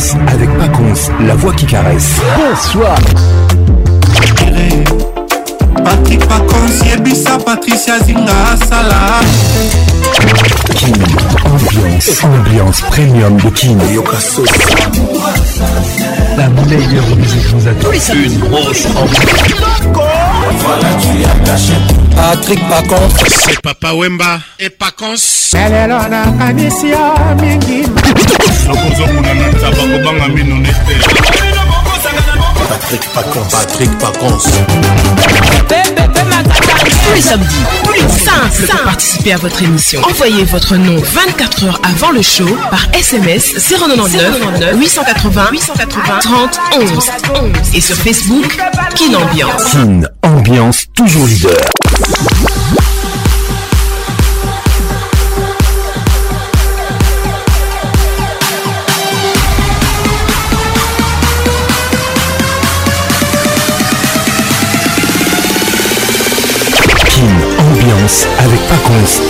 vacances avec Paconce, la voix qui caresse. Bonsoir. Patrick Paconce, Yebisa, Patricia Zinga, Salah. King, ambiance, ambiance premium de King. La meilleure musique vous attend. Une grosse ambiance. Voilà, tu as caché. Patrick Pacons. C'est Papa Wemba et Pacons. Lelelo na kanisi ya mingi. Sokozokuna na tabakobanga mino nete. Patrick Pacon, Patrick Pacon. Tous les samedis, plus 5, pour participer à votre émission. Envoyez votre nom 24 heures avant le show par SMS 099 880 880 30 11 11 et sur Facebook Kin Ambiance. Kin Ambiance toujours leader.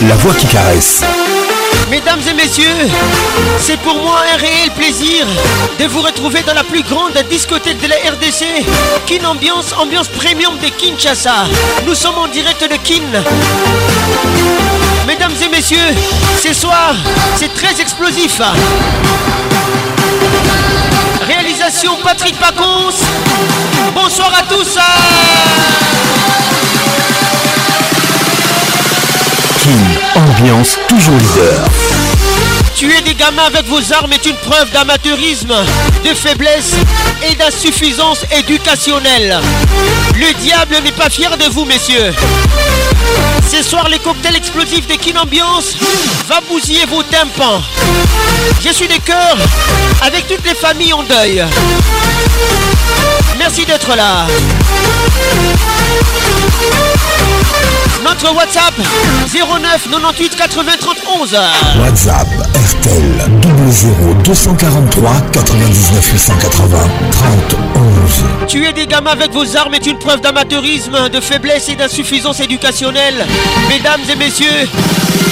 la voix qui caresse. Mesdames et messieurs, c'est pour moi un réel plaisir de vous retrouver dans la plus grande discothèque de la RDC, Kin Ambiance, ambiance premium de Kinshasa. Nous sommes en direct de Kin. Mesdames et messieurs, ce soir, c'est très explosif. Réalisation Patrick Pacons. Bonsoir à tous ambiance toujours leader. Tuer des gamins avec vos armes est une preuve d'amateurisme, de faiblesse et d'insuffisance éducationnelle. Le diable n'est pas fier de vous, messieurs. Ce soir, les cocktails explosifs des Kin Ambiance va bousiller vos tympans. Je suis des cœurs avec toutes les familles en deuil. Merci d'être là. Notre WhatsApp 09 98 80 31 WhatsApp RTL 00 243 99 880 30 Tuer des gamins avec vos armes est une preuve d'amateurisme, de faiblesse et d'insuffisance éducationnelle. Mesdames et messieurs,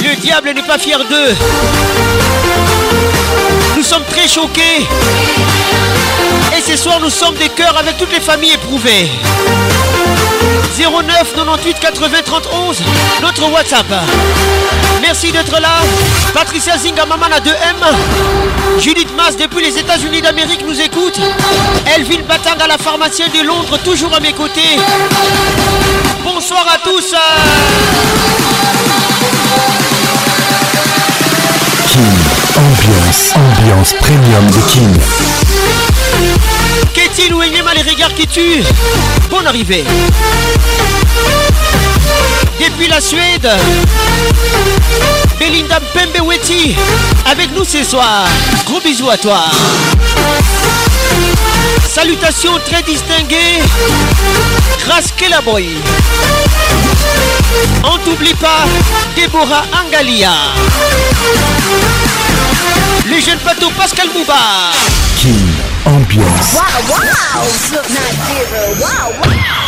le diable n'est pas fier d'eux. Nous sommes très choqués. Et ce soir, nous sommes des cœurs avec toutes les familles éprouvées. 09 98 80 31 notre WhatsApp. Merci d'être là. Patricia Zingamaman à 2M. Judith Mas depuis les États-Unis d'Amérique nous écoute. Elvin Batang à la pharmacienne de Londres, toujours à mes côtés. Bonsoir à tous. King, ambiance, ambiance premium de King. Qu'est-il ou mal les regards qui tuent Bonne arrivée Depuis la Suède Belinda Pembeweti Avec nous ce soir Gros bisous à toi Salutations très distinguées la Boy On t'oublie pas Déborah Angalia Les jeunes bateaux Pascal Mouba Yes. Wow, wow. Not zero. Wow, wow.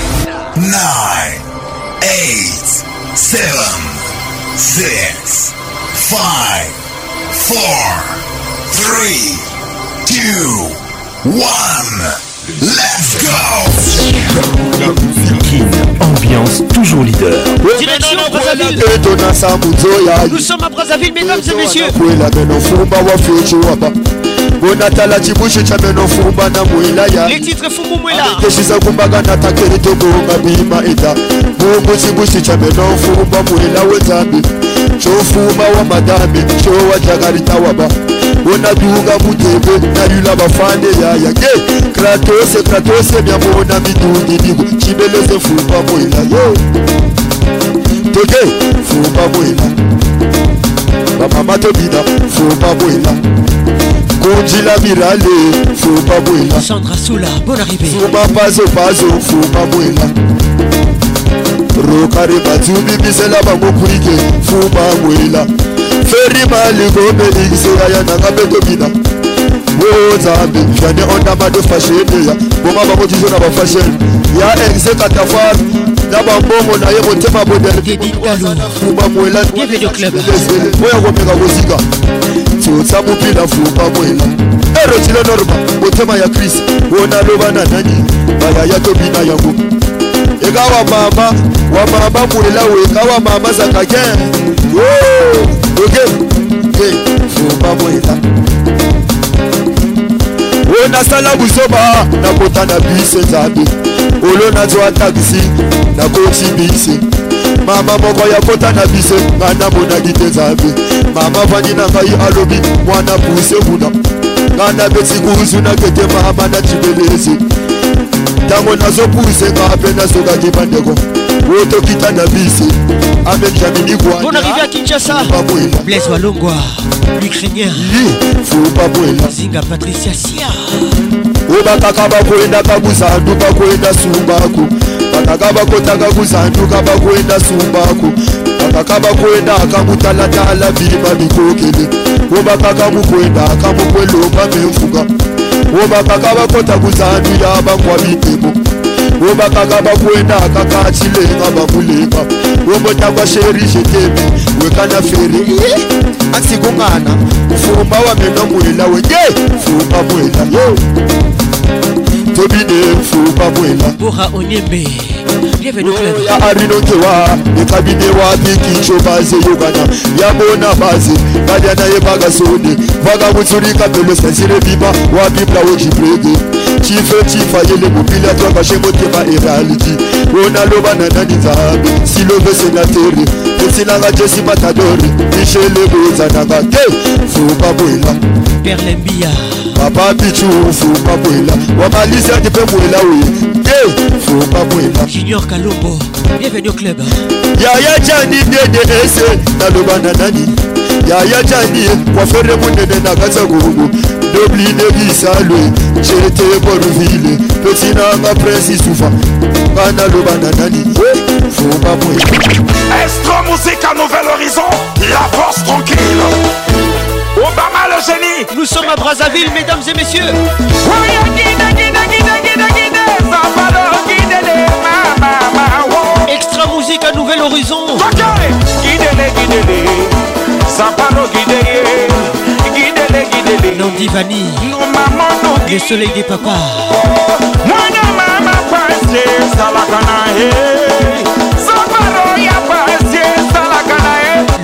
9, 8, 7, 6, 5, 4, 3, 2, 1, let's go! Ambiance toujours leader. Direction Brazzaville. Nous sommes à Brazzaville, mesdames et messieurs. onatala chibushi cha meno fumba na mwilaya ekeshiza kumbaga natakeri tobonga bima ita mungu chibushi cha meno fumba mwila wezambi chofuma wa madambi chowa jagarita waba onaduga mutebe nayula bafande yayage kratose kratose myamona midundi digu chibeleze fumba mwila yo toge fumba mwila bamama tobina fumba mwila kondila mirale fuba bwela sandra sula bon arrivé fuba pazo pazo fuba bwela rokare batubibisela bango kurike fuba bwela feri maligo beligisiya yananga betobina nzambe yane ondamba ndofasheneya boma bango jujo na bafashene ya exe katafare na bambongo na ye motema bodelfuba mwela mpo ya komeka kozika tsotsa mopila fuba mwela erotile eh, norma motema ya kris onaloba na nani bayaya tobina yango eka wa mama wa mama mwela weka wa mama zakake oke fuba mwela olo nasala buzoba nakota na bise nzambe olo nazwa taxi nakoti bise mama moko ya kota na bise nga namonaki te nzambe mama vandi na ngai alobi mwana puse kuna nga nabeti kuzu nakete mama natibelezi ntango nazopuse nga mpe nazokaki bandeko oyo tokitanga bisi abenjamini bwanarive à kinshasa blaise walongwa l'ukrainien zinga patricia sia oyo bataka bakoyenda kabuzandu bakoyenda sumbaku bataka bakotaka kuzanduka bakoyenda sumbaku bakaka bakoyenda kamutalatala bilima mikokele oyo bakaka mukoyenda kamukwelomba memvuka oyo bakaka bakota kuzandu ya bangwa mitemo obakaka bakwenda kaka achilenga bakulenga obotakwa sheri jetemi wekana feri eh, asikungana ufumba wamena mwela wenye fumba mwela yo tobine fumba mwela bora onyembe bienvenue au club ya abinokewa ekabine wapikicho baze yogana yabona baze kalya naye bagasode bagabutsulika pelosasire biba wabibla wokibrege chife chifayele mupila twakashengoteva eraliki wonaloba nananizahabe silovesenateri esinanga jesi matadori mishelebozananga ke fubabwela e perlembia papa pichu fupakwela wabalisaki mpe mwela oye te fupakwela junior kalombo bienvenue au club yaya jani dds naloba na nani yaya jani wafere monene na katsagongo dobline bisalwe jerete borville peti nanga prince isufa nga naloba na nani fupakwela Estro Musique à Nouvel Horizon, la force tranquille Nous sommes à Brazzaville, mesdames et messieurs. Extra musique à Nouvel Horizon. Le soleil des papas.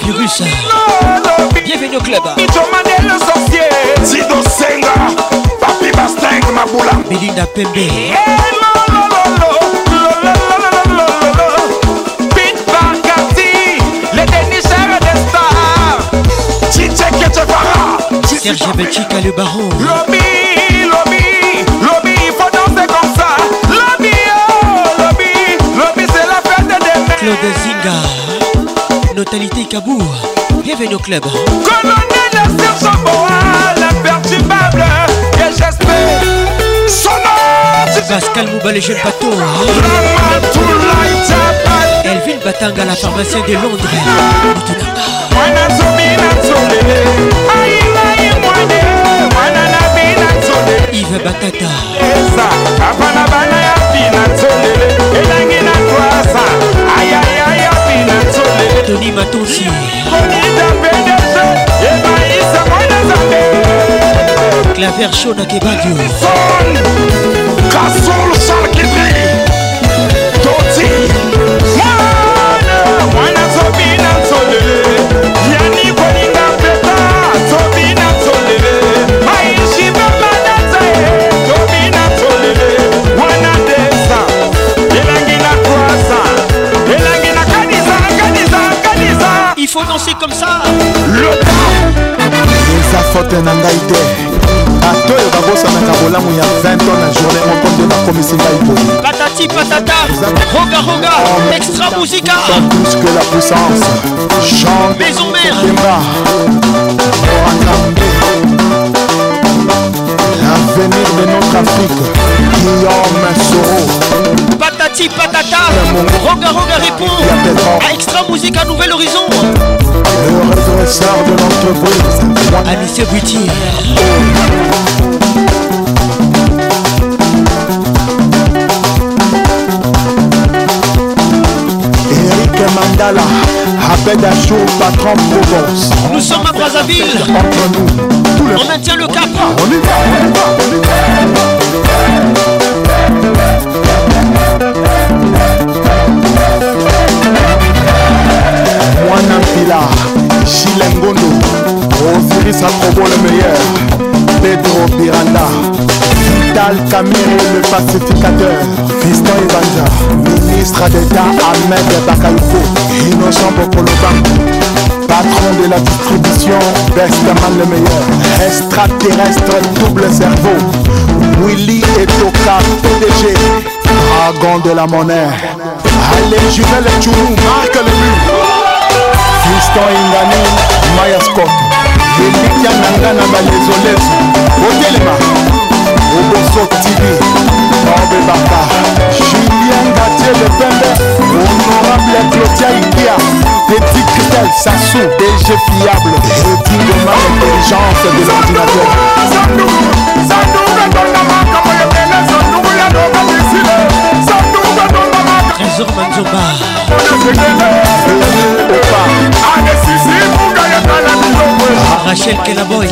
Virus. Bienvenue au club. Zido Senga, Papi ma boule Belinda Pembe. Serge Bachika le baron. Lobby, lobby, lobby, il faut danser comme ça. Lobby, oh, lobby, lobby, c'est la fête des mères. Claude Zinga. Notalité Kabour, bienvenue au club. Colonel Serge Moral, imperturbable, et j'espère son Pascal Mouba, le jeune bateau. Elvin Batanga, la pharmacienne de Londres. Yves Batata. Anthony Matosi Claver Chaud na Kebadio Kasol Salkitri faut danser comme ça eza fote na ngai te bato oyo babosanaka bolamu ya 20 ans na journée moko nde bakomisi ngai boye patati patata roga roga extra musica plus que la puissance jean maison mère l'avenir de notre afrique guillaume soro patati patata Roga Roga répond à Extra Musique à Nouvel Horizon Le redresseur de l'entreprise Alicia Buitier. Eric Mandala Abed Achour, patron Provence Nous sommes à Brazzaville Entre nous, on maintient le cap On y va, on y va, on y va Kabila, Chilengondo, Osiris Akobo le meilleur, Pedro Piranda, Vital Kamiri le pacificateur, Fiston Ibanja, ministre d'État Ahmed Bakayoko, Innocent Bokolobango patron de la distribution Bestaman le meilleur extraterrestre double cerveau Willy Toka PDG dragon de la monnaie Allez le tchou, marque le but gaston ingani maya scott elikya na nga na balezolezo otelema oboso tv baobebaka julien gatie le pembe honorable clotia ikia petit cristal sassou dg fiable edingoma intelligence de l'ordinateur trésor manzoba opa ah, rachel kelaboy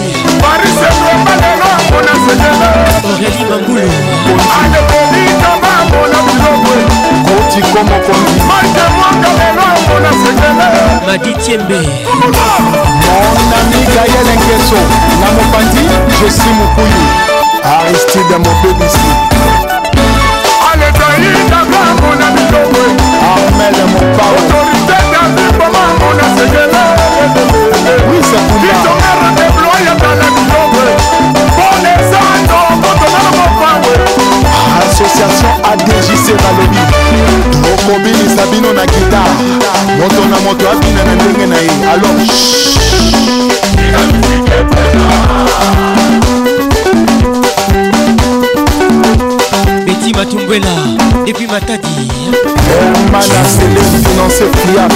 aurélie mambulu kotiko mokonzi madi tiembe mon ami gael nkeso na mopanzi je suis mokuyu aristide mobebisi aledaidaka mona biloko armel mopao association adjc balobi okobilisa bino na kita moto na moto abina na ndenge na ye alors Mélodie Matumbwela et puis Matadi. Mana Sélé financé Fiat.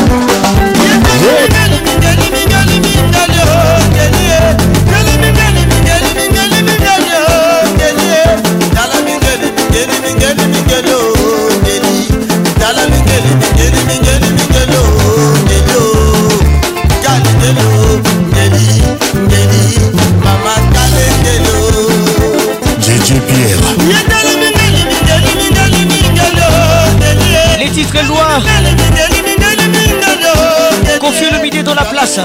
Hello. loin. Confie le midi dans la place.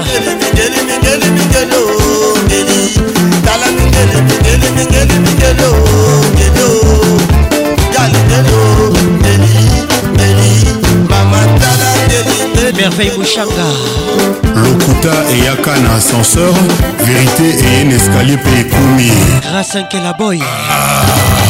Merveille Bouchanga. Lokuta et Yaka na ascenseur, vérité et un escalier payé Grâce à Boy. Ah.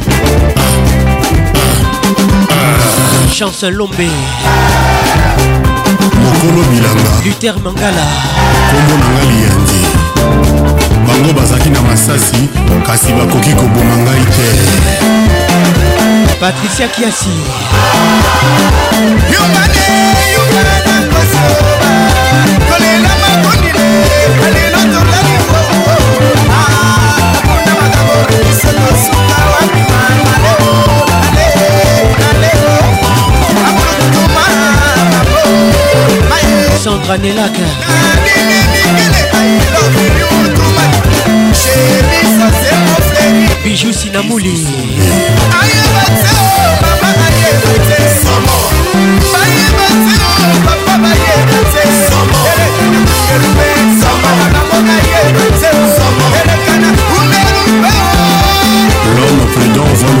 Chance Lombe mokolo bilanga luter mangala kombo nanga liyandi bango bazalaki na masasi kasi bakoki koboma ngai te patricia kiasi yungane yungana na kosoba kolela makondile alelo tolali ah, foa akunda makabo sokosuka wapi mamaleo Alexandra Nelak Bijou Sinamouli L'homme prudent vole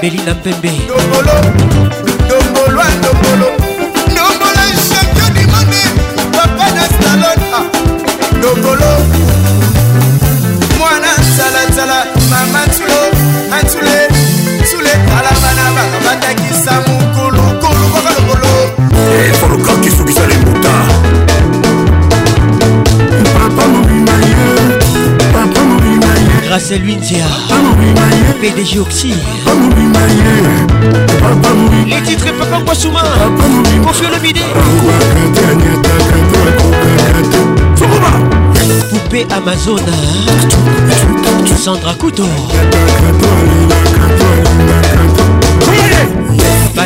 belina mpembe dongolo dongolwa dongolo dongolo champion du monde papa na salon dongolo ah. mwana nsalasala mama tulo atule tule talabana baka batakisa mokulu kulu kokalokolo Racel Windia PDG Oxy Les titres Papa Kwasuma Confio le bidé Poupée Amazona Sandra Couto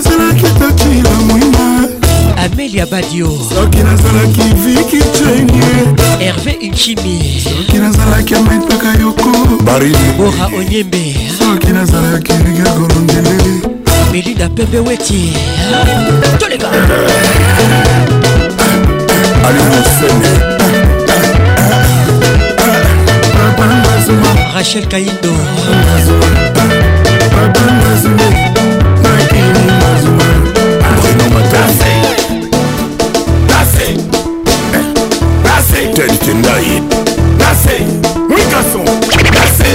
nazalaki tokila mwina amelia badio soki nazalaki viki chenie herve inchimi soki nazalaki ametaka yoko barimora onyembe soki nazalaki rigagolondele melinda pembe weti toleka alinosene rachel kaindo matin Tel que naïe Nassé Oui garçon Nassé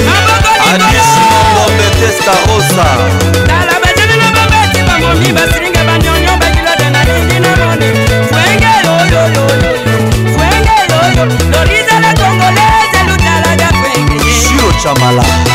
Admission Mobet Testarosa Tala bajani na babeti bangomi basilinga banyonyo bakilota na lingi na rone Fwenge yoyoyo Fwenge yoyo Loriza la congolaise lutalaga fwenge Shiro Chamala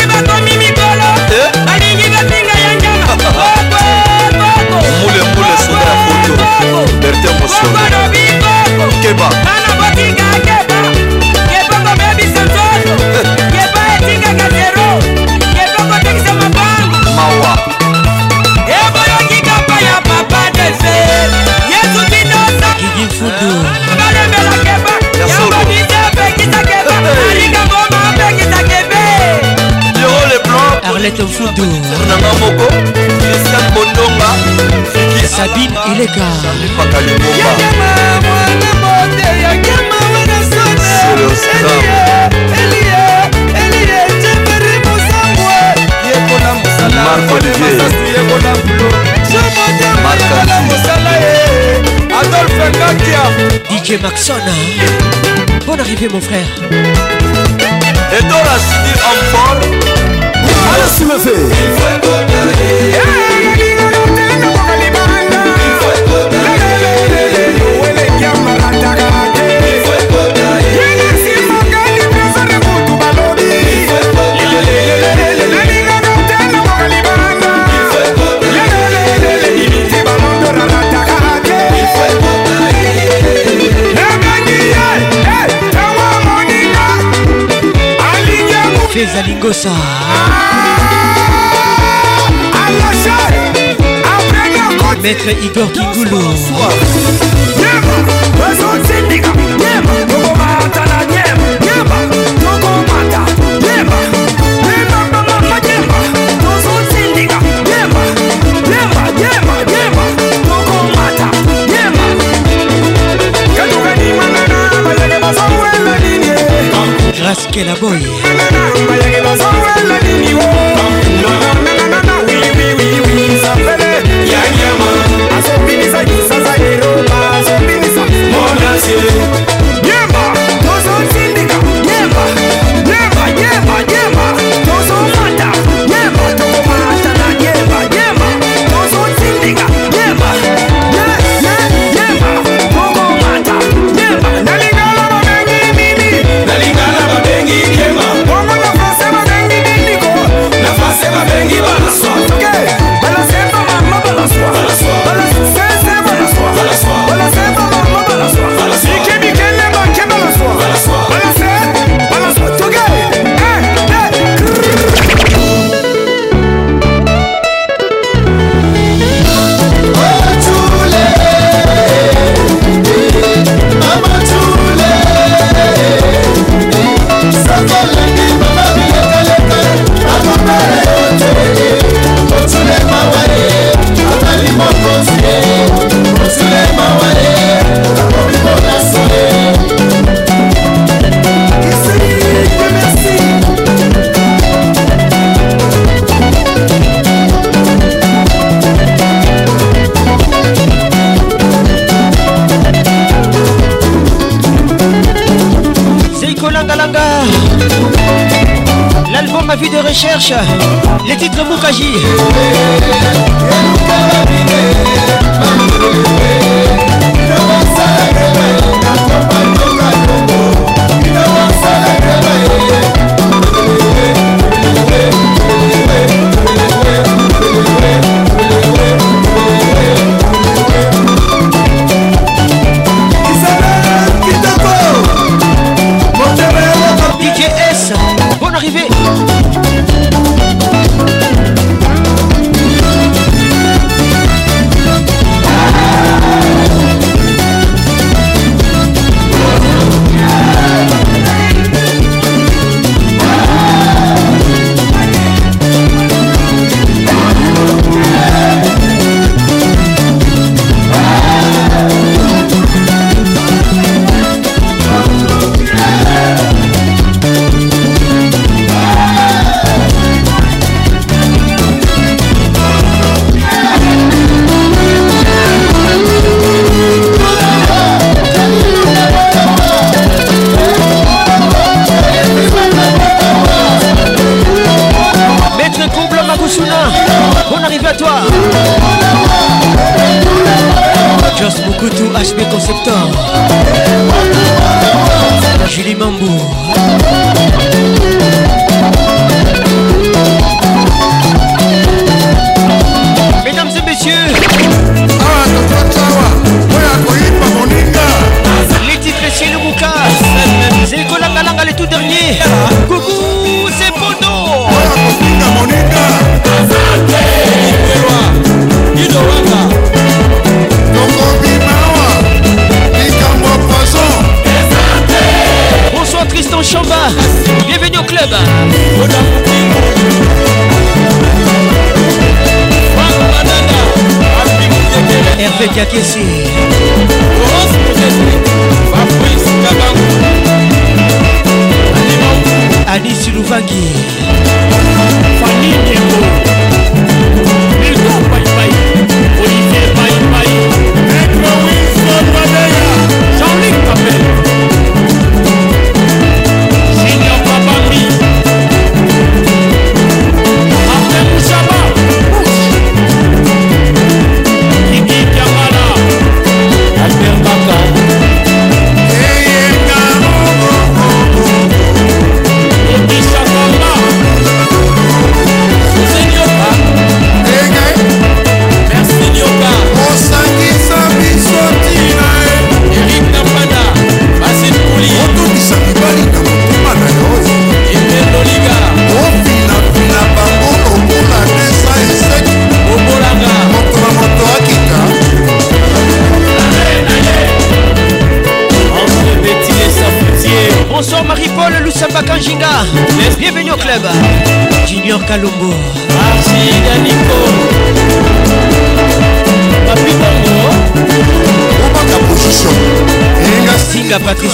keba mawa eboyokikapa ya papa dese yesu binosabalembela keba yakobisa pekisa keba arikangoma pekisa kebe yoro le plan arlete fudu nanga moko cristian bondonga sabine eleka marc olivier DJ Maxon Bonne arrivée mon frère Et dans la cité en forme Allez, si me fait Olivier Zaningosa Maître Igor Kingulu Pascal Aboy Yeah. recherche les titres Moukaji. και εσύ Patricia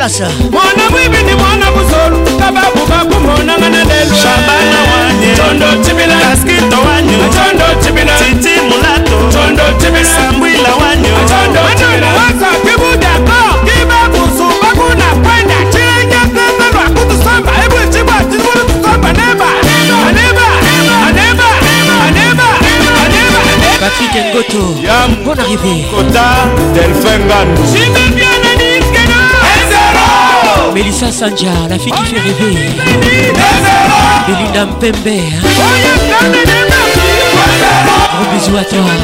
place mwana mwibindi mwana muzolu kababu bakumonanga na lelo shambana wanye tondo tibila kaskito wanyo tondo tibila titi mulato tondo tibila sambwila wanyo tondo tibila wasa kibuja ko kibabu subaku na kwenda chilenya kazalwa kutusamba ebu chibwa chizulu tusamba neba neba neba neba Patrick Ngoto, Bonne arrivée. Kota, Delphin Gandou. Melissa Sanja, la fille qui fait rêver. Belinda Mpembe. Gros bisous à toi.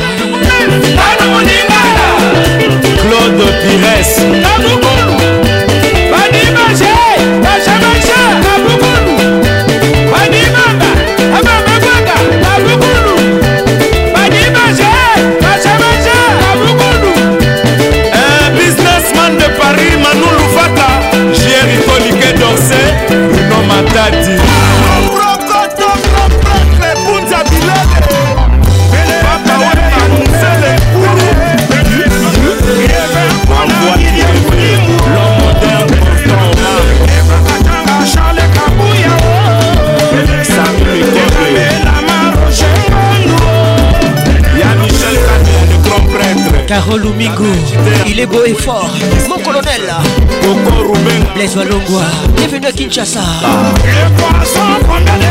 Claude Pires. Carole Oumigo, il est beau et fort. Mon colonel, les Walongwa, à Kinshasa. Le poisson, combien de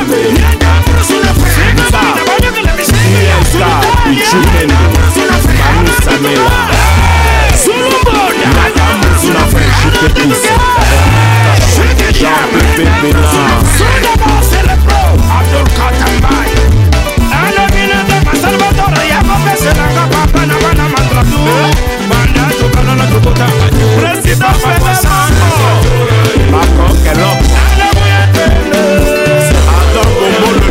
Presidente Fernando Marcon que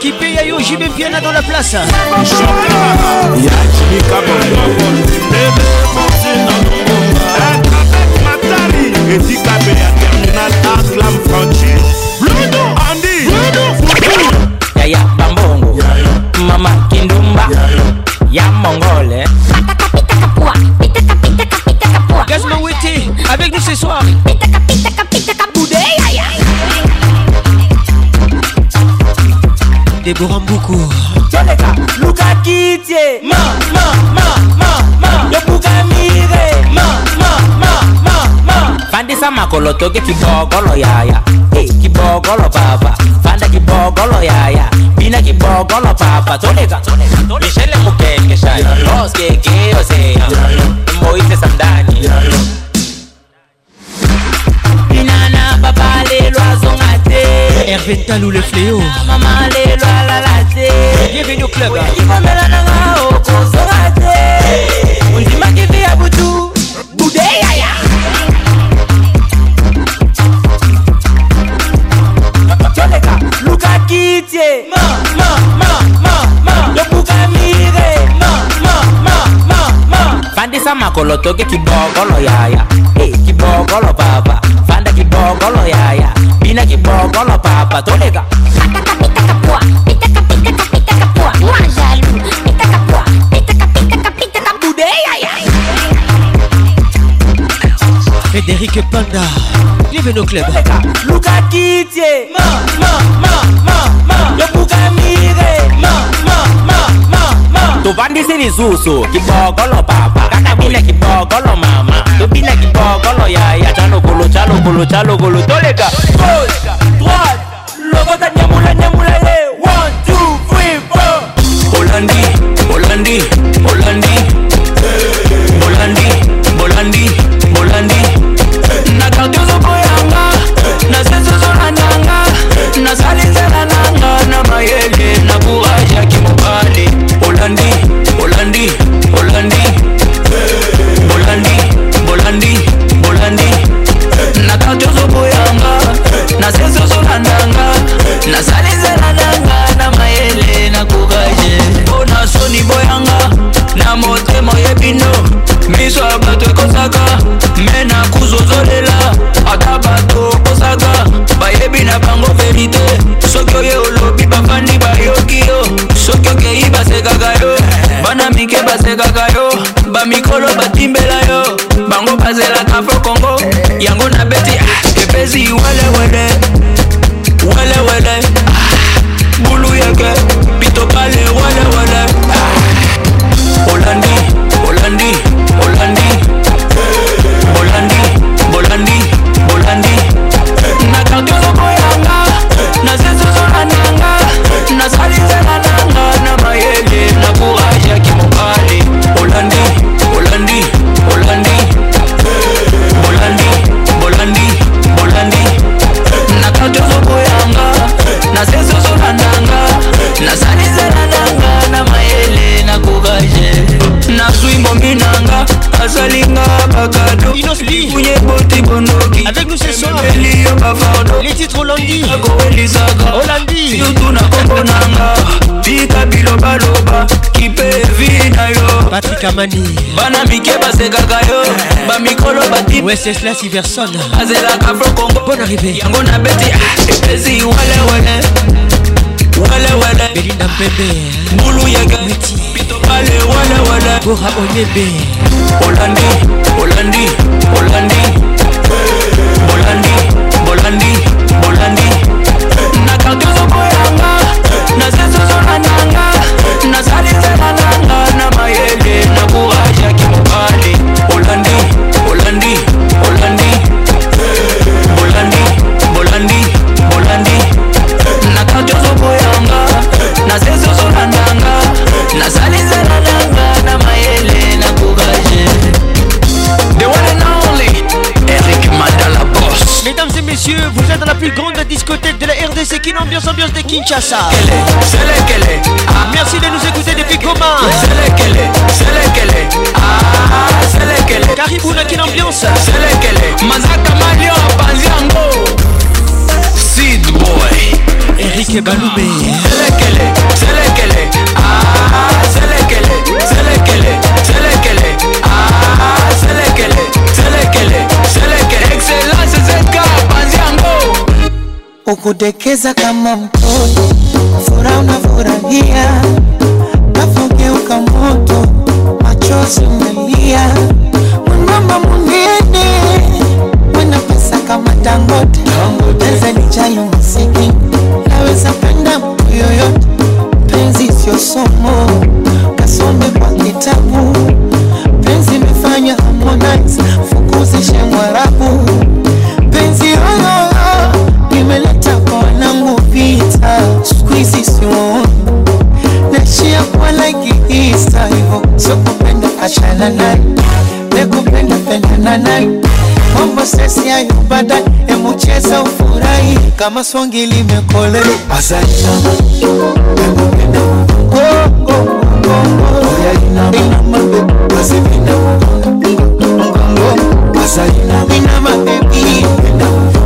Kipé Yayo, JB Piana dans la place. Yaya Bambongo, Mama Kindumba, Ya Mongole. Gazma Wete, avec nous ce soir. Pitaka, pitaka, pitaka, boudé, yaya. Déborah Mboukour Choleka, Luka Kitye Ma, ma, ma, ma, ma Yopuka Mire Ma, ma, ma, ma, ma Fandisa makolo toke kibogolo yaya hey, eh, Kibogolo baba Fanda kibogolo yaya Bina kibogolo papa Choleka, Choleka Michele Mukenge shani Los keke ose Moise Samdani Yalo Binana papa lelo azongate Hervé Talou le fléau Maman lelo bienvenue au club kimondela nanga okozonga te ondimaki vi ya butu budeyaya toleka lukaki tie yokukamire fandisa makolo toke kibogolo yaya kibogolo papa fanda kibogolo yaya bina kibogolo papa toleka Frédéric Panda, bienvenue au club. Luka Kitye, ma, ma, ma, ma, ma, Yokuka Mire, ma, ma, ma, ma, ma. Tubandisi ni zuzu, kibogolo baba, kata bile kibogolo mama, tubile kibogolo yaya, chalo kolo, chalo kolo, chalo kolo, tolega, tolega, droite, lokota nyamula nyamula ye, eh. one, two, three, four. Holandi, Holandi, Holandi. nasalizela nanga na mayele na kourage mpona soni boyanga na motema oyebino miso ya bato ekosaka me na kuzozolela ata bato okosaka bayebi na bango verite soki oye olobi bafandi bayoki yo soki okei basekaka yo bana mike basekaka yo bamikolo batimbela yo bango bazelaka fo kongo yango na beti ah, epesi welewele kamani bana mike basekaka yo eh. bamikolo batiweseslasi verson azelaka flokongo bon arrivé yango na beti ah, epesi walewele walewele belinda mpembe mbulu yeketi pitobale walewele bora onyebe olandi olandi olandi bolandi bolandi bolandi na kardiozokoyanga na sesozonananga No saliste la na nada más llegué, Vous êtes dans la plus grande discothèque de la RDC, qui n'ambiance, ambiance de Kinshasa. Quelle celle quelle est Merci de nous écouter depuis comment Celle-là, quelle est Celle-là, quelle est Ah, celle-là, quelle est Caribouna, ambiance Celle-là, quelle est Mazaka Mania, Paliambo Sid Boy Eric Baloubé Celle-là, quelle est Celle-là, quelle est Celle-là, quelle est Celle-là, quelle est Celle-là, quelle est Celle-là, quelle celle quelle est Excellent ukudekeza kama mtoto, furaha unafurahia, nafugeuka moto, machozi umelia, mama munene kama songi limekole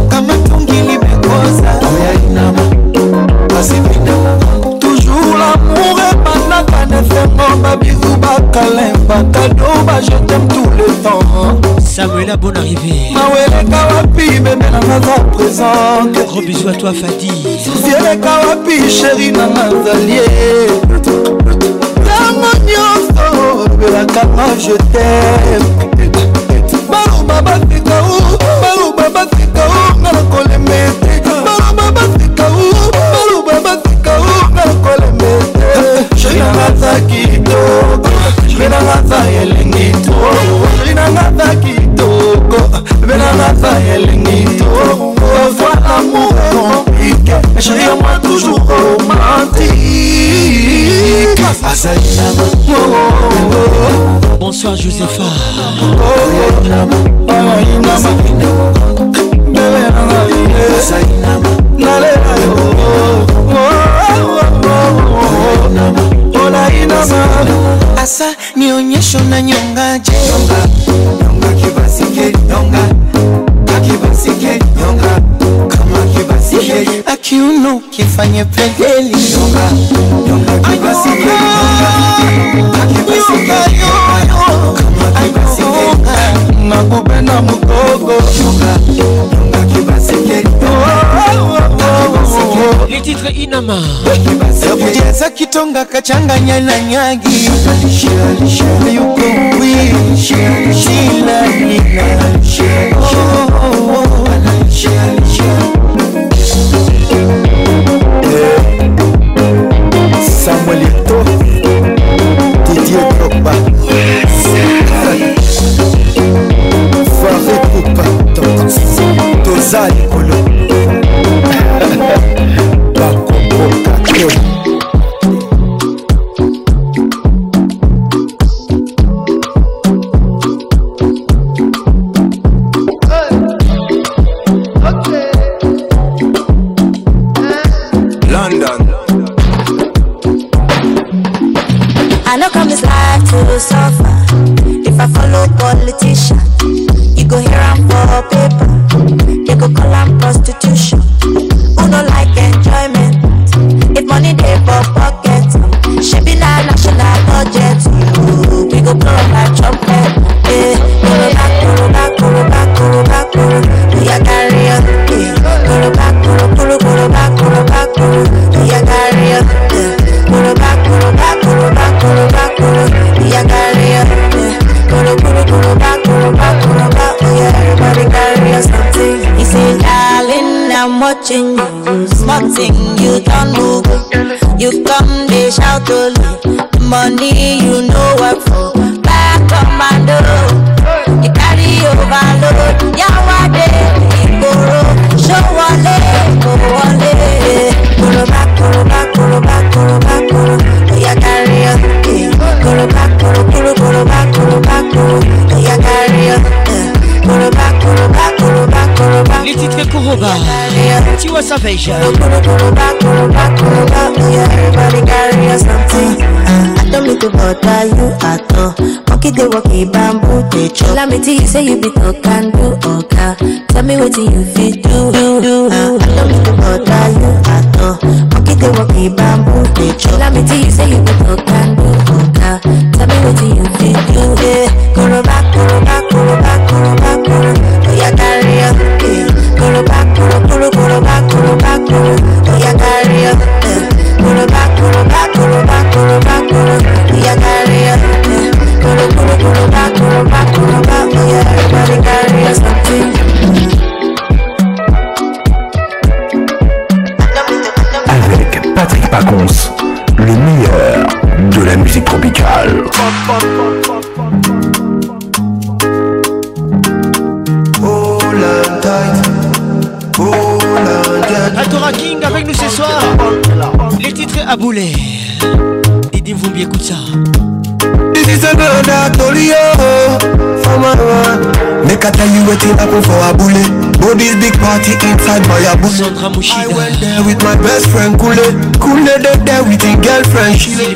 kama tungi limekoza toujours lamour epanaka nefengo babizu bakalemba kado bajetem tout le temps samuela bon arrivé maweleka ah wapi encore présente gros bisou à toi fadi susi eleka wapi sheri na nazalie ntango nyonso obelakanga oh, jete baloba Josepha kitonga kachanganya na nyagi yuko wiilaina oh, oh, oh. special. Everybody carry us something. I don't mean to bother you at all. Monkey they walk in bamboo, they chop. Let me tell you, say you be talk and do oka. Tell me what you feel do. do, do. Uh, I don't mean to bother you at all. Monkey they walk in bamboo, they chop. Let me tell you, say you be talk I tell you what it happen for a bullet this big party inside my abu I went there with my best friend Kule Kule dead there with his girlfriend She girls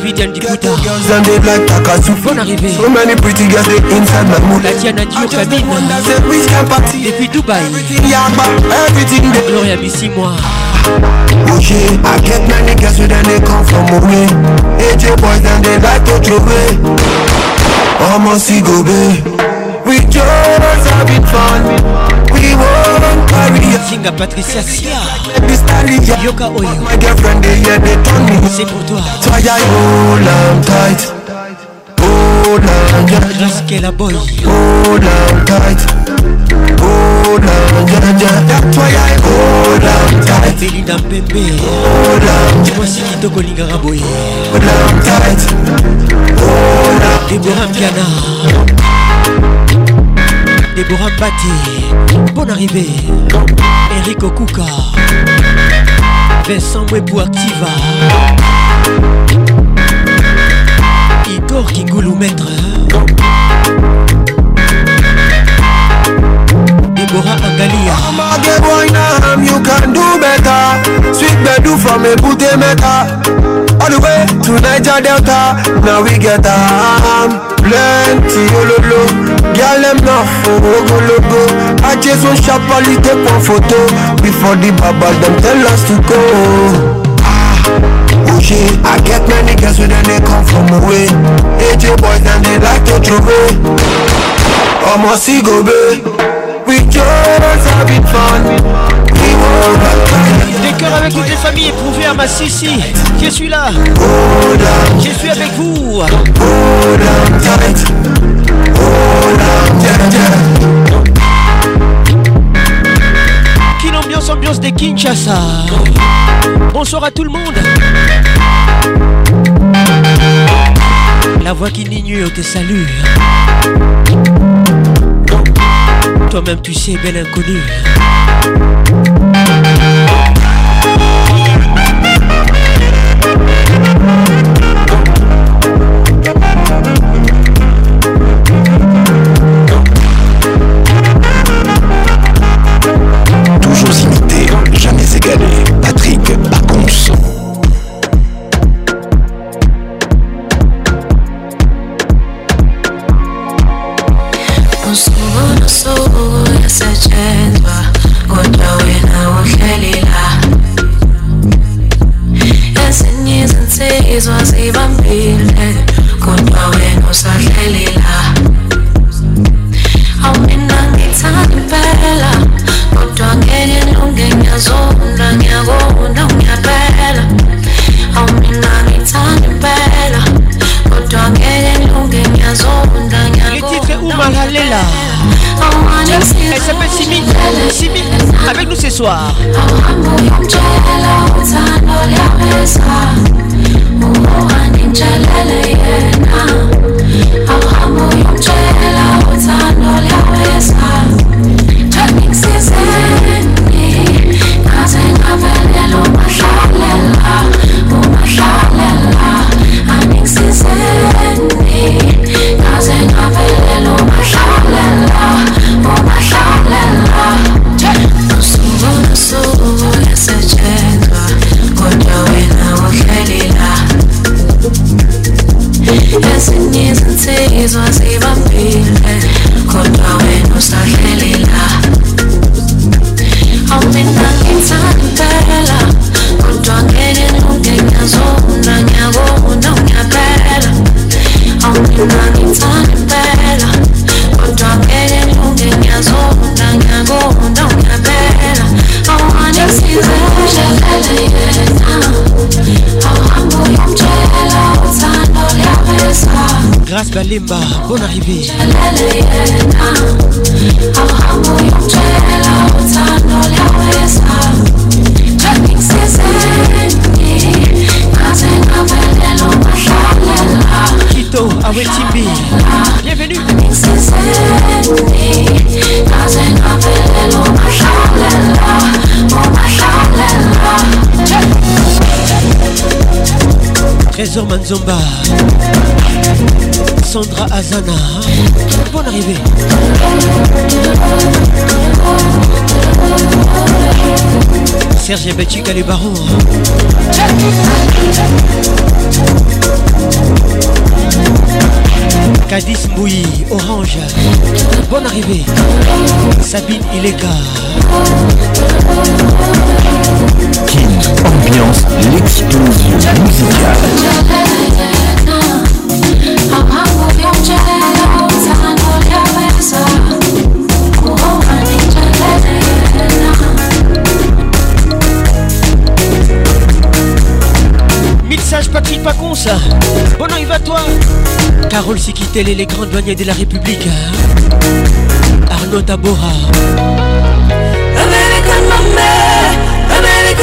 and they black takasufu So many pretty girls they inside my mood I just think one that said we can party Depuis Dubaï Everything yamba, everything they Gloria Bissi moi Oh shit, I get my niggas with and they come from away AJ boys and they like to throw away Almost go babe We just have it fun. We won't carry on. Singa Patricia Sia. Yoka Oyo. My girlfriend, they hear they turn me. C'est pour toi. That's why I hold on tight. Hold on, yeah. Rascal boy. Hold on tight. Hold on, yeah, yeah. That's why I hold on tight. Belinda Pepe. Hold on. Mwasi kitoko lingara boy. Hold on tight. Hold on. Deborah Piana. Déborah Mbati, bonne arrivée. Eric Okuka, Vincent Webou Activa. Igor goulou Maître. Deborah Angalia. boy you can do better. Sweet bedu from Ebute Meta. All the way to Niger Delta. Now we get a um, plenty ololo. Girl, them not for Ogologo I just want sharply take one photo Before the baba, them tell us to go Ah, oh shit I get many girls, with they come from away AJ boys, and they like to throw Omo Sigobe We just having fun We won't back avec toutes les familles éprouvées à hein, ma Sissi. Je suis là. Je suis avec vous. Quelle ambiance, ambiance des Kinshasa. Bonsoir à tout le monde. La voix qui n'ignore te salue. Toi-même tu sais, belle inconnue. soir. Balemba, bonne arrivée. bienvenue. Trésor Manzomba Sandra Azana Bonne arrivée Serge Betchik les baron Cadiz Orange Bonne arrivée Sabine Ilega ambiance l'explosion musicale. Mixage Patrick Pacons Bon an, il va toi Carole Sikitel et les grands douaniers de la République hein. Arnaud Tabora American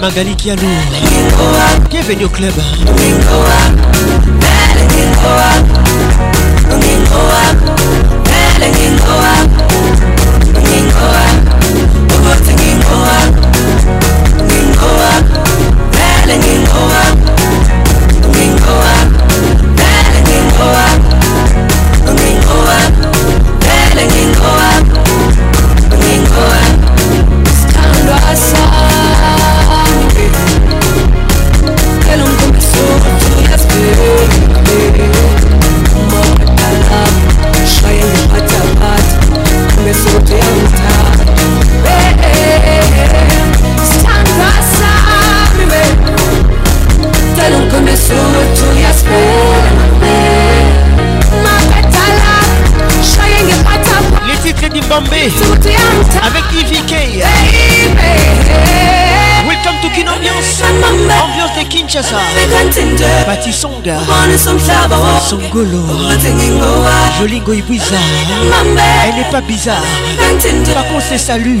Magali Kialou Bienvenue au club Bombay avec EVK. Welcome to Kin Ambiance, ambiance de Kinshasa. Pati Songa, Songolo, Jolie Goy bizarre. Elle n'est pas bizarre. Par contre, c'est salut.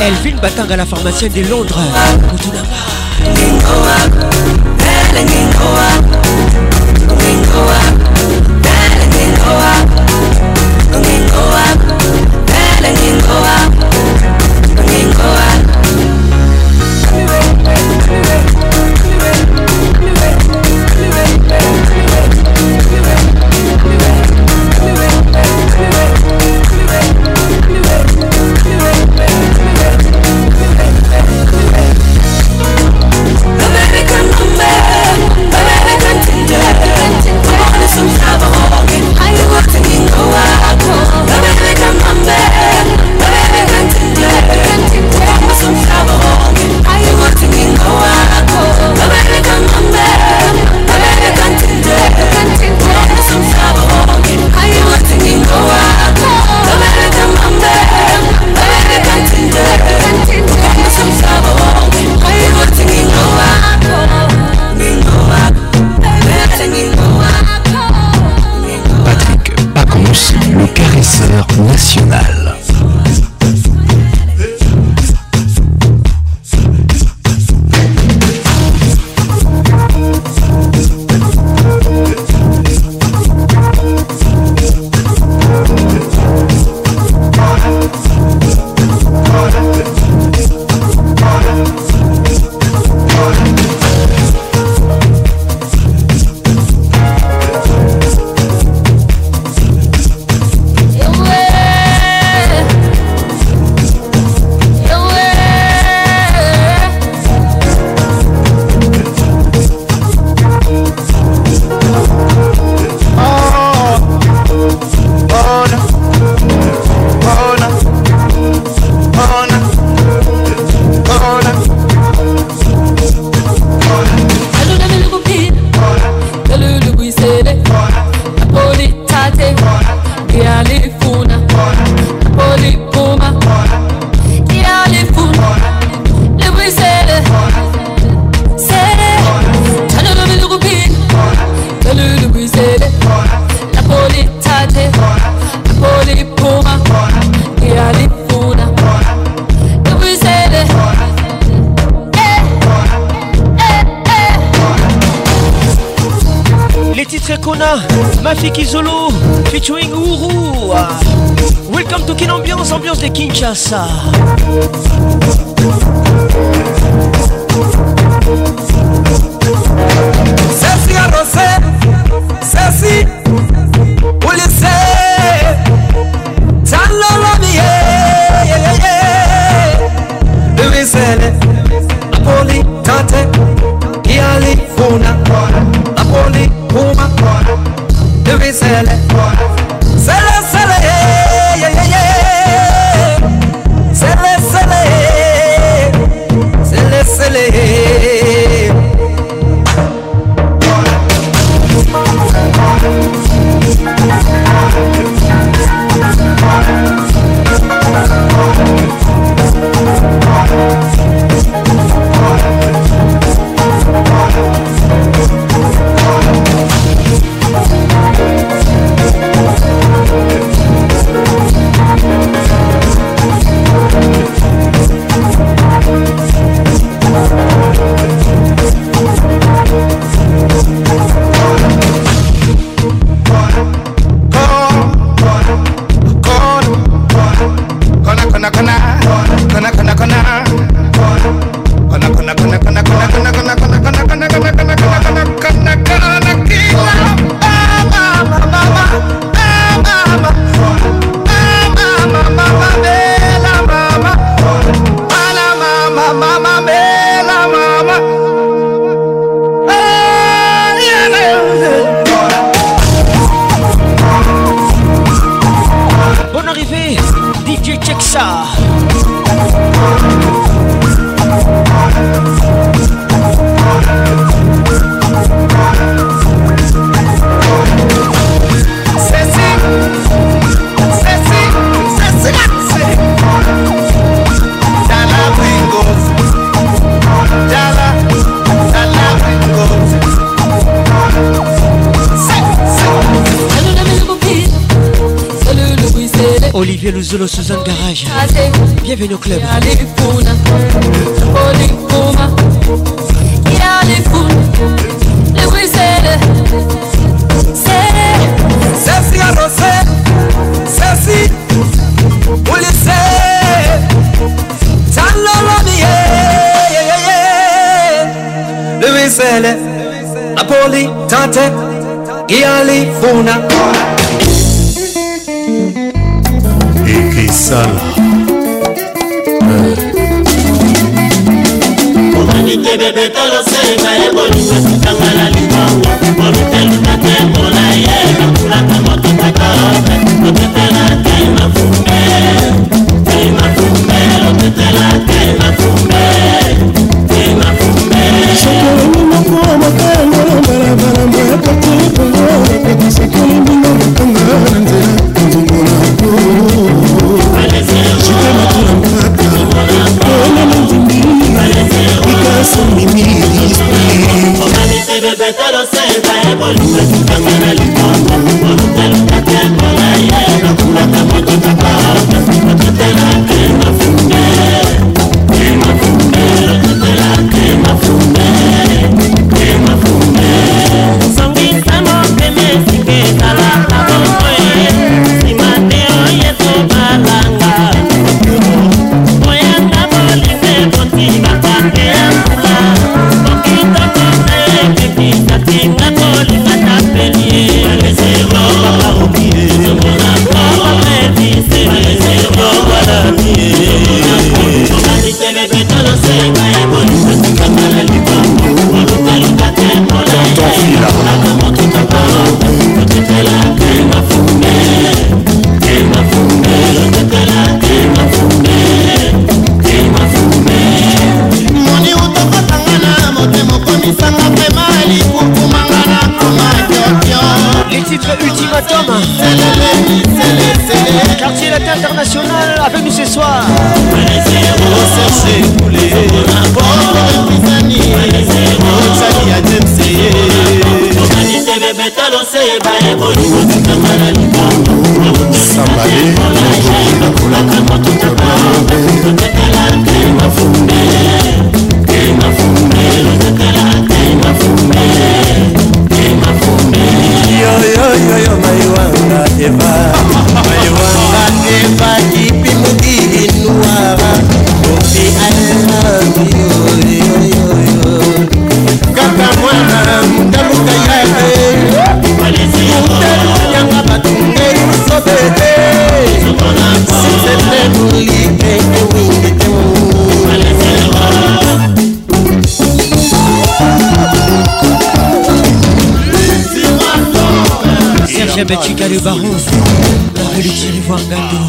Elle bâtard à la pharmacienne de Londres. ちょっと betika lebaron bakolekili voir gando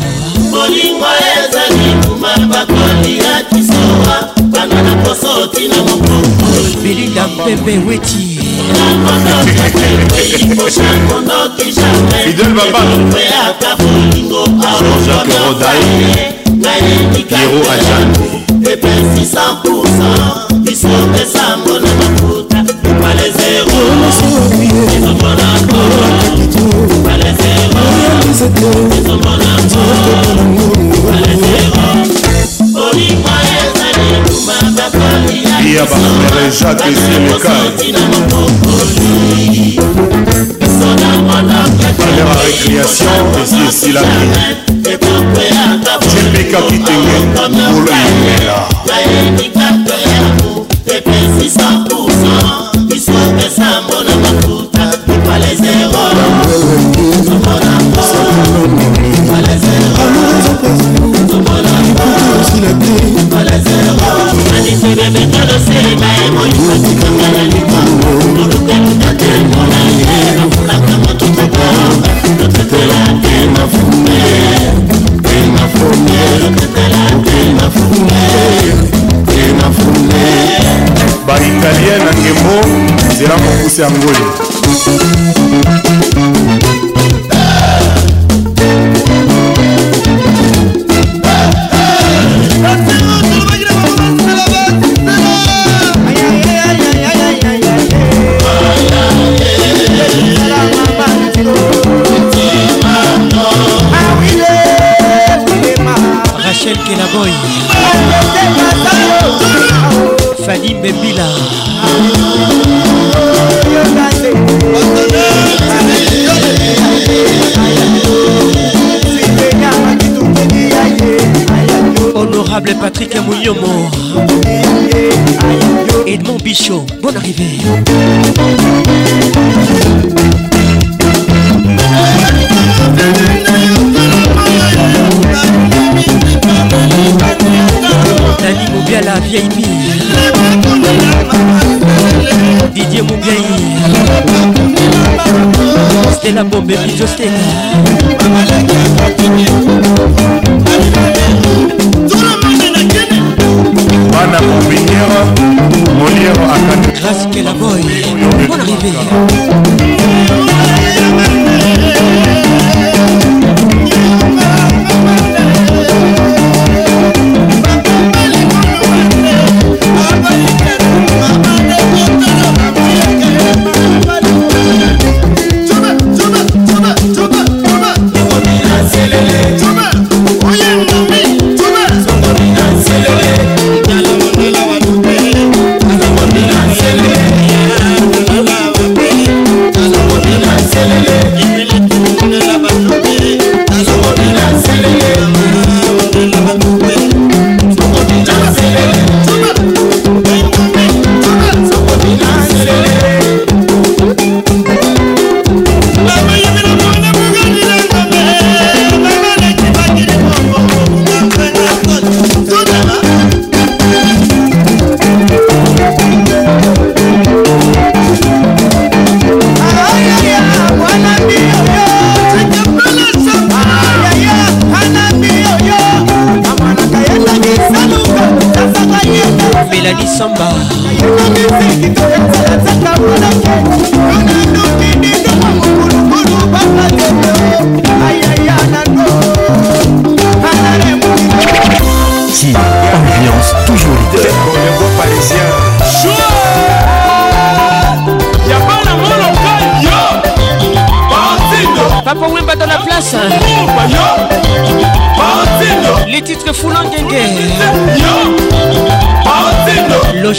kolingo ezali kuma bakolia kisowa bana na poso tina moko belinda pepe weti idol babaaaka bolingo aoaero ajani epesi 100 biso pesa ya bamere jacques eselekai valeur à récréation esi esilaki jepeka kitenge ngolo imela Sam Williams. Patrick Mouyomo Edmond Bichot, bonne arrivée Dani Moubiala, VIP Didier Moubiaï Stella Bombe, Pizzo Stella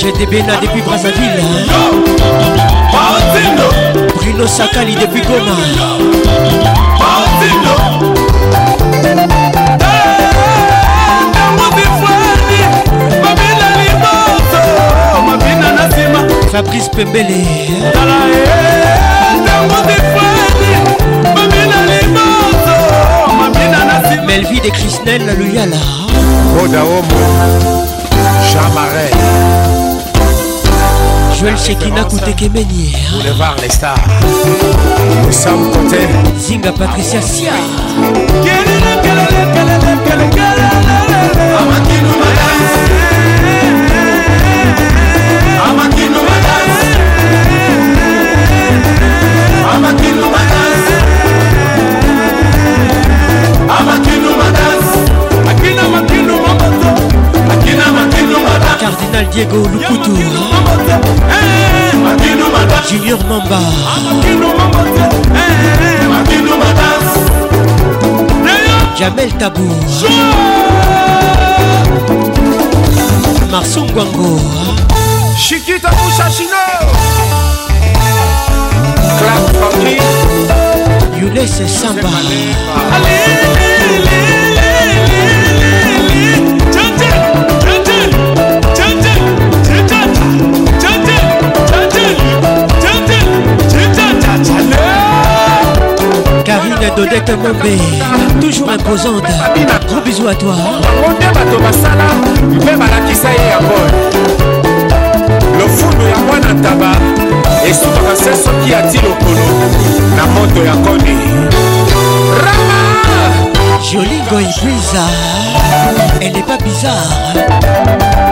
Jete Bena depuis Brazzaville Bruno Sakali depuis Goma eh, eh, eh, Fabrice Pembele Melvie de Christelle Luyala Odaomo Chamaret Joël Shekina Koutekemeni Boulevard les stars Sam Côté Zinga Patricia Sia Amakino Madas Amakino Cardinal Diego Lukutu Junior Mamba Jamel Tabou Marson Gwango Chiquita Mouchachino Clap Family Younes Samba Allez, allez Caroline Dodette Mombe, toujours imposante. Gros bisous à toi. lofundu ya mwana ntaba esukaka se soki ati lokolo na moto ya koni rama jolingo epuisa elle n'est pas bizarre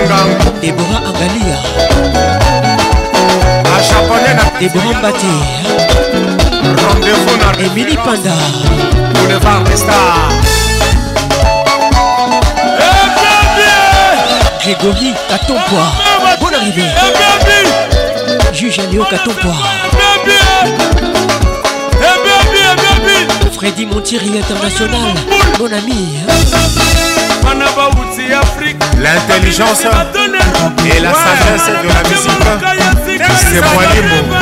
ngango debora angalia ajaponais na debora mbate rendez-vous na emili panda boulevard destar grégory katompoa bon arrivé juge alio katompoa freddy montieri international mon ami hein? L'intelligence et la sagesse de la musique, c'est moi les mots.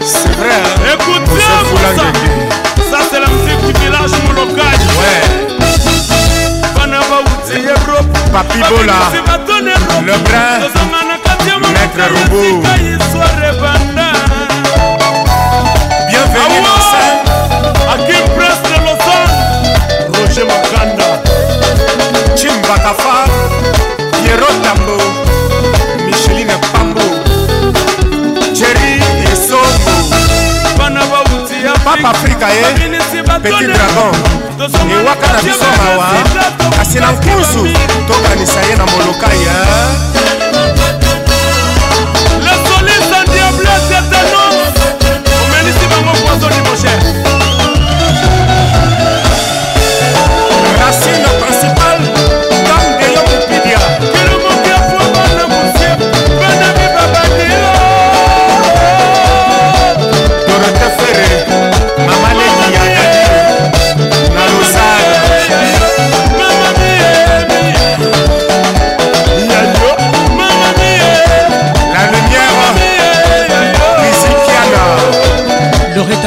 C'est vrai. Hein. Écoutez, ça, ça c'est la musique du village local, Ouais. Papi Bola, le vrai maître robot. Bienvenue. jim bakafa yero tambo micheline pambo jeri esombo papa afrika ye eh? petit dragon ewaka eh, na biso mawa kasi na nkuzu tokanisa ye na moloka ya eh? La soliste en diable, c'est un homme. On m'a laissé maman poison, mon cher.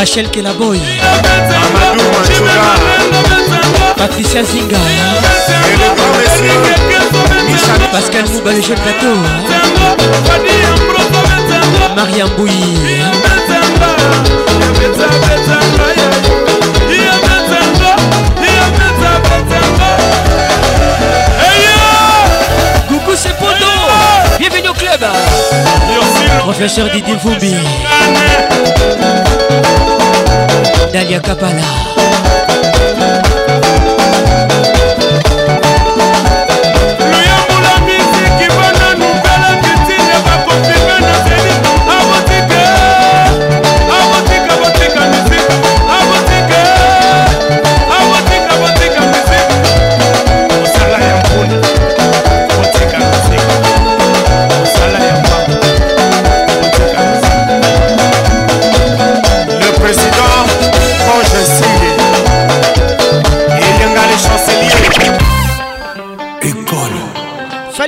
Rachel Kelaboy Amadou Patricia Zinga Michel Pascal Mouba le jeune plateau Mariam Bouy Coucou c'est Pondo Bienvenue au club Professeur Didier Foubi Dalia Kapala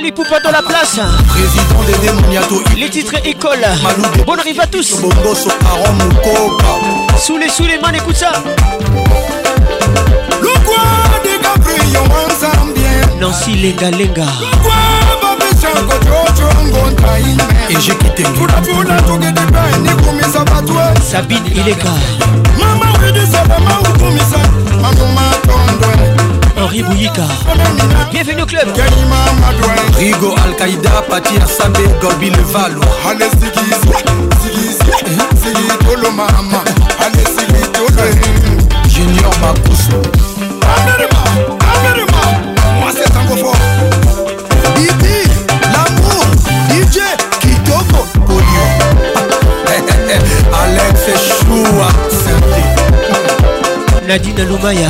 les poupons dans la place. Président des démoniatos. Les titres école Bonne arrive à tous. Sous les sous les mains, écoute ça. Le quoi des cabrillons en Zambien. Nancy Lenga Lenga. Et j'ai quitté Sabine, il est gars. Maman, je dis ça, maman, vous commissez. Maman, m'attendez. Henri Bouyika Bienvenue au club Rigo Al-Qaïda, Pati Assambe, Gorbi Levalo Allez Ziggy, Ziggy, Ziggy, Tolo Mama Allez Ziggy, Tolo Junior Makusu Amérima, Amérima, moi c'est Tango Fort Didi, l'amour, DJ, Kitoko, Polio eh, eh, eh, Alex Choua, Santé Nadine Loumaya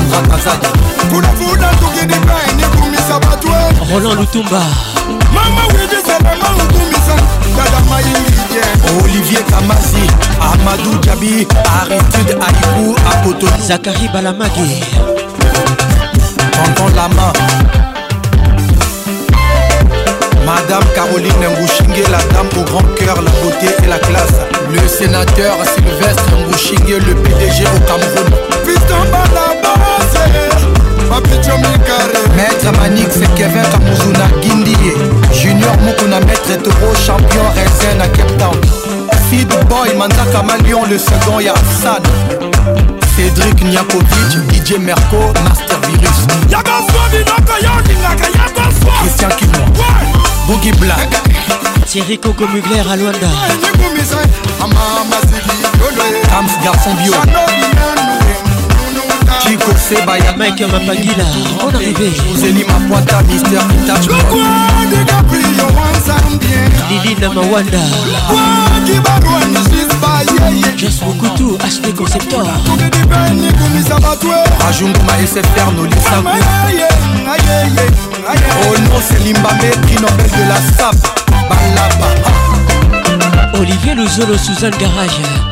rendra kazadi kulafuna tukidipeni kumisa batwe roland lutumba mama widisalanga lutumisa dada mayingije olivier kamazi amadou jabi aritude aiku akoto zakari balamage tonton lama Madame Caroline Ngouchingue, la dame au grand cœur, la beauté et la classe. Le sénateur Sylvestre Ngouchingue, le PDG au Cameroun. Putain, madame bapicho mikare maître manix kevin kamuzu na gindie junior moko na maître toro champion raisin na cape town fid boy manzaka malion le second ya san cédrik niakovic dj merco master virus christian kimo bougi black thierry coco mugler à luanda tams garçon bio Chico Sebaya Mike Mapagila On arrivé Joseli Mapwata Mister Pitach Liline Mawanda Just Mokutu HD Conceptor Ajunguma SFR Nolisa Oh non c'est Limbabé Prix Nobel de la SAP Balaba Olivier Lozolo Suzanne Garage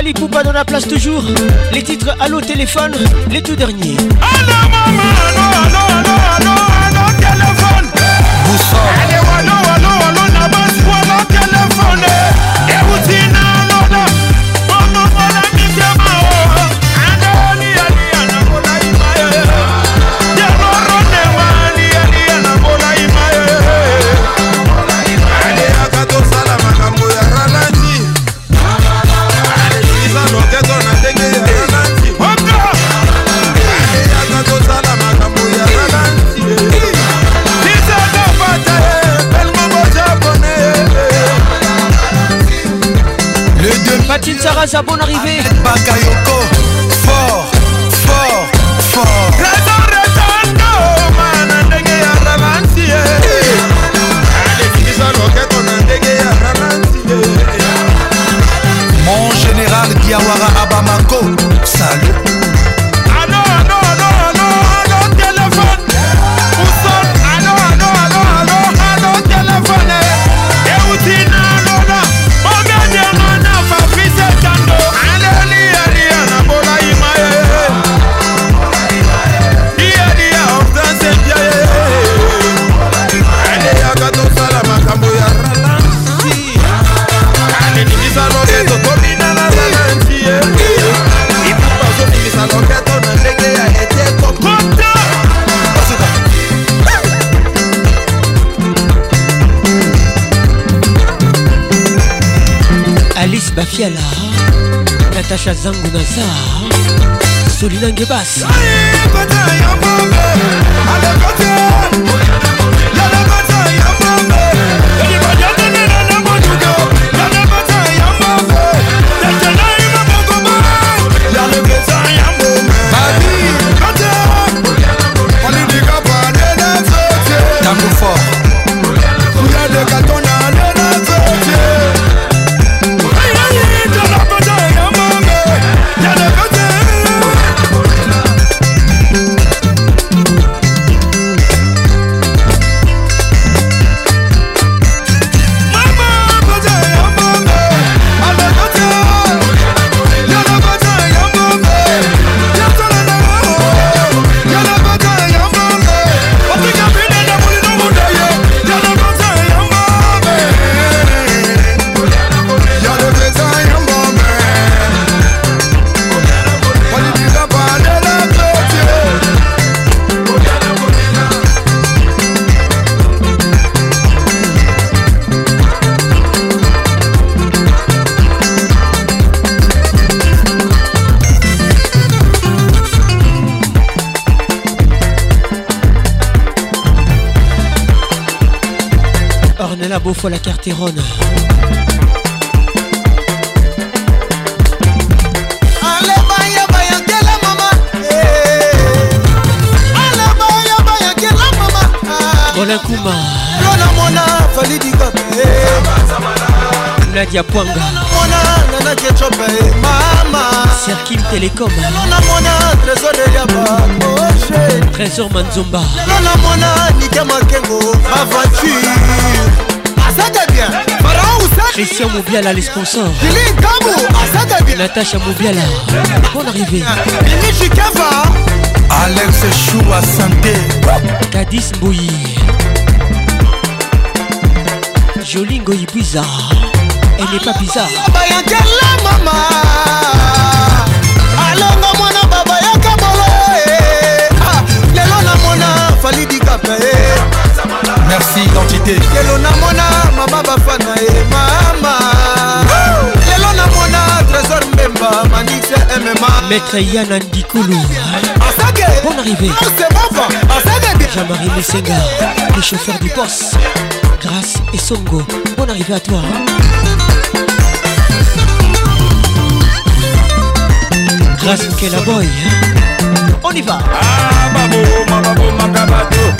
Kali Poupa dans la place toujours. Les titres Allo Téléphone, les tout derniers. Allo maman, allo, allo, allo, allo, allo téléphone. sommes natasha zangu naza solinange basi beau fois la cartéronne. Eh. Ah. Olakuma Nadia Pwanga Serkim Telecom Trésor Manzomba Aventure Asata bien Pharaon Ousani Christian Moubiala les sponsors Lili Kabou Asata bien Natacha Moubiala Bonne arrivée Lili Chikava Alex Choua Santé Kadis Mbouyi Jolie Ngoyi Bizarre Elle n'est pas bizarre Bayankela Mama Alongo moi kasi identité lelo namona mama bafana ye mama lelo namona trésor mbemba manise mma maître yana ndikulu ah, bon arrivé sebova asage bien jean-marie le chauffeur du poste grâce et songo bon arrivé à toi hein. grâce Kela Boy. Hein. On y va. Ah, babo, ma babo,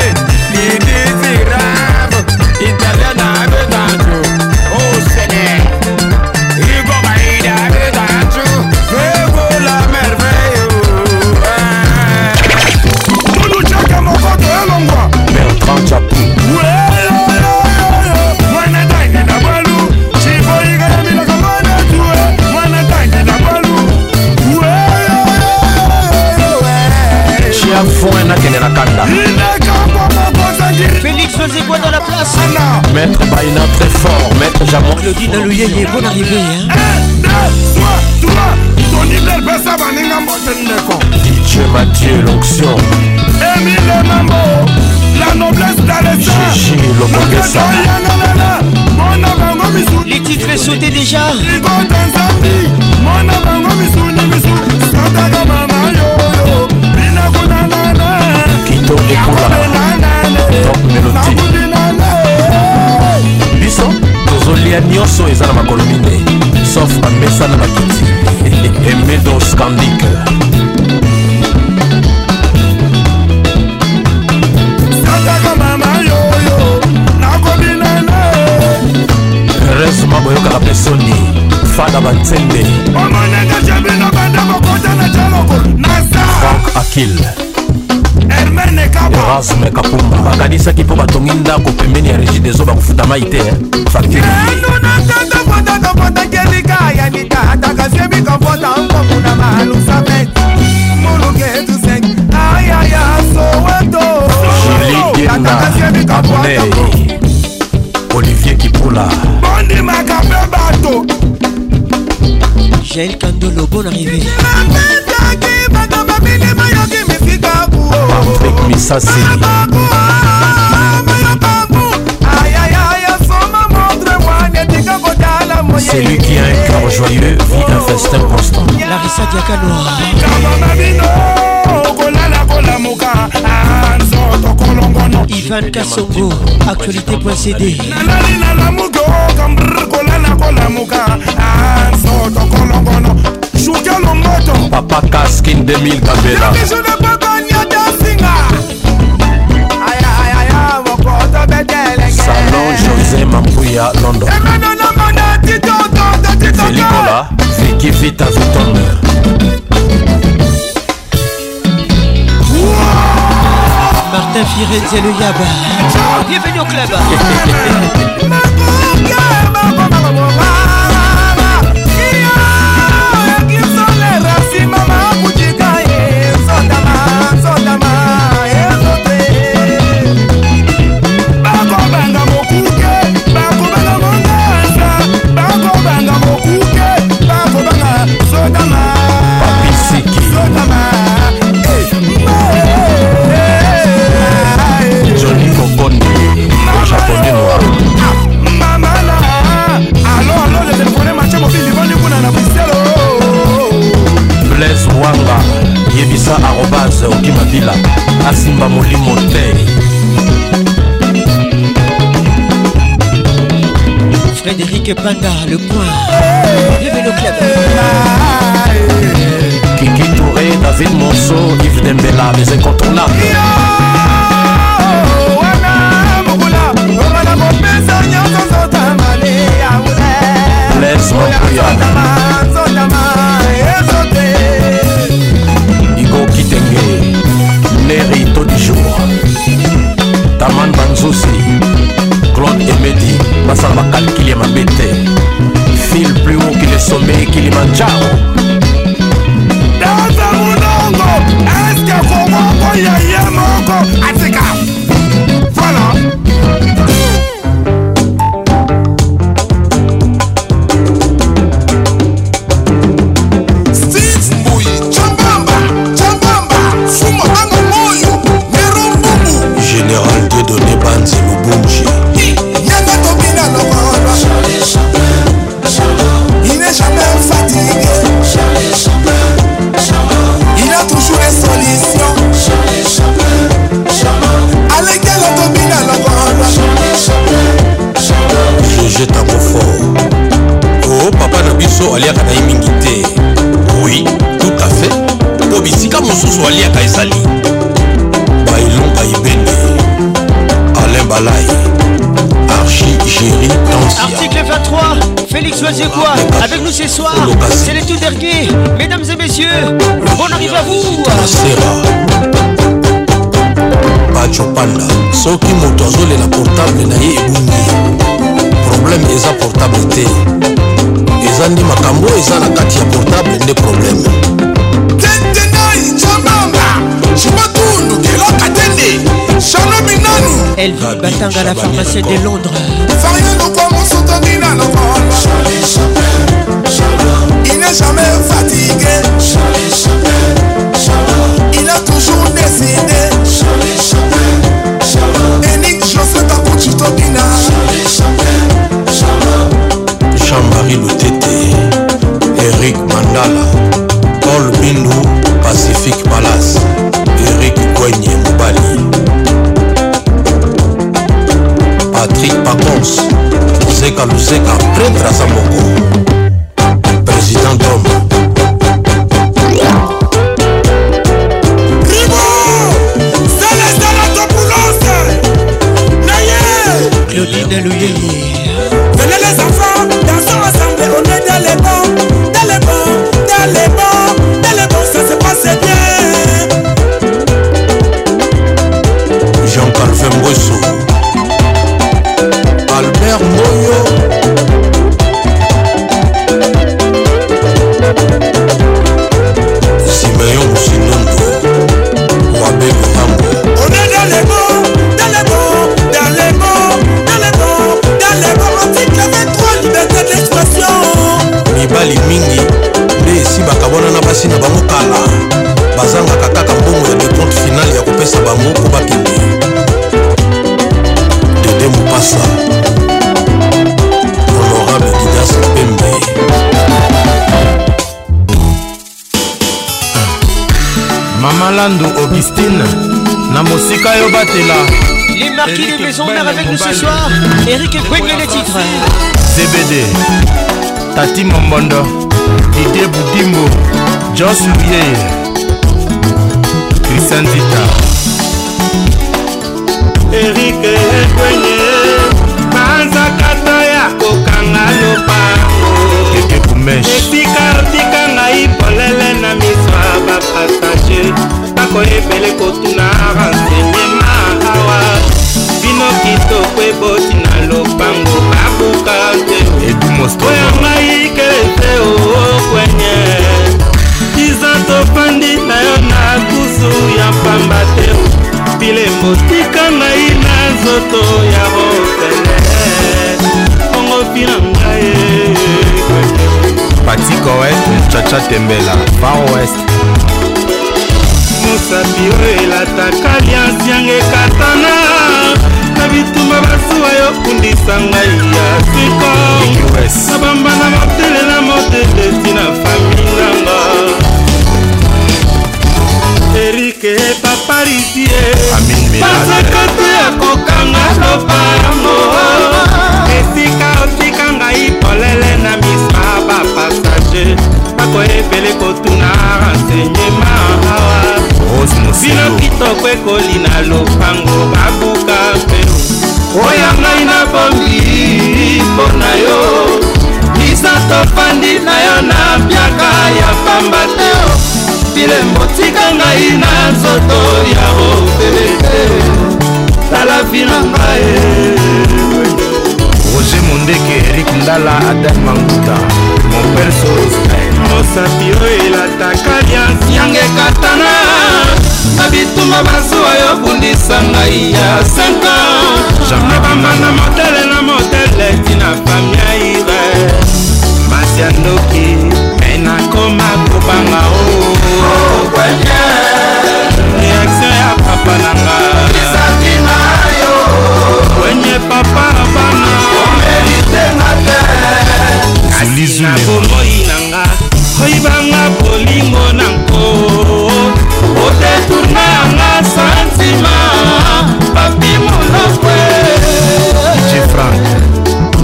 Sana Maître Baïna très fort, Maître Jamon Elodie Nalouyeye, bonne arrivée hein. Un, deux, sois, toi Tony Belbessa Baninga Motendeko Dieu Mathieu, l'onction Emile Mambo La noblesse d'Alessa Gigi Lomongessa Mona Bango Misou Les titres sautaient déjà Ligo Tanzambi Mona Bango Misou Nimisou Santaka Mama Yo Yo Bina Kunanana Kito Ekula Top Melody mateya nyonso eza na makolo minei sof bamesa na bakiti emedo scandike heureusement boyokaka mpe soni fada banzembe frank akil erasme kapumba bakanisaki mpo batongi ndako pembeni ya régi deso bakofuta mai te faktirionatatapotatapotakelika ya lita atakasebi kopota nkokuna malusamet muluketuseng ayaya soweto atakasebi kopota olivier kipula bondimaka mpe bato jael kandolo bon arrivé avec misasi lui qui a un cœur joyeux vit un festin constant. Larissa Diakaloa. Ivan Kassongo, actualité.cd. Papa Kaskin 2000 Kabela. Don José Mambuya London Felicola Vicky Vita Vutonner Martin Firenze le Yaba Bienvenue au club yebisa arobase okimabila asimba molimo te frédéric panda le point le vélo club kiki touré david monso yves dembela les incontournables Les Mapuya taman banzusi claude emedi basala bakalkile ya mabe te fil plus haut que le sommet kilimanjaro daza monongo eske komoko ya ye moko atika mosusu aliaka na ye mingi te oui tout à fait po bisika mosusu aliaka ezali baelonga ebene alain balai archi géri tansia article 23 Félix Loisekwa ah, avec nous ce soir c'est le tout dernier mesdames et messieurs bon arrive à vous Sera. bacho panda soki moto azolela portable na ye ebungi problème eza portable te eza nde makambo eza na kati ya portable nde problème elvi batanga na pharmacie de londres Il n'est jamais fatigué. Il a toujours décidé. Et Nick Joseph Kakuchi Tokina. marie lutete erik mandala paul bindu pacifique malas erik gwenye mobali patrik pacons zeka luzeka prêtre aza moko président dome Claudine Alouyeli christine na mosika yo batela Les marquis des maisons d'art avec nous ce soir Eric Gwengle les titres ZBD Tati Mombondo Didier Boudimbo Jos Louye Christian Zita Eric Gwengle Banzakata ya kokanga lopango Keke Kumesh Etika Otika ebele na misra bapassager bakoyebele kotuna rensegnema awa bino kitoko eboti na lopango babuka te oya ngai kelete ookwenye iza tofandi na yo na kusu ya pamba te bilembo tika ngai na nzoto ya rotene bongo fina ngai kwete patik oest chacha tembela far oest mosapiro elataka liansi yango ekatana na bitumba basuwa yo oh, kundisa ngai ya siko nabamba na motele na moteteti na fami nanga erike paparisie masakatu ya kokanga lopango esika otika ngai polele na miso bapassager bako ebele kotuna rensegnema awa bino kitoko ekoli na lopango babuka mpeo oya ngai nabombi mpo na yo lisa tofandi na yo na mpiaka ya pamba te o bilembo tika ngai na nzoto ya obele te tala vi na ngai roger mondeke erik ndala adam manguta mopelso mosapiro elataka liansi yange katana na bitumba bazuwa yo bundisa ngai ya 5 ans na bambanda motele na motele tina famia ire masi ya ndoki me nakoma kobanga o reaktio ya papa na nga wenye papa bana kasi na bomoi na nga koyibanga bolingo na nko odetourne yanga santima papi molokwe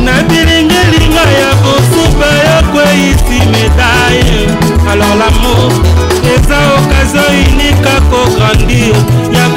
na bilingilinga ya bosuba yo kweyisi medaille alors lamour eza okazio unika kograndir ya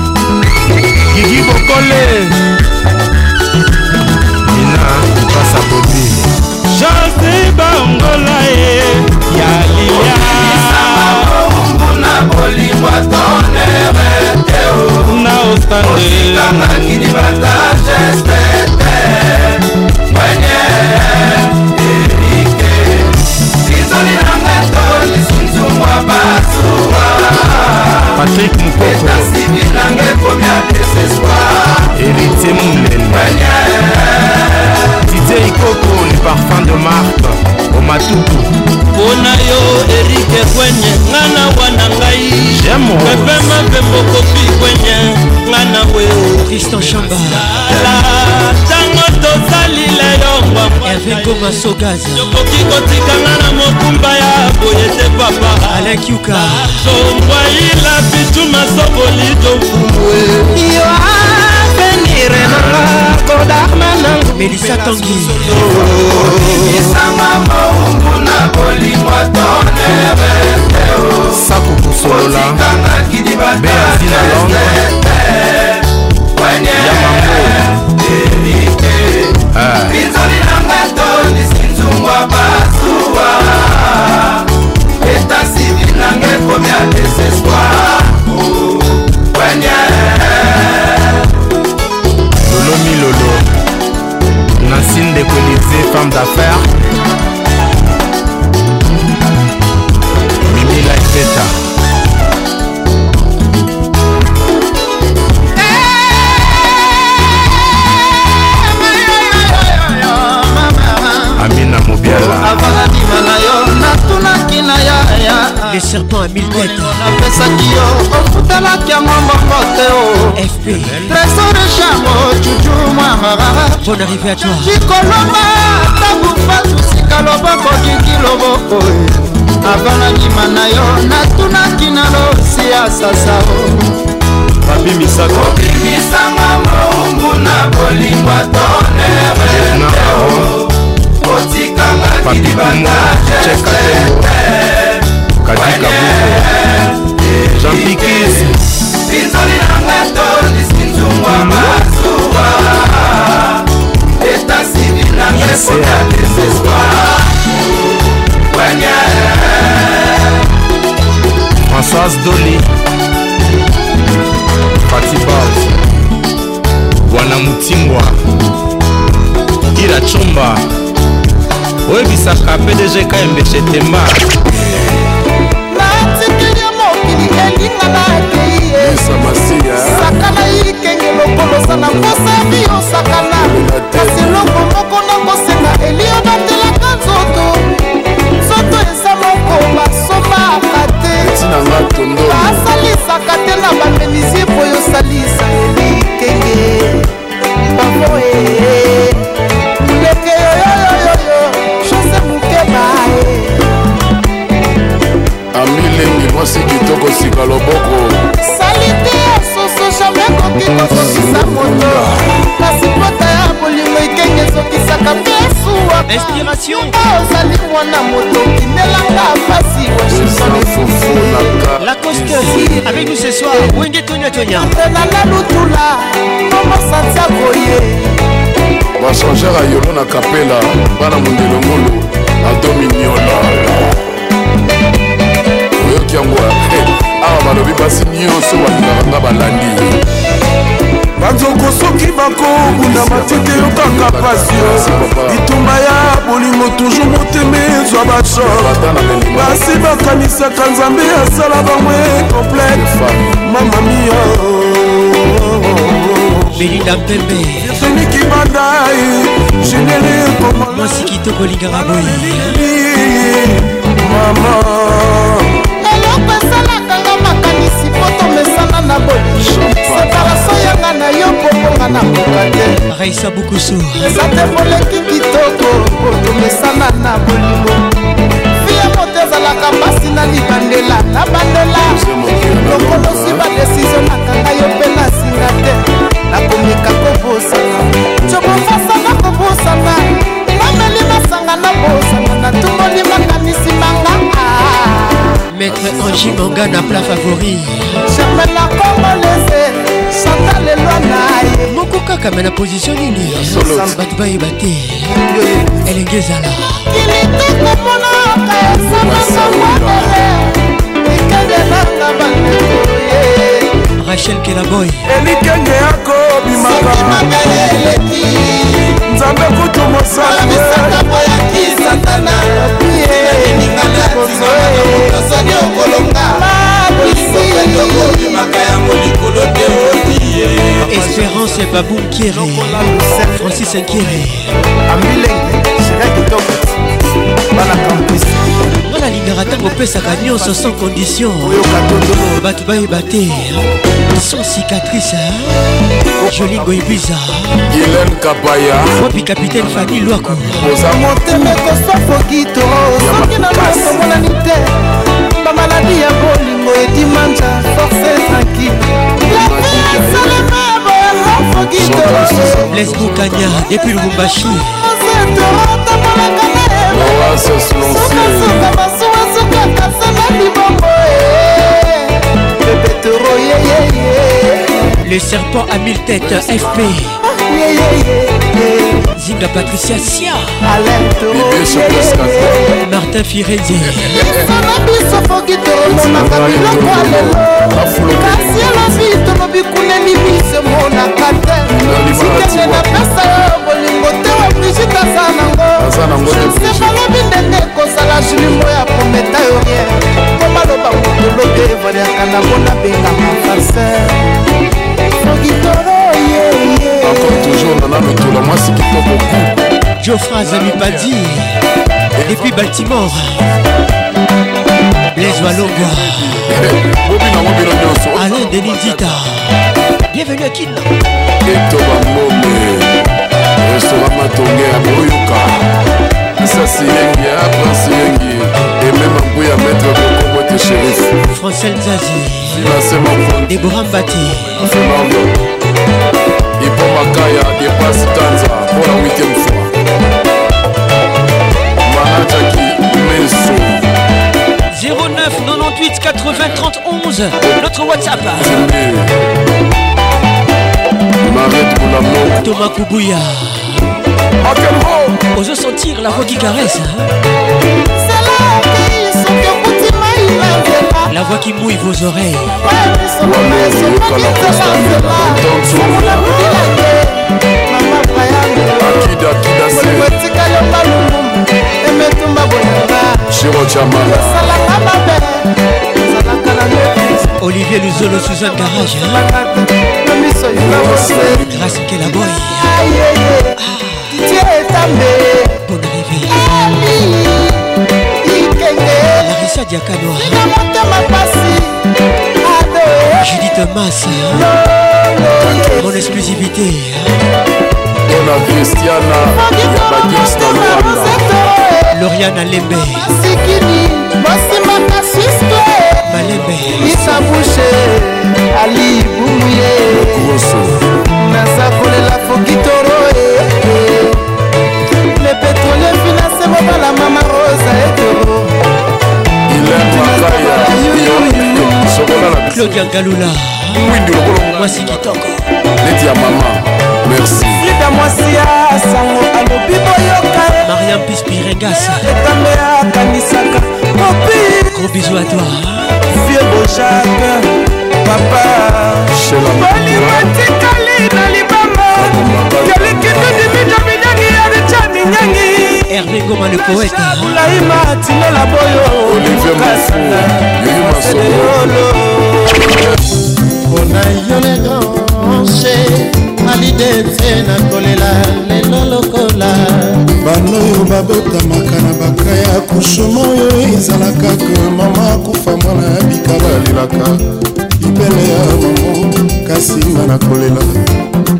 gigi bokole ina mpasa bobile jose bangola ye ya liya bolingwa tonere te o na ostandeosikangakini bata geste te mwenye erike sizoli nanga tolisunzumwa basu patrik mokoko héritier monene didie ikoko le parfum de marque omatuku mpona yo erik ekwenye nga na wana ngai pepema mpe mokopi kwenye nga na we kristan oh, chambala bongo tosalila yo okoki kotikanga na mokumba ya boye te papaombwaila bituma soboli tofumwe venire nanga kodama nangu melisa tangi isanga maungu na bolingwa tonere sako kosolola beazina longo yamango bitoli nanga tolisi nzungwa basuwa etasivi nanga ekomi ya desespoir wenye lolomi lolo nansine dekolite femme d'affaires mimi laifeta serpent à mille têtes apesaki yo ofutelaki yango moko te o fp tresor charmo juju mwa marara bon arrivé à toi likoloba takufa susika loboko kiki loboko avanakima na yo natunaki na losi ya sasa o babimisakaobimisanga moungu na bolingwa tonere teo otikanga libanda kadi kabuko jampikis pinzoli nanga tolisi nzungwa masuwa eta civil nanga ekota desespoir wanya françoise doli fatibas wana mutingwa ira chomba oyebisaka pdg kmbc e temba elenginga na akeiesakana ikenge lokolosa na kosavi osakana kasi eloko moko na kosenga elio batelaka nzoto nzoto eza moko basomaka te basalisaka te na bamenisie po yosalisa elikenge pavoe e, kosika loboko salite ya soso jamai ekoki kosokisa moto kasi pota ya bolimo ekenge ezokisaka mpe suwaozali mwana moto kindelanga pasi washingtonela lutula momosantiago ye bachanger ayolo na kapela bana mondelongolo adominiola oyoki yango awa balobi basi nyonso balingaka nga balandi banzoko soki bakobunda matete yokaka pasi bitumba ya bolingo toujours motema ezwa bashore basi bakanisaka nzambe asala bango complete mamamia belinda mpembe jeni kibandai jenele eh, komamwasi kitoko lingaka boye mama eloko asalaka makanisi mpo tomesana na boy separaso yanga na yo kobonga na koka te raisa bukusu eza te moleki kitoko po tomesana na bolingo fia moto ezalaka mpasi na libandela na bandela lokolosi badesizio nakanga yo mpe nasinga te nakomika kobosana cobofasana kobosana nameli masanga na bosana natungoli makanisi manga maître Angie Manga na plat favori moko kaka me na position nini bato bayeba te elenge ezala ekedelanga bandeko rachel kelaboy elikenge akobimaka nzambe kutu mosalianingalasoni okolonga ah, okobimaka yango likolo te otie espérance babou nkere francis nkere ambilenge sirakitoko bana kampus ngai nalingaka ntango opesaka nyonso sans condition bato bayeba te sans cicatrice joli goyebiza gilen kabaya wapi capitaine fadi lwako oza motema ekosafoki to soki na masomonani te bamaladi ya bolingo etimanja force ezaki blaise bokanya depuis lubumbashi Le serpent à mille têtes FP Zinga Patricia Sia Martin Firedi kasi alobi tomobikuna mimise monaka te sikende napesa yo bolingo te wa brigit aza nango se balobi ndenge ekozala julimo ya prometa yo rien po baloba motolote evaliaka nango nabengaka farceur comme toujours nana lotola mwasi kitoko ku geoffraz amipadi epuis baltimore blaise walongo bobi nango bino nyonso alain denis dita bienvenu akina etoba mbome restaurant matonge ya boyoka sasi yengi ya prince yengi emema mbu ya maître kokomo te sherif francel zazi financement debora mbati makaya depasi kanza mpo na wikem fois manajaki meso 09 98 80 31 notre whatsapp maret bolamoko toma kubuya ozosentir la voix qui caresse hein? La voix qui mouille vos oreilles. Olivier Luzolo, Suzanne Garage. Hein? Grâce à quel aboy. Ah. Bonne arrivée. elisa diakanoa judith mas mon exclusivité ona cristiana yabakis na luanda loriana lembe malembe isabushe alibumuye naza kolela fokitoro le pétrole finance mobala mama rosa eh claudia galula mwasi kitoko leti ya mama merci ida mwasi ya sango alobi boyoka mariam pispiregasa etambe akanisaka kopi gros bizu a toi vie bojak papa bolimo tikali na libamba yoliki tudimidominyangi ya richard nyangi Hervé Goma le poète Boulaïma Tinela Boyo Olivier Massou Yoyo Massou Ona yole granche alide te nakolela lelo lokola bana oyo babotamaka na baka ya kushuma oyo ezalaka ke mama akufa mwana ya bikala alelaka libele ya mamo kasi nga nakolela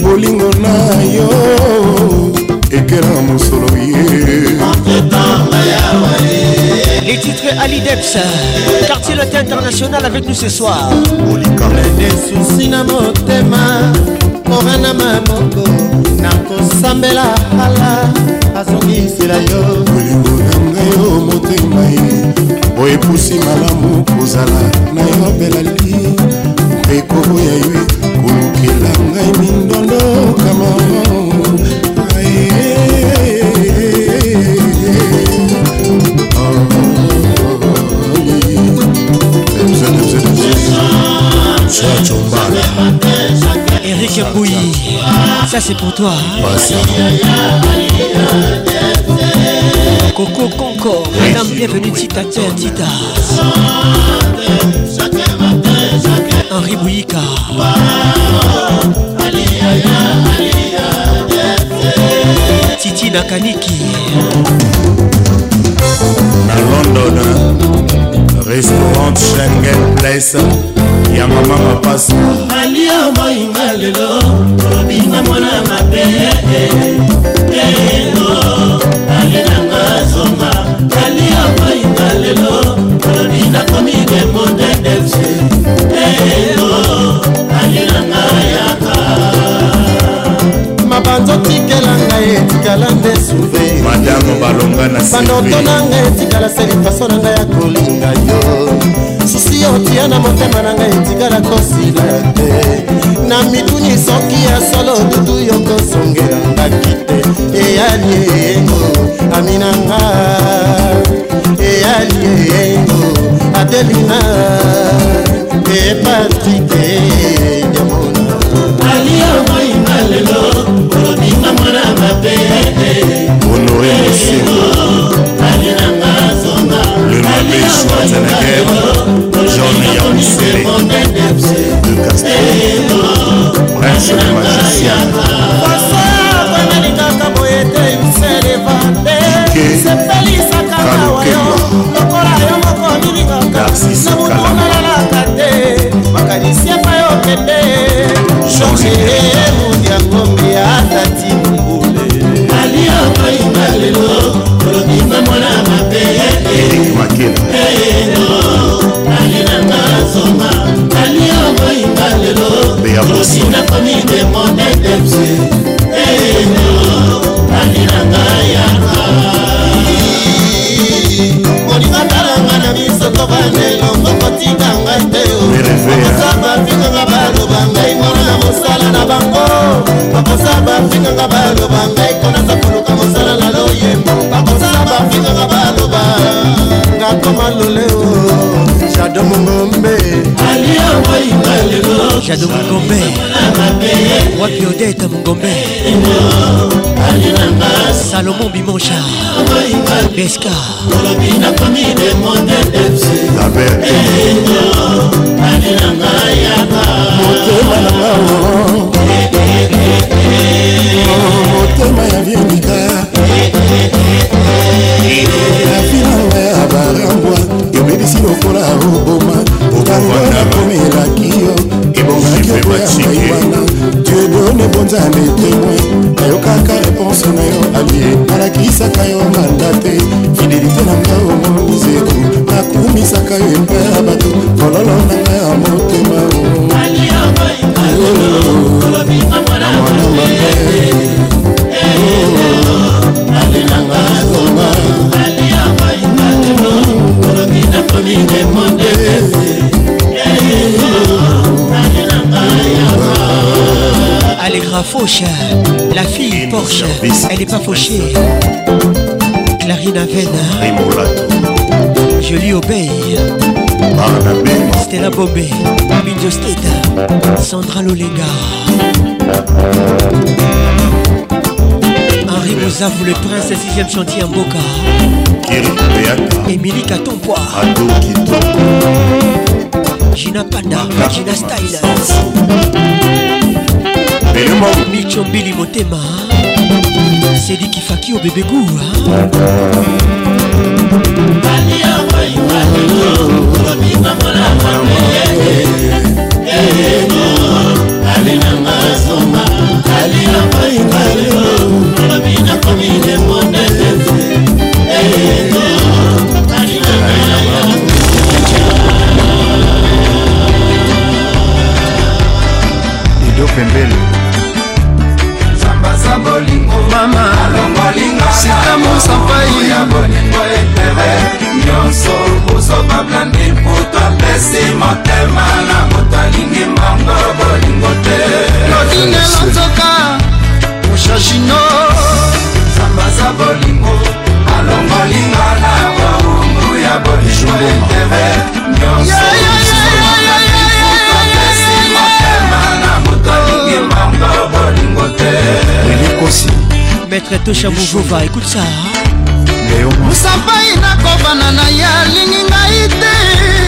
bolingo na yo ekela mosolo ye les titres alideps quartier loté international avec nous ce soir olinkaesusi na motema orana maboko nakosambela ala azongisela yo olingo na ngai yo oh, motema ye oepusi malamu kozala na yo belali mpe koboya ye kolukela ngai mindondo kamara Eric Bouy, ça c'est pour toi hein. Coco Concord Madame bienvenue Tita Tita Henri Bouyika Titi Nakaniki À London Restaurant Schengen Place ya mama mapasi balia moinga lelo obinga mwana mabe lelo alinanga zonga balia moinga lelo olobi nakomi dembo nde dfc lelo alinanga yaka mabanzo tikela ngai etikala nde suve madame balonga na bandoto na ngai etikala se lifaso na ngai ya kolinga yo susi otia na motema na ngai etikala kosila te na mituni soki ya solo dudu yo kosongela ngaki te eyali eyengo aminanga eyali eyengo adelina epatrike jamona aliomaina lelo olobinga mwana mabe mono emosengo Santa Miguel, John Young City, Lucas Prince de bakosa bafinganga baloba ngai konasa koluka mosala na loyembo bakosa bafinganga baloba ngakoma loleo jado mongombe aliokoyinga lelo jado mongombe wapi odeta mongombe salomon bimoncha beska olobi nakomi demonde fc motema nanga motema ya vienika afinanga ya barambwa ebebisi lokola oboma okangona komelaki yo ebongaki okoyamayibana diedone bonzambe temoin nayokaka reponse na yo alie alakisaka yo manda te fidelite na nga omonizeku nakumisaka yo epai ya bato kololo na nga ya motema fauche, la fille Porsche, elle n'est pas fauchée. Clarine Avena, Jolie Obey, Stella Bobé, Mindio State, Sandra Lolenga. Henri Mouzavou, le prince des 6e chantier en Boca. Émilie Katompoa. Gina Panda, Gina Style. Micho Billy Motema. Sedi Kifaki au bébé goût. Hein? katosha bovova écoute ça mosapai nakobana na ye alingi ngai te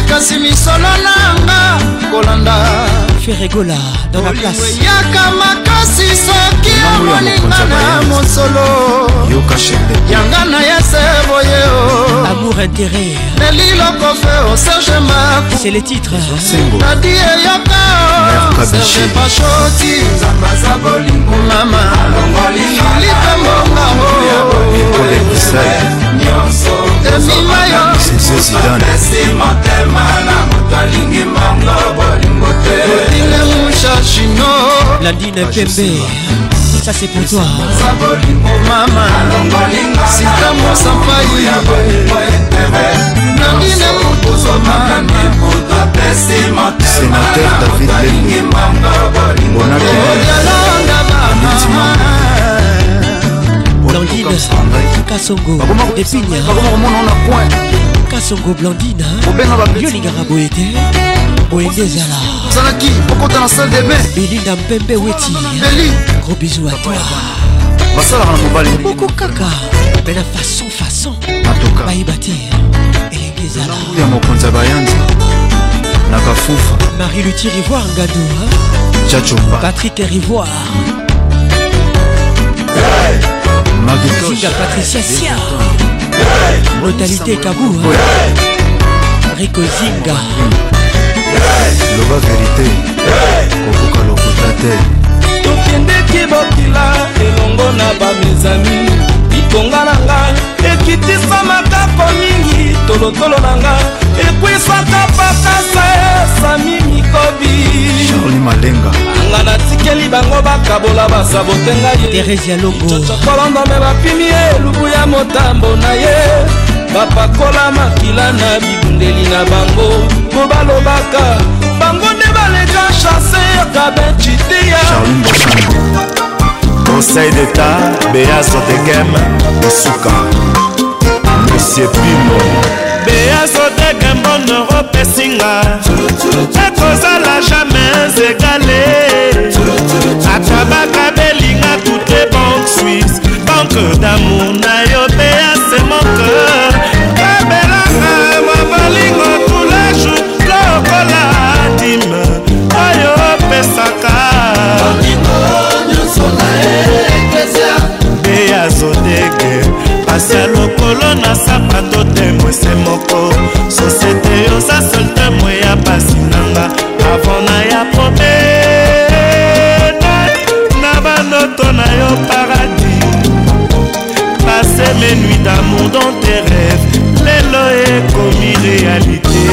kasi misolo nanga kolanda ferregola dans la place yaka makasi soki omolinga na mosolo yanga na yese boye o oh. amour intérêt neliloko fe o oh, serge maku c'est le titre nadi eyoka o oh. serge pashoti nzambaza bolingo mama lipe mbonga o nyonso nsima yo motema na moto alingi mbongo bolingo te odinga musha chino landine ah, pembe ça c'est pour toi mama sika mosampai nandine sénateur david lelonakimaaultima Blandine Kasongo Epinia Kasongo Blandine yolingaka boye te boyenge ezala ozalaki okota na salle de bain belinda mpembe weti gros bisou à toi basalaka na mobali moko kaka mpe na façon façon bayeba te elenge ezala ya mokonzi ya bayanzi na kafufa marie luti rivoire ngando chachopa patrik rivoire hey! Magutoche Patricia Sia Brutalité Kabou Rico Zinga loba verité kokoka lokuta te tokendeki bokila elongo na bamezami etonga na ngai ekitisa makako mingi tolotolo na ngai ekwisaka pakasa esami mikobi malenga nga natikeli bango bakabola basabote ngayecocokolondome bapimi elubu ya motambo na ye bapakola makila na bibundeli na bango mpo balobaka bango nde baleka chaser kabencitiya conseil d'état béa sotekem osuka monsieur pimo béa sotekem bonor opesinga ekozala jamais egale atabaka belinga tute banque suisse banque d'amour na yo béa se mon cœur zodege pasi ya lokolo na sapato te mwese moko sosiete yoza solte mwe ya pasi nanga avona ya pobeda na banoto na yo paradis pase menui damour dans tes rêves lelo ekomi réalité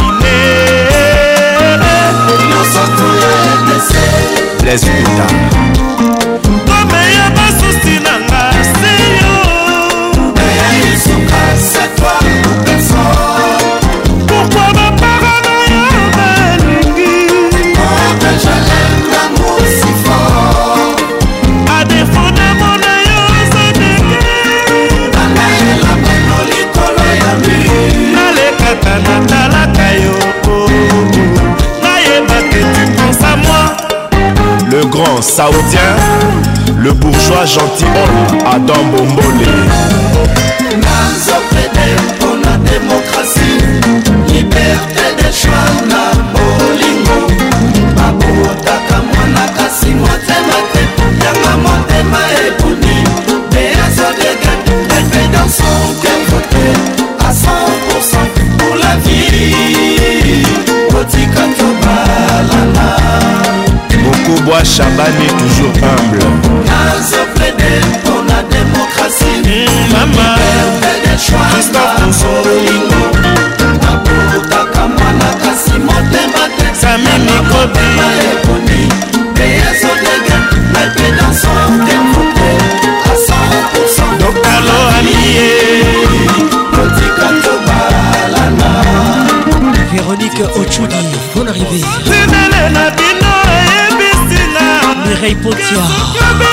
by me toujours Mireille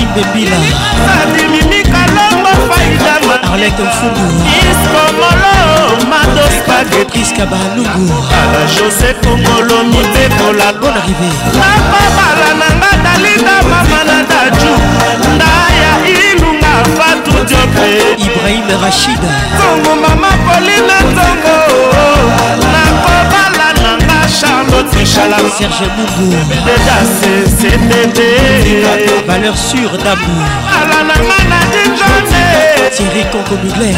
salim debila sadimi mikalongo faidama arlete mfungu iskomolo matos pagetis kabalungu ala jose kongolo mibekola bon arrivé papa bala nanga dalida mama na daju ndaya ilunga fatu diope ibrahim rachida tongo mama polina tongo Serge Moubou Valeur sûre d'amour Thierry Conco Mugler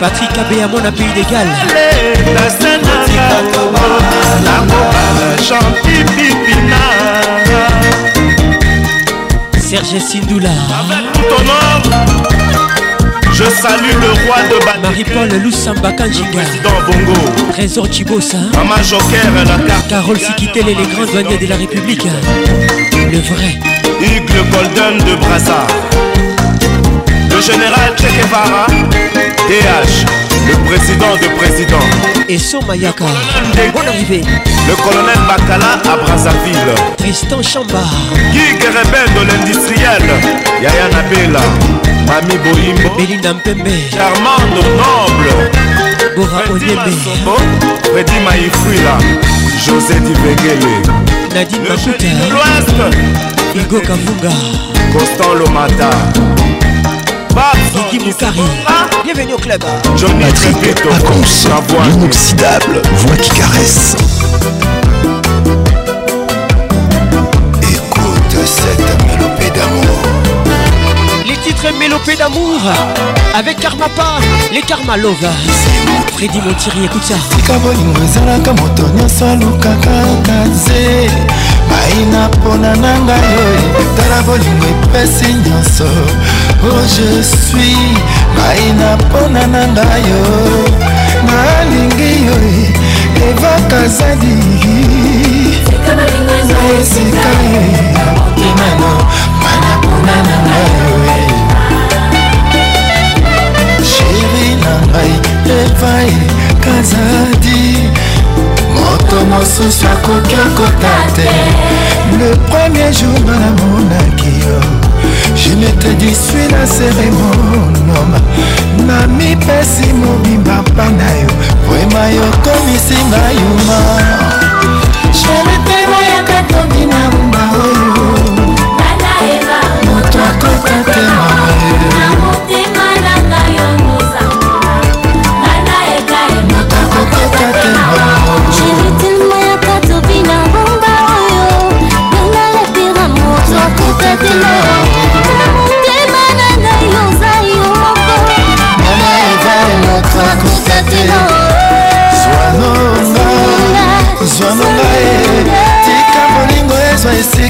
Patrick Abé à mon appui d'égal euh, Serge Sindoula Je salue le roi de Batéke Marie-Paul Loussamba Kanjiga Président Bongo Trésor Chibosa Maman Joker la carte Carole et les grands douaniers de la République Le vrai Hugues Golden de Brazzard général Che D.H. le président de président. Et Mayaka, bon Arrivé, Le colonel Bakala à Brazzaville. Tristan Chamba. Guy de l'industriel. Yaya Nabela. Mami Boimbo. Belinda Mpembe. Charmande Noble. Bora Freddy Maïfouila. José Dibégué, Nadine L'Ouest. Hugo Kavunga. Constant Lomata. Niki Boukari ah, Bienvenue au club Johnny Patrick Pacons inoxydable, Voix qui caresse Écoute cette mélopée d'amour Les titres mélopées d'amour Avec Karma Karmapa Les Karma Lovers Freddy Montiri, écoute ça likambo lingo ezalaka moto nyonso kaze maina Pona, Nanga, ngai oyo eh. bolingo epesi nyonso oh je suis maina mpona na ngai yo nalingi yo e. evakazadi esika ye ya motemano e. mana mpona e. na ngai yo sheri na ngai evae kazadi moto mosusu akoki akota te le premier jour banamonaki yo je ne te disui na seremonoma na mipesi mobimba mpa na yo poema yokomisinga yuma sheretema yakatobi na rumba oyo oh. moto akota te Thank you.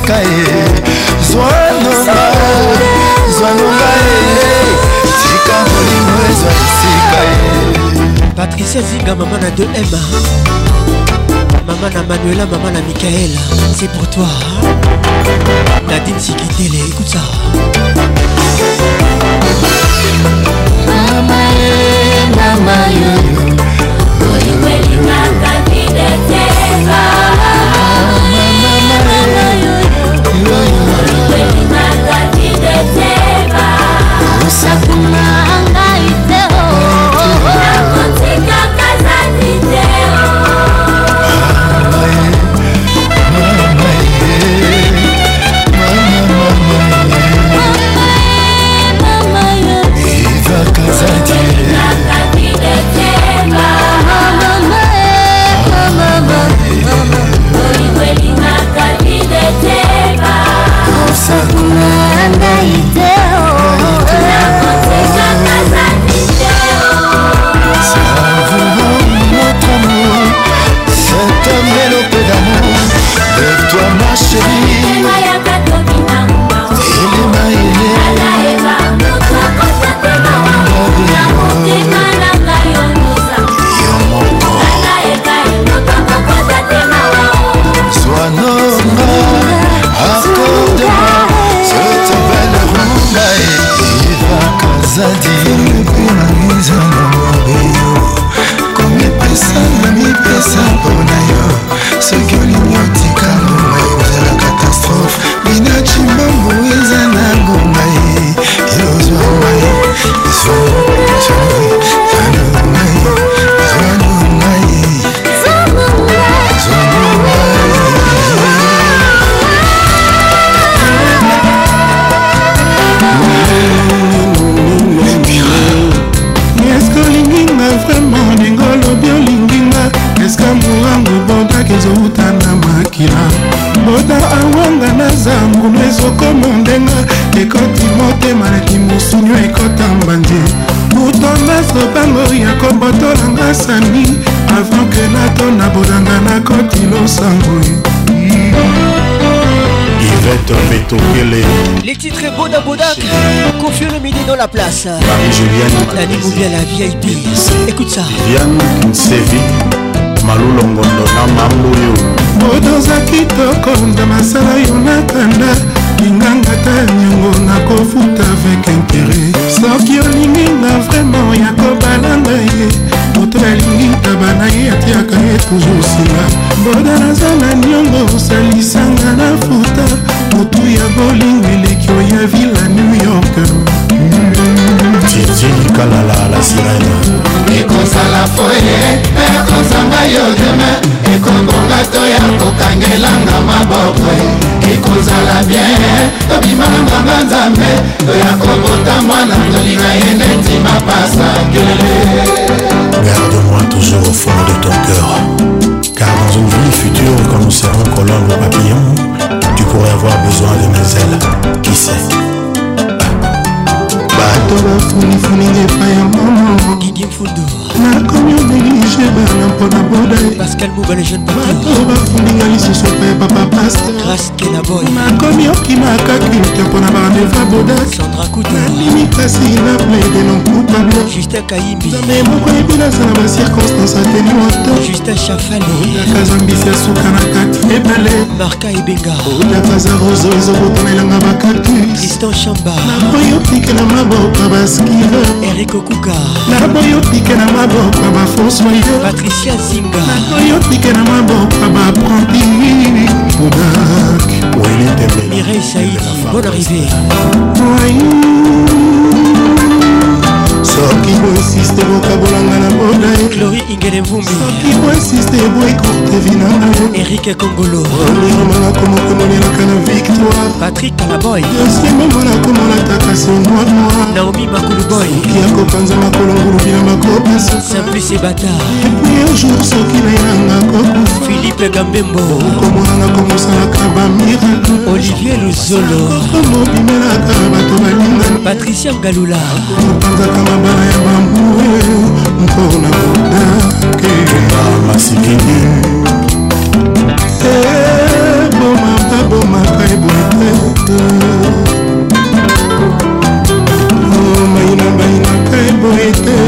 tika ye zwanonga zwanonga ye tika molimo ezwa esika ye patricia zinga mama na 2m mama na manuela mama na michael c'est pour toi nadine sikitele écoute ça mama ye mama ye olingo elingaka videteka usap na should be Mona Bodak, confieux le midi dans la place. Dani Moubia, la VIP. Écoute ça. Viviane Nsevi, Malou Longondo, Namamboyo. Bodoza kitoko na masala yo nakanda linganga ta nyango nakofuta avec intere soki olingi nga vraimen ya kobalanga ye moto alingi taba na ye atiaka ye toujour sila boda naza na niongo osalisanga na futa motu ya bolingo eleki oya vila new york titikalala la sirena ekosala foye ekozanga yo deme ekobonga to ya kokangelanga maboko ekozala bien tobimalanganga nzambe toya kobota mwana tolinga ye neti mapasa kelele garde-moi toujours au fond de ton cœur car dans une vie future quand nous serons colombes papillons pour avoir besoin de mes ailes. Qui sait bato bafunifuninga epai ya nakomi oblige bana mpona bodabato bafuninga lisusu epai papa pasternakomi okimaka kulte mpona barandeva bodaknalimi kasi na plaide nonkutablenzambe moko yebi nazala bacirconstance ateni watonaka zambisi ya suka na kati ebale odakaza roso ezobotana elanga bakatu tristan chamba naboyi otike na maboko baskilo erik okuka naboyi otike na maboko bafonsoyo patricia zinga naboyi otike na maboko baprandi kodak mireille saidi bonne arrivée soki boinsiste bokabolanga na bona clori ingele mvumbi soki boinsiste boekourte vinanga erike kongolo oniromanga komokomonelaka na victoire patrik kalaboy dosie memo nakomona taka sonwa noir naomi makuluboy soki akopanza makolongulubi na makobaso simplice bata epui jour soki nayenanga kokufa philipe gambembo okomonanga komosalaka bamiracle olivier luzolo omobimelaka bato balingana patricia ngalula opanzaka na baya bambue mpona kodakenga masikini ebomaka eh, bomaka eboyete omaina oh, bainaka eboyete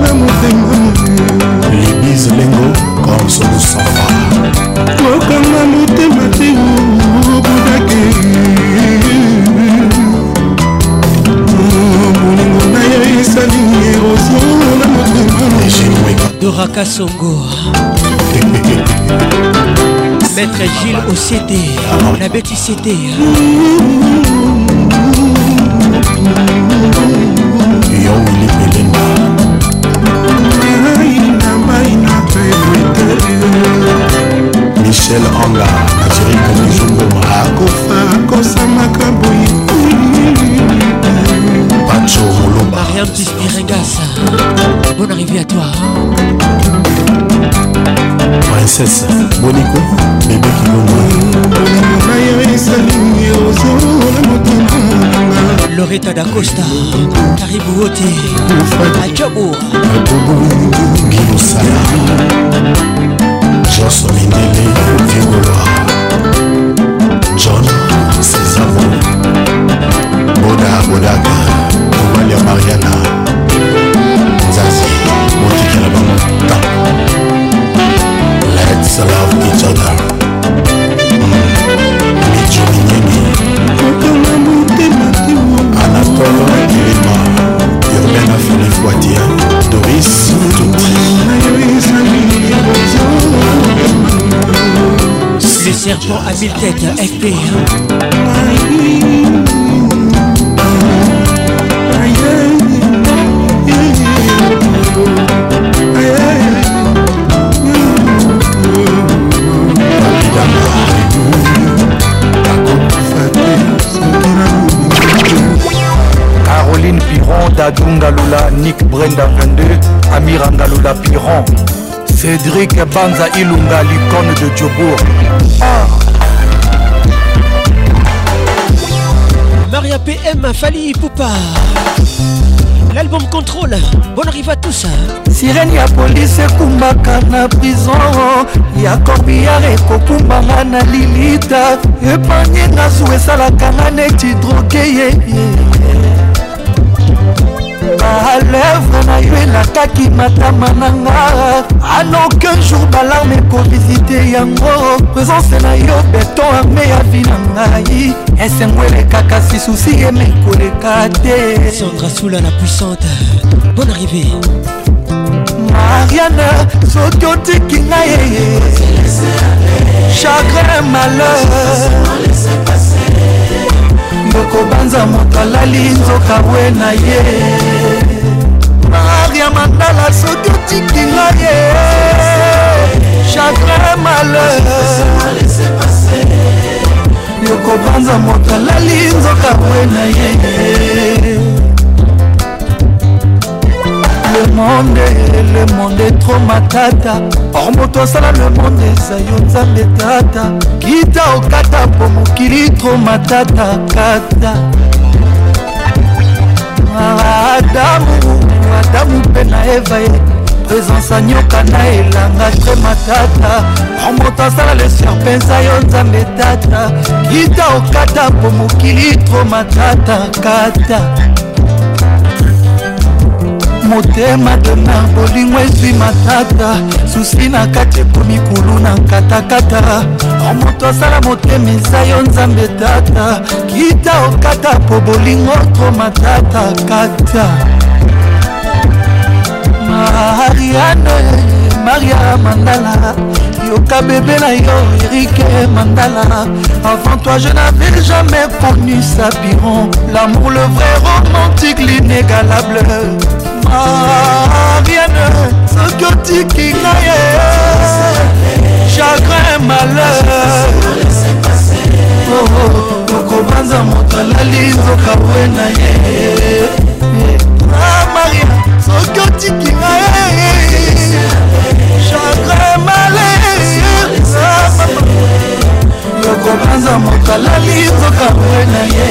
na motema libise lengo korsolusafa kokanga motema te obudake molingo na yo esali erosio na motema doraka songo maître gile osiete ah, na beti siete michel anga atirika mizungu akofa akosamaka boyi pacho moloba mariam dispiringasa bonne arrivée à toi hein. princesse boniko bébé kilongo Loretta da costa karibu wote ajobo ajobo Salah. jos mindele vigoloa john sezamo boda bodaka mobali ya mariana nzazi botikela bango ta lets love each other hmm. mijo minene anatole kilima urbain afeli poitier Caroline Piron, Dadunga Nick Brenda 22, Amir Piron. Cédric Banza Ilunga, l'icône de Diobourg. Ah. Maria PM, Fali Poupa. L'album Contrôle, bonne arrive à tous. Sirène ya police ekumbaka na prison ya corbiar ekokumbanga na lilita epanyenga su esalaka nga neti droke ye yeah. lèvre na yo elataki matama na nga anoke jour balarme ekovisite yango présence na yo beton arme ya vi na ngai esengo elekaka si susi yeme koleka te sandra sula na puissante bonne arrivée mariane soki otiki ngai eye chagrin malheur nakobanza moto alali nzoka we na ye fleur ya mandala soki otikinga ye chagrin malheur yokobanza moto alali nzoka bwe na ye le monde le monde tro matata or moto asala le monde eza yo nzambe tata kita okata mpo mokili tro matata kata adamu adamu mpe na eva ye présence anyoka na elanga te matata omoto asala leser mpenza yo nzambe tata kita okata po mokili tro matata kata motema dena bolingo ezwi matata susi na kati ekomi kulu na katakata moto asala motema eza yo nzambe tata kita okata po bolingo tro matata kata mariane maria mandala yoka bebe na yo erike mandala avant toi je n'avais jamais connu sa piron l'amour le vrai romantique l'inégalable ariane soki otiki nga ye chagrin malheur okobanza oh, oh, oh, moto alali nzoka bwe na ye ah, maria soki otiki nga ye chagrin malheur ah, yokobanza moto alali nzoka bwe na ye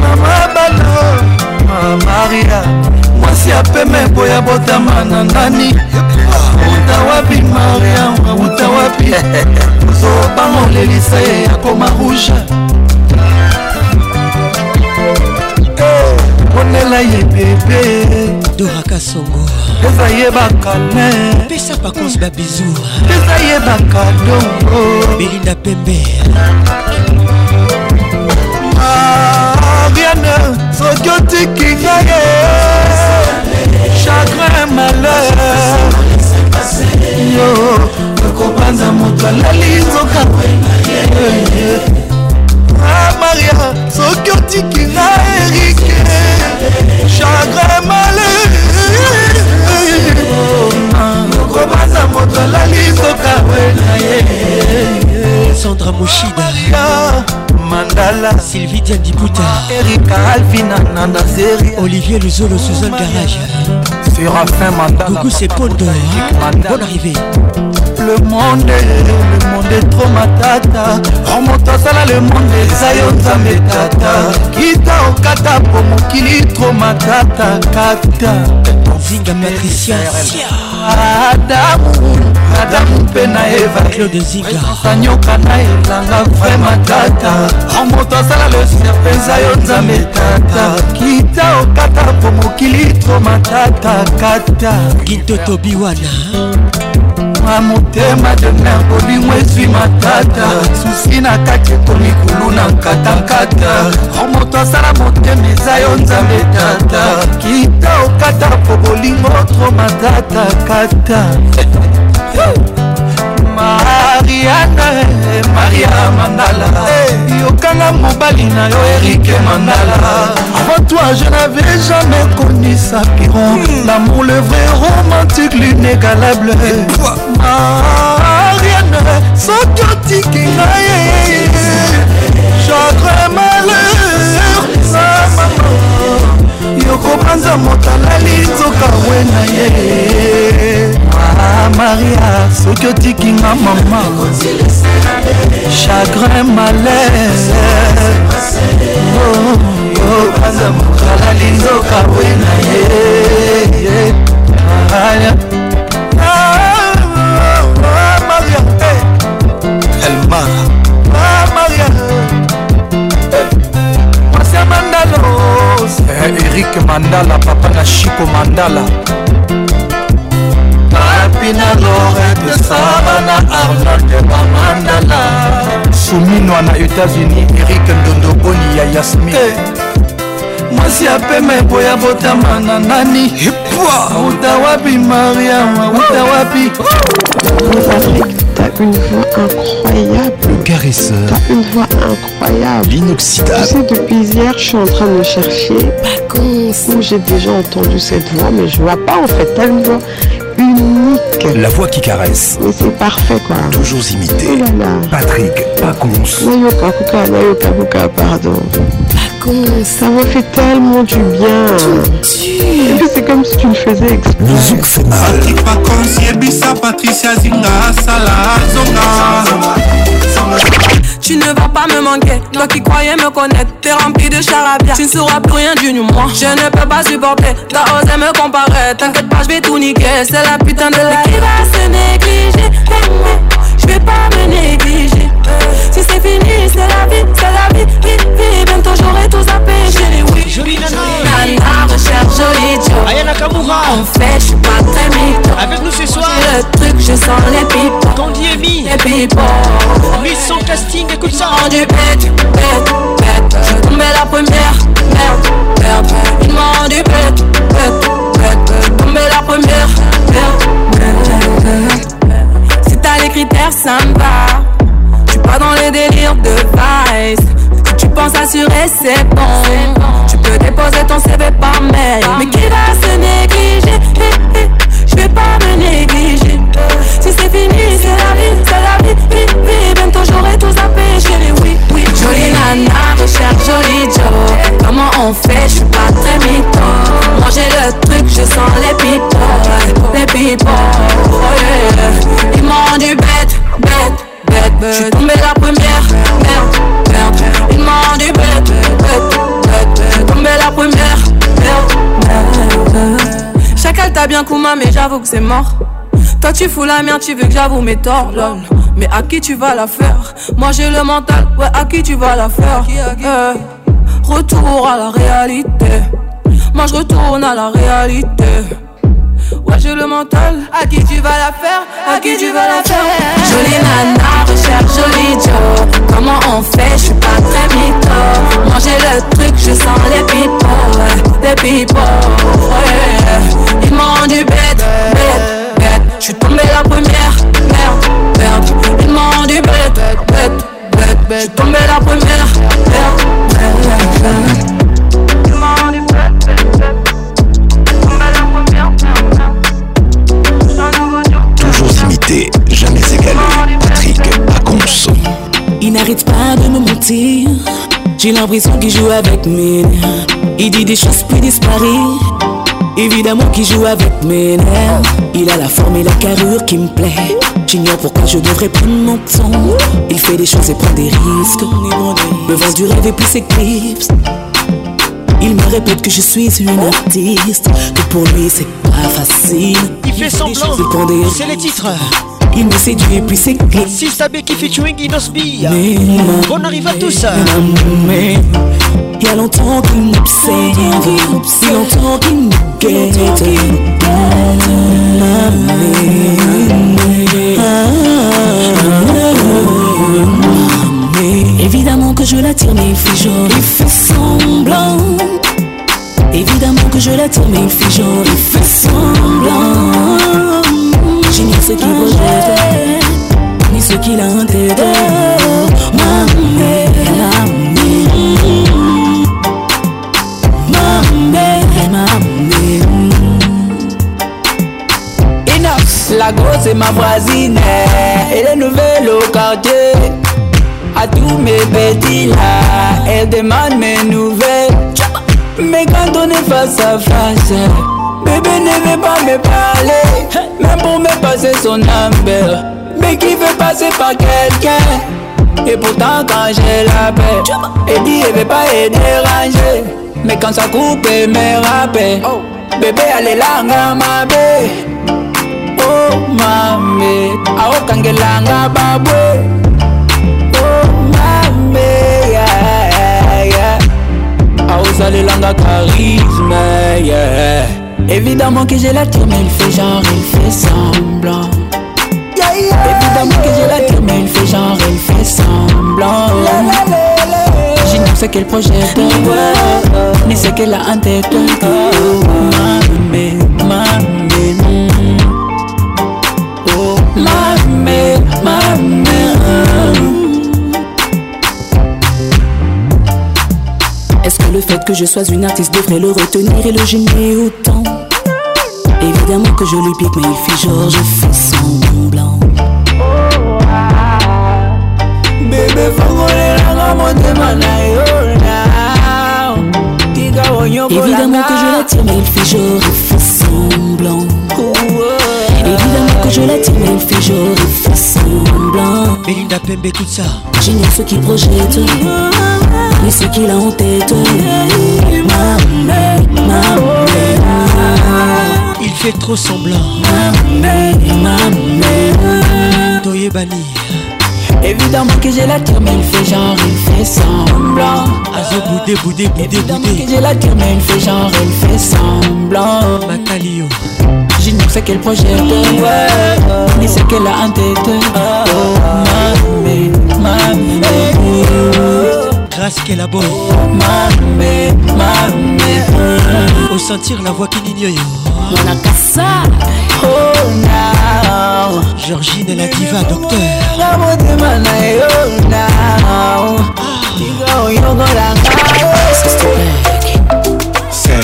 mama balo mamaria ya peme boya botama na ngani ah, uta wapi mariam uta wapi zobanolelisa ye akoma rouge ponela eh, ye bebe doraka songo eza ye bakane pesa pacons babizu eza ye bakadongo belinda pembe mariane soki otiki ngaye malgré malheur yo okobanza moto alali nzoka ah, maria soki otiki na erike chagrin malheur okobanza moto alali nzoka wena ye sandra moshida mandala sylvie diandiputa erika alfina nanazeria olivier luzolo suzan garage Séraphin Mandala Coucou c'est Paul Dora Bonne arrivée Le monde Le monde est trop matata Remonte asala le monde eza yo nzambe tata kita okata po mokili trop matata kata zinga patricia adamu adamu mpe na eva claude zingasanyoka na elanga vraimen tata remonte asala le serpe eza yo nzambe tata kita biso makatakata kintoto biwana mwa motema demer bolingo ezwi matata susi na kati ekomi kulu na nkatankata o moto asala motema eza yo nzambe tata kita okata po bolingo tro makatakata mariana maria mandala eh. yokanga mobali na yo erike mandala avant toi je n'avais jamais connu sa piron hmm. l'amour le vrai romantique l'inégalable mariane soki otiki na ye chagre malheur yokopanza moto alali nzoka we na ye ah, maria soki otikinga mama chagrin malaiseyopanza oh, moto alali nzoka we na ye ah, ah, maria eh. elmara Eh, erik mandala papa na shiko mandala papina lorete sabana arnold mamandala suminwa na états-unis erik ndondoboni ya yasmin eh, mwasi ya pema eboya botama na nani uta wapi mariama uta wapi T'as une voix incroyable. caresseur. T'as une voix incroyable. L'inoxydable. Tu sais, depuis hier, je suis en train de chercher. Vacances. j'ai déjà entendu cette voix, mais je vois pas en fait. T'as une voix unique. La voix qui caresse. Mais c'est parfait quoi. Toujours imité. Oh Patrick Pacons. Nayoka Kuka, Nayoka Kuka, pardon. Ça me fait tellement du bien. c'est comme si tu me faisais exprès. Le zouk fait mal. Patricia Zinga, Tu ne vas pas me manquer, toi qui croyais me connaître, t'es rempli de charabia, tu ne sauras plus rien du moi. Je ne peux pas supporter, t'as osé me comparer, t'inquiète pas, je vais tout niquer, c'est la putain de la qui va se négliger, je vais pas me négliger. Euh, c'est fini, c'est la vie, c'est la vie, vite, vite, bientôt j'aurai tout zappé, j'ai les oui. Jolie nana, nana recherche jolie job, Ayana Kamura. En fait, je suis pas très mytho. Avec nous ce soir, le truc, je sens les pipes. Candy et Mi, les pipes. Miss son casting, écoute ça. Rendu bête, bête, bête. Je tombé la première, merde, merde. Il m'a rendu bête, bête, bête. Je tombé la première, merde, merde. Si t'as les critères, ça me va pas dans les délires de vice. que tu penses assurer, c'est bon. Tu peux déposer ton CV par mail. Mais qui va se négliger Je vais pas me négliger. Si c'est fini, c'est la vie, c'est la vie, vie, vie. Bientôt j'aurai tout zappé, chérie, oui, oui. Jolie nana, recherche joli job Comment on fait, je pas très mytho. Manger le truc, je sens les pitons les pitons, Oh yeah, ils m'ont rendu bête, bête bête, tombé la première, merde, merde. Il m'a rendu bête, bête, la première, merde, merde. Chacal t'a bien couma, mais j'avoue que c'est mort. Toi tu fous la merde, tu veux que j'avoue mes torts, Mais à qui tu vas la faire Moi j'ai le mental, ouais, à qui tu vas la faire eh, Retour à la réalité. Moi je retourne à la réalité. Ouais, j'ai le mental. À qui tu vas la faire À qui tu vas la faire Jolie nana, recherche jolie job Comment on fait Je suis pas très mytho. Manger le truc, je sens les people. Les people. Ouais. Ils m'ont rendu bête, bête, bête. Je suis tombé la première. Merde, merde. Ils m'ont rendu bête, bête, bête, bête. Je tombé la première. Merde, merde, merde. Ils bête, bête, bête. jamais Patrick Il n'arrête pas de me mentir. J'ai l'impression qu'il joue avec mes nerfs. Il dit des choses puis disparaît. Évidemment qu'il joue avec mes nerfs. Il a la forme et la carrure qui me plaît. J'ignore pourquoi je devrais prendre mon temps. Il fait des choses et prend des risques. Le vent du rêve et plus s'éclipse. Il me répète que je suis une artiste, que pour lui c'est pas facile. Il fait semblant, c'est les titres. Il me séduit puis c'est clé. Si Sabé qui featuring Comment on arrive à tout ça Il y a longtemps qu'il m'obsède, a longtemps qu'il me guette. Évidemment que je l'attire, mais il fait genre, il fait semblant. Évidemment que je l'attire, mais il fait genre, il fait semblant. J'ignore ce qu'il rejette, ni ce qu'il a en tête. Maman, La grosse est ma voisine, Et est nouvelle au quartier. à tous mes petits là. Elle demande mes nouvelles. Mais quand on est face à face, bébé ne veut pas me parler. Même pour me passer son number. Mais qui veut passer par quelqu'un? Et pourtant, quand j'ai la paix, elle dit elle veut pas être dérangée. Mais quand ça coupe, elle me rappelle. Oh. Bébé, allez là, ma bébé. Oh, mamé, aokangelanga babwe. à charisme yeah. Évidemment que j'ai la tire mais il fait genre il fait semblant Évidemment que j'ai la tire mais il fait genre il fait semblant J'ignore ce qu'elle projette Ni ce qu'elle a en tête le fait que je sois une artiste devrait le retenir et le gêner autant. Évidemment que je lui pique, mais il fait genre, je fais semblant. Bébé, Évidemment que je tire mais il fait genre, il fait semblant. Évidemment que je tire mais il fait genre, il fais semblant. Belinda Pembe, tout ça. J'ignore ce qui projette. Mais ce qu'il a en tête. Il fait trop semblant. Toye Bali Évidemment que la la mais il fait genre, il fait semblant. Azo boudé, boudé, boudé, Évidemment boudé. que la tire mais il fait genre, il fait semblant. Matalio. Ah, je ne sais quel projet, ouais, ni c'est qu'elle a en tête. Oh, ma, Grâce qu'elle aborde Au sentir la voix qui n'ignore oh, Georgine la diva docteur oh,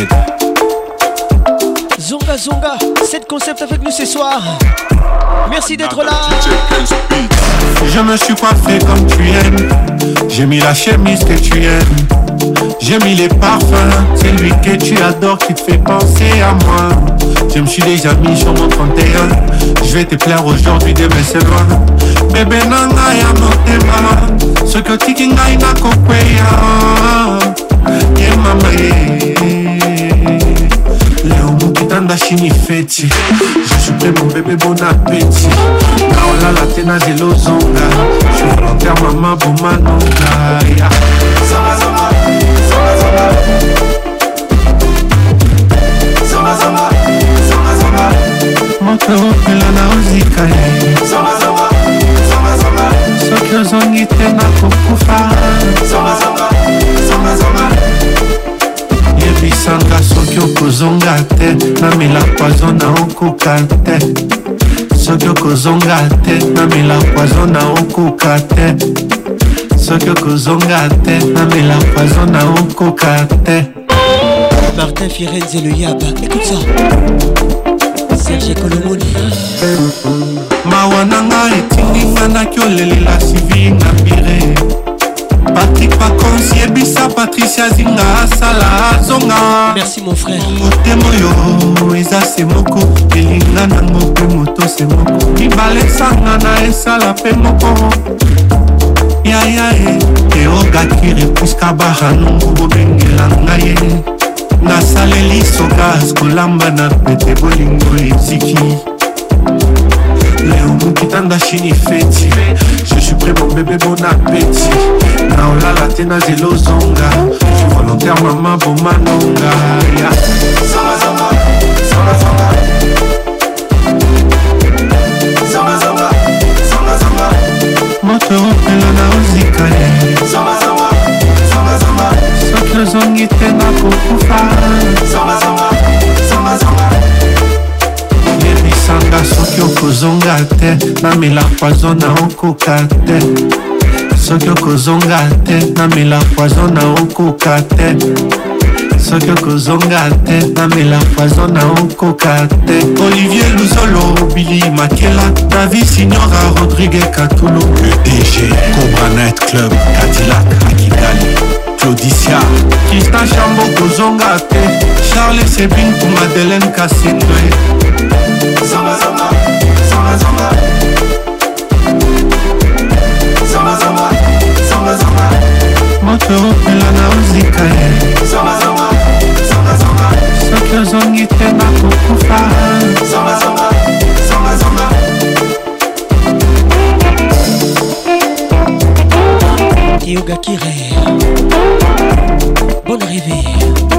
ah. cette concept avec nous ce soir. Merci d'être là. Je me suis coiffé comme tu aimes. J'ai mis la chemise que tu aimes. J'ai mis les parfums. C'est lui que tu adores qui te fait penser à moi. Je me suis déjà mis sur mon 31. Je vais te plaire aujourd'hui, demain c'est loin. Bébé nanga ya motema. tu otikingai nakokweya. n'a mama banda chini feti je suis prêt mon bébé bon appétit naolala te nazela ozonga je volontaire mama bomanonga ya motoopela na ozika ye soki ozongi te nakokufa oyebisanga soki okozonga te namela poizo na okoka te soki okozonga te namela poizo na okoka te soki okozonga te namela poizo na okoka te martin firenze le yaba écoute ça serge kolomoni mawa na nga etinginga naki olelela sivi na pire patrik pakonsi yebisa patricia zinga nazonga merci mon frère motema oyo eza se moko elinga nango mpe moto se moko mibale esanga na esala mpe moko yayae eogakire puska baranongo bobengela ngai ye nasaleli sokas kolamba na pete bolingo eziki leo mokitanda shini feti suis prêt mon bébé bon appétit na olala te nazelozonga suis volontaire mama bomanonga yeah. Zama, zama. Zama, zama. moto opela na ozikale eh. soki ozongi te nakokufa nanga soki okozonga te namela poison na okoka te soki okozonga te namela poison na okoka te soki okozonga te namela poison na okoka te olivier luzolo bili makela davi signora rodrigue katulu le dg cobranet club cadillac à kigali claudicia kistan chambo kozonga te charles sebin ku madeleine kasetwe moto opela na ozika soki ozongi te bakokufa yogakire bonne arrivée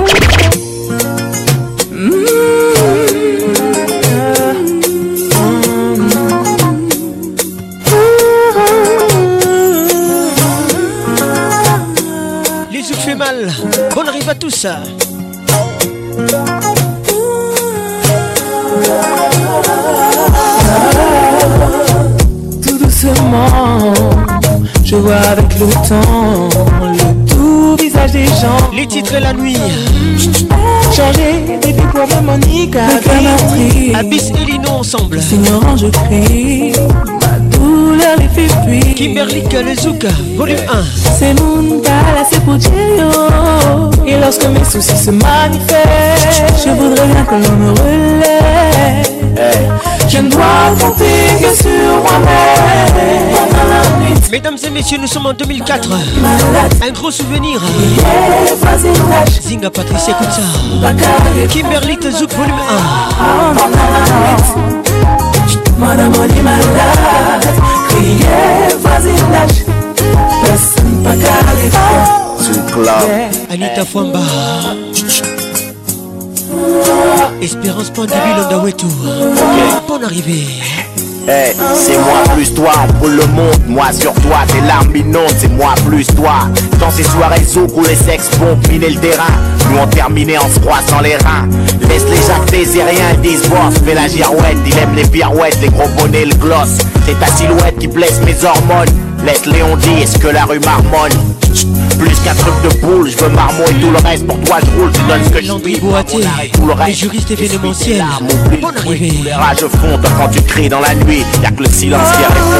Tout doucement, je vois avec le temps le tout visage des gens. Les titres la nuit. Changer des pour Monica. Abyss et Lino ensemble. Seigneur, je crie. Kimberly que Kimberly volume 1 C'est mon c'est pour Et lorsque mes soucis se manifestent Je voudrais bien que l'on me relève Je ne dois compter que sur moi-même Mesdames et messieurs, nous sommes en 2004 Un gros souvenir Zinga Patrice, écoute ça Kimberly Zouk, volume 1 yeah, vas-y nage. Personne pas C'est Anita Espérance eh. arrivée. Eh, c'est moi plus toi, pour le monde, moi sur toi, tes larmes inondent, c'est moi plus toi. Dans ces soirées sous les sexes vont piner le terrain, nous on terminé en se croisant les reins. Laisse les jacques et rien disent boss. Mais la girouette, il aime les pirouettes, les gros bonnets, le gloss. C'est ta silhouette qui blesse mes hormones. Laisse Léon est ce que la rue marmonne. Plus qu'un truc de boule, je veux marmot et tout le reste. Pour toi, je roule, tu donnes ce que je suis. tout le reste. Les juristes événementiels. Bonne arrivée. Tous les rages fondent quand tu cries dans la nuit. Y'a que le silence qui répond.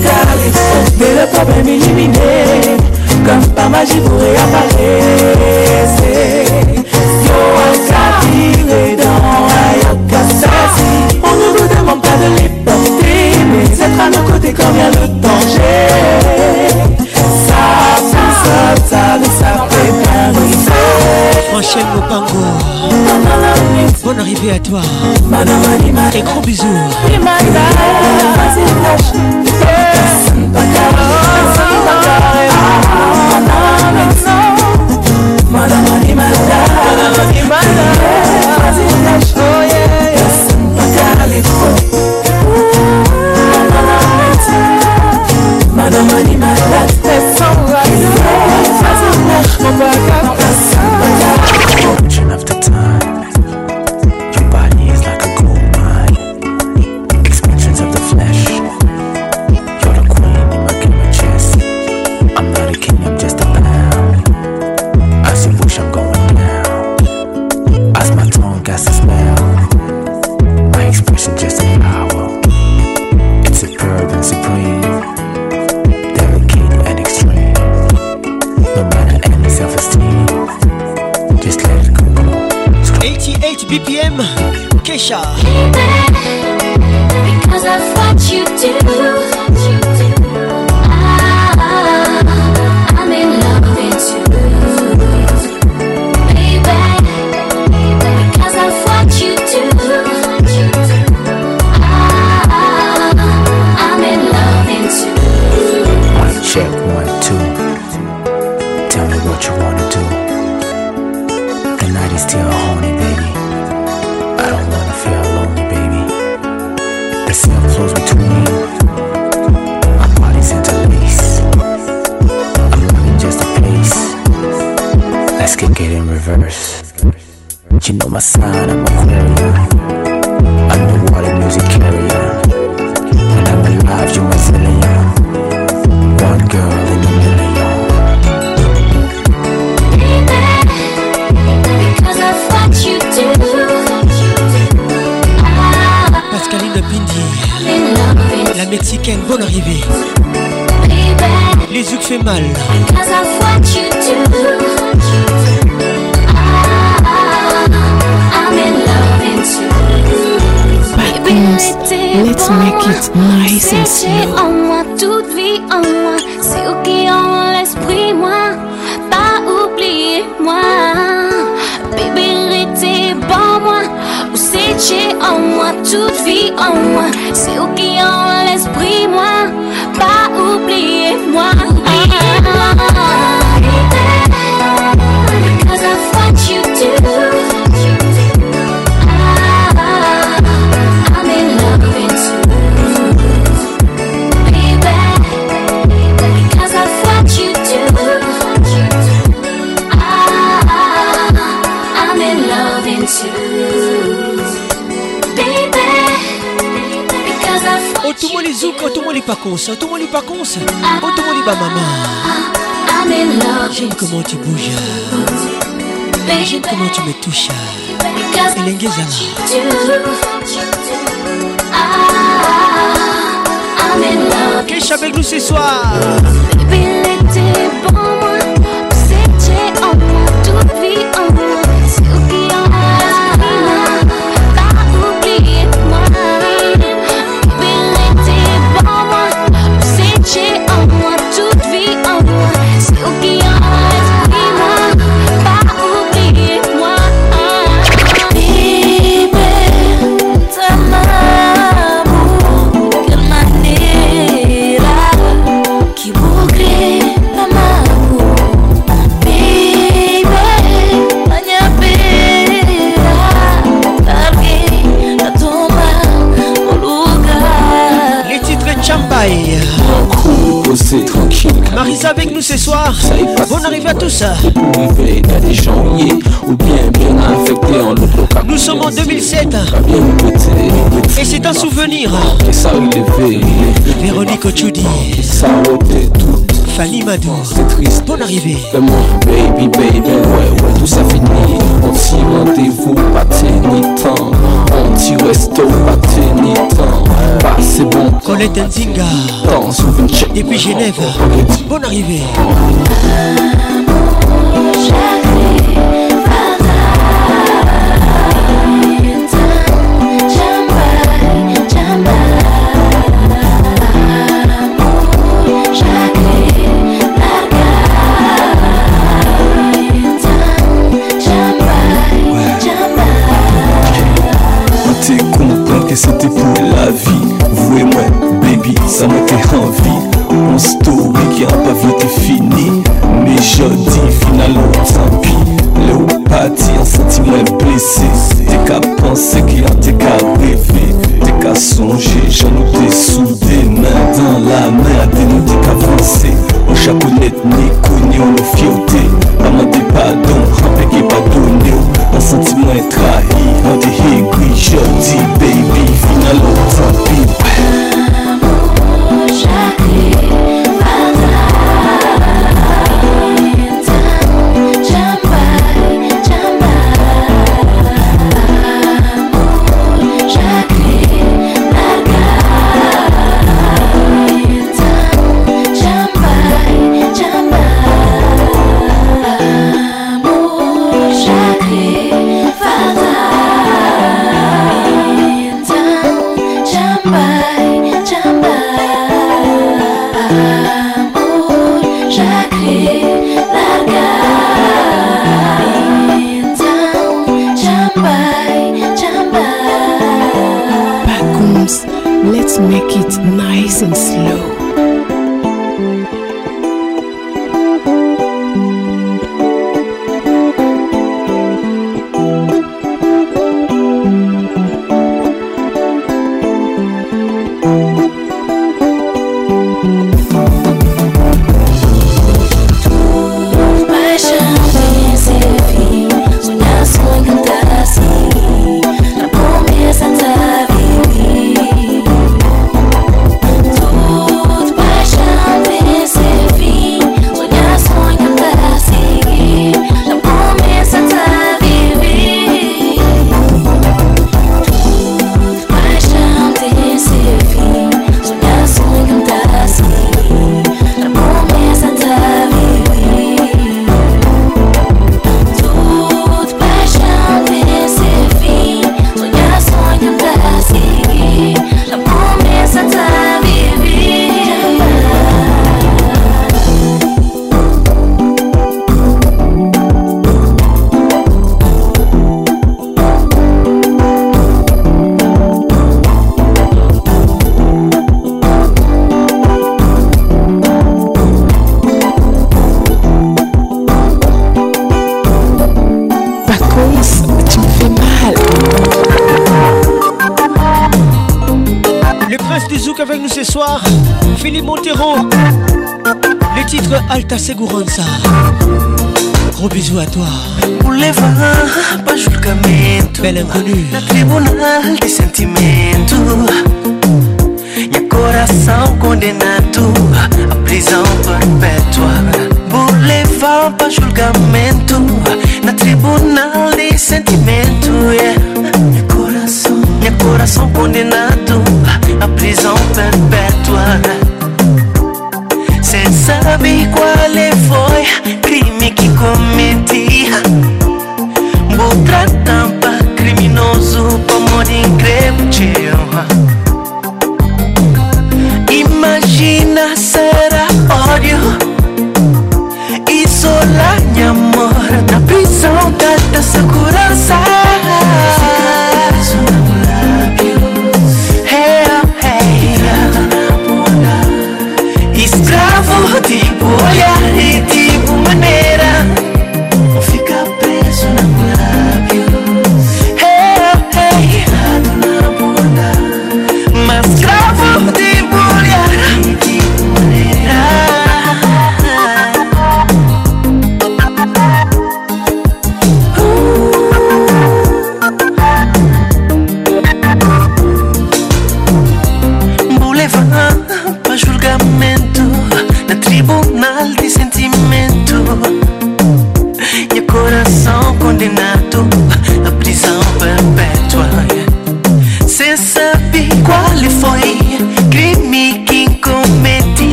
cale Mais le problème éliminé Comme par magie vous réapparaissez Yo attiré dans Ayokasasi On ne vous demande pas de les porter Mais être à nos côtés quand vient le danger Rachel Mopango Bonne arrivée à toi Et gros bisous oh, pacons, tomoli pacons, oh tomoli ba maman. J'aime comment tu bouges, j'aime comment tu me touches. Elenge ah, Qu'est-ce avec nous ce soir. C'était en moi, toute vie en moi. c'est tranquille. Marisa avec nous ce soir. Bonne arrive à tous. ça. des ou bien bien affecté en Nous sommes en 2007. Et c'est un souvenir. Véronique Ochudi. Fanny Madou. C'est triste. Bonne arrivée. Baby, baby, ouais, ouais, tout ça finit. On s'y rendez-vous, pas ni temps. Anti Westo, pas temps Pas c'est bon Colette Nzinga Temps sous une chaîne Depuis Genève Bonne arrivée c'était pour la vie Vous et moi, baby, ça m'a fait envie Mon story qui a pas vite fini Mais je dis finalement tant pis Léopathie, un sentiment est blessé T'es qu'à penser qu'il y a, t'es qu'à rêver T'es qu'à songer, j'en ai des sous des mains Dans la main, à des nous t'es qu'à avancer Au chaponnet, ni cogné, on le fioté Maman des pardons, rappelé qui pas donné Un sentiment est trahi, on dit aigri Je dis baby, finalement tant pis Chaque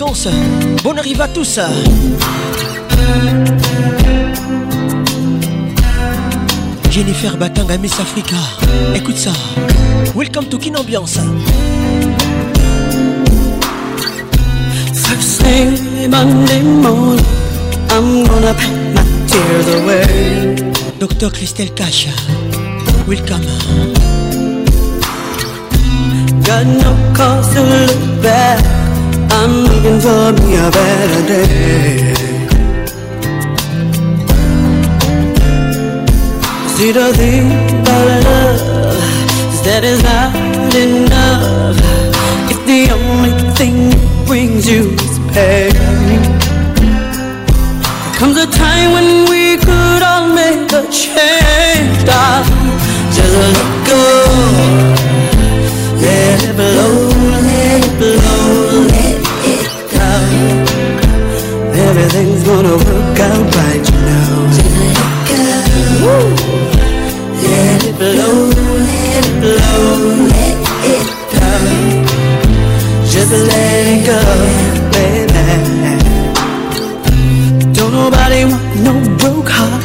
vacances. Bonne arrivée à tous. Jennifer Batanga Miss Africa. Écoute ça. Welcome to Kin Ambiance. First thing Monday morning, I'm gonna pack my tears away. Dr. Christelle Cash. Welcome. Got no cause to look back. I'm looking for me a better day. See the thing about love is that it's not enough. If the only thing it brings you is pain, there comes a time when we could all make a change. Darling, ah, just let go. gonna work out right, you know. Let it blow, let it blow, let it Just let it go, baby. Don't nobody want no broke heart.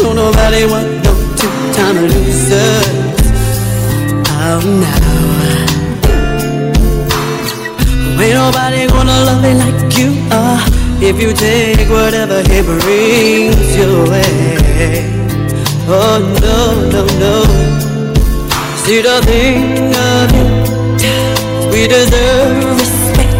Don't nobody want no two-time losers. Oh no. Ain't nobody gonna love me like you are. If you take whatever he brings your way Oh no, no, no See the thing of it We deserve respect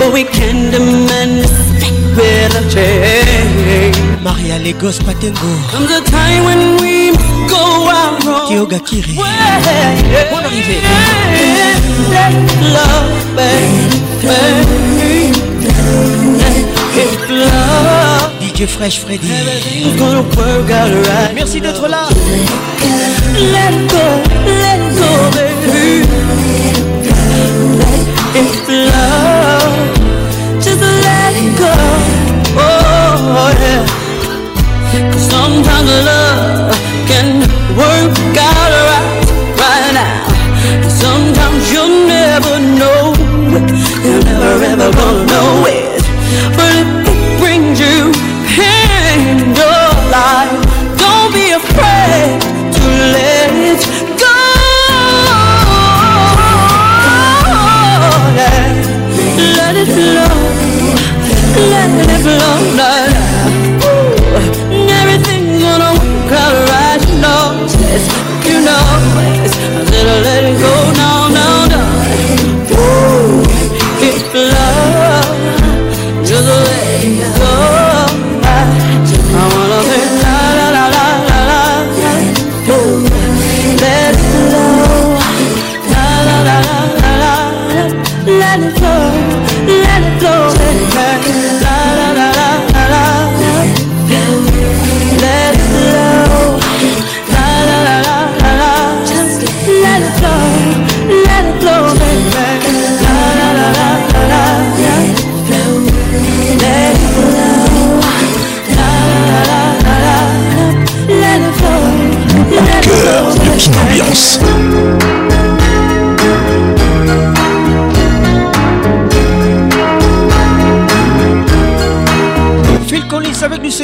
But we can demand respect without change Maria Legos Patengo Comes a time when we go out wrong Kiri ouais. Bonne Let love baby, baby. DJ Fresh Freddy. Merci d'être là. Let go, let go, baby. It's love, just let go. Oh, yeah. Cause sometimes love can work out. forever gonna know it.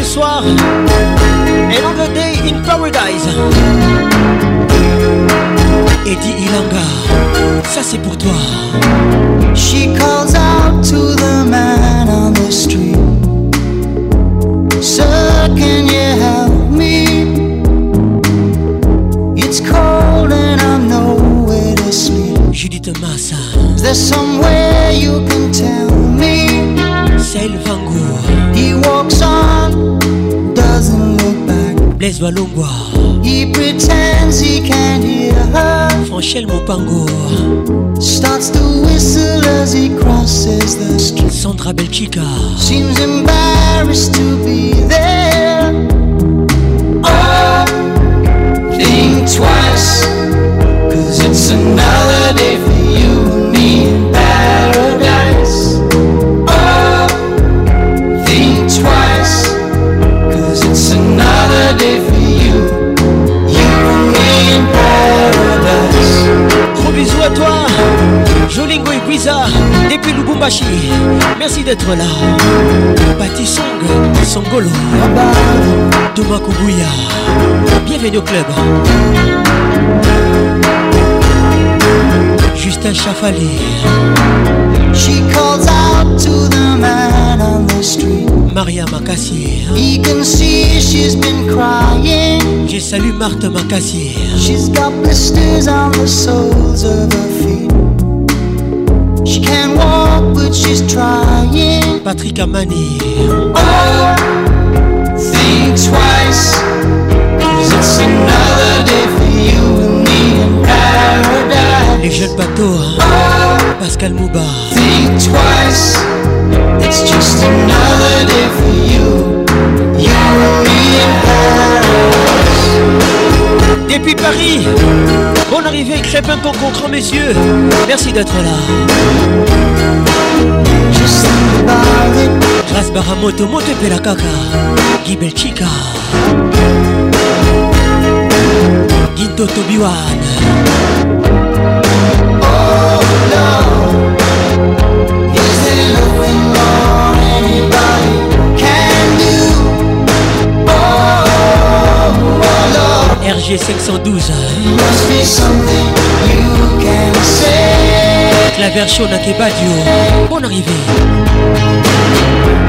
soir. Another day in paradise. Eddie Ilanga, ça c'est pour toi. She calls out to the man on the street. Sir, can you help me? It's cold and I'm nowhere to sleep. Judith Massa. There's some Blaise Balongwa He pretends he can't hear her Franchel Mopango Starts to whistle as he crosses the street Sandra Belchica Seems embarrassed to be there Oh, think twice Cause it's another day Bachi, merci d'être là. Bati Song, Songolo, Douma Kubuya, bienvenue au club. Justin Chafali. She calls out to the man on the street. Maria Macassier You can see she's been crying. Je salue Marthe Macassier She's got blisters on the soles of her feet. She can't walk she's trying. Patrick Amani. Oh, think twice. Cause it's another day for you and me in paradise. Les jeunes bateaux. Oh, hein. Pascal Mouba. Think twice. It's just another day for you. You and me in paradise. Depuis Paris, on un crépin ton mes yeux. Merci d'être là. Grâce Baramoto, Moto Pelakaka, gibel Chica. Ginto Tobiwan. Oh no. RG 512 La version Nakebadio Bonne arrivée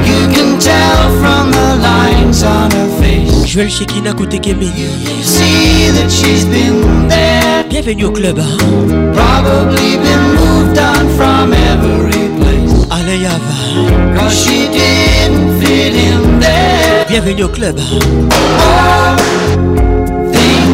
You can tell from the lines on her face Joël Shekina You See that she's been there Bienvenue au club hein. Probably been moved on from every place Allez Yava Cause she didn't fit in there Bienvenue au club hein. oh.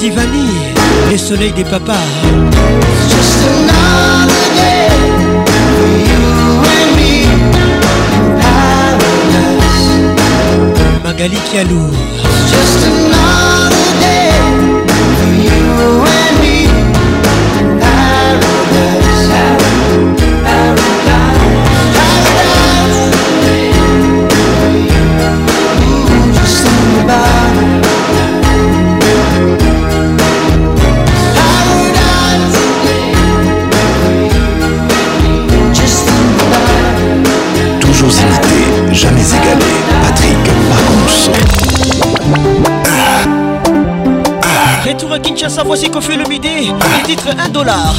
Divani, les soleils des papas. Magali Kialou. ça voici que fait le midi Le titre 1 dollar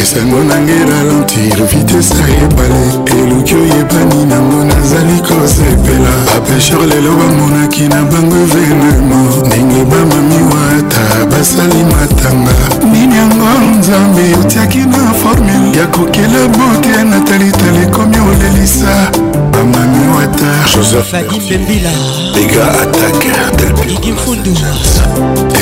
esengo nange ralentir vitese ayebale eluki oyebani nango nazali kosepela bapesher lelo bamonaki na bango venema ndenge bamami wata basali matanga nini yango nzambe otiaki na formule ya kokela bote na talitala ekomi olelisa Joseph Fadi Pembila Dégâts attaque Delpigigi Mfundu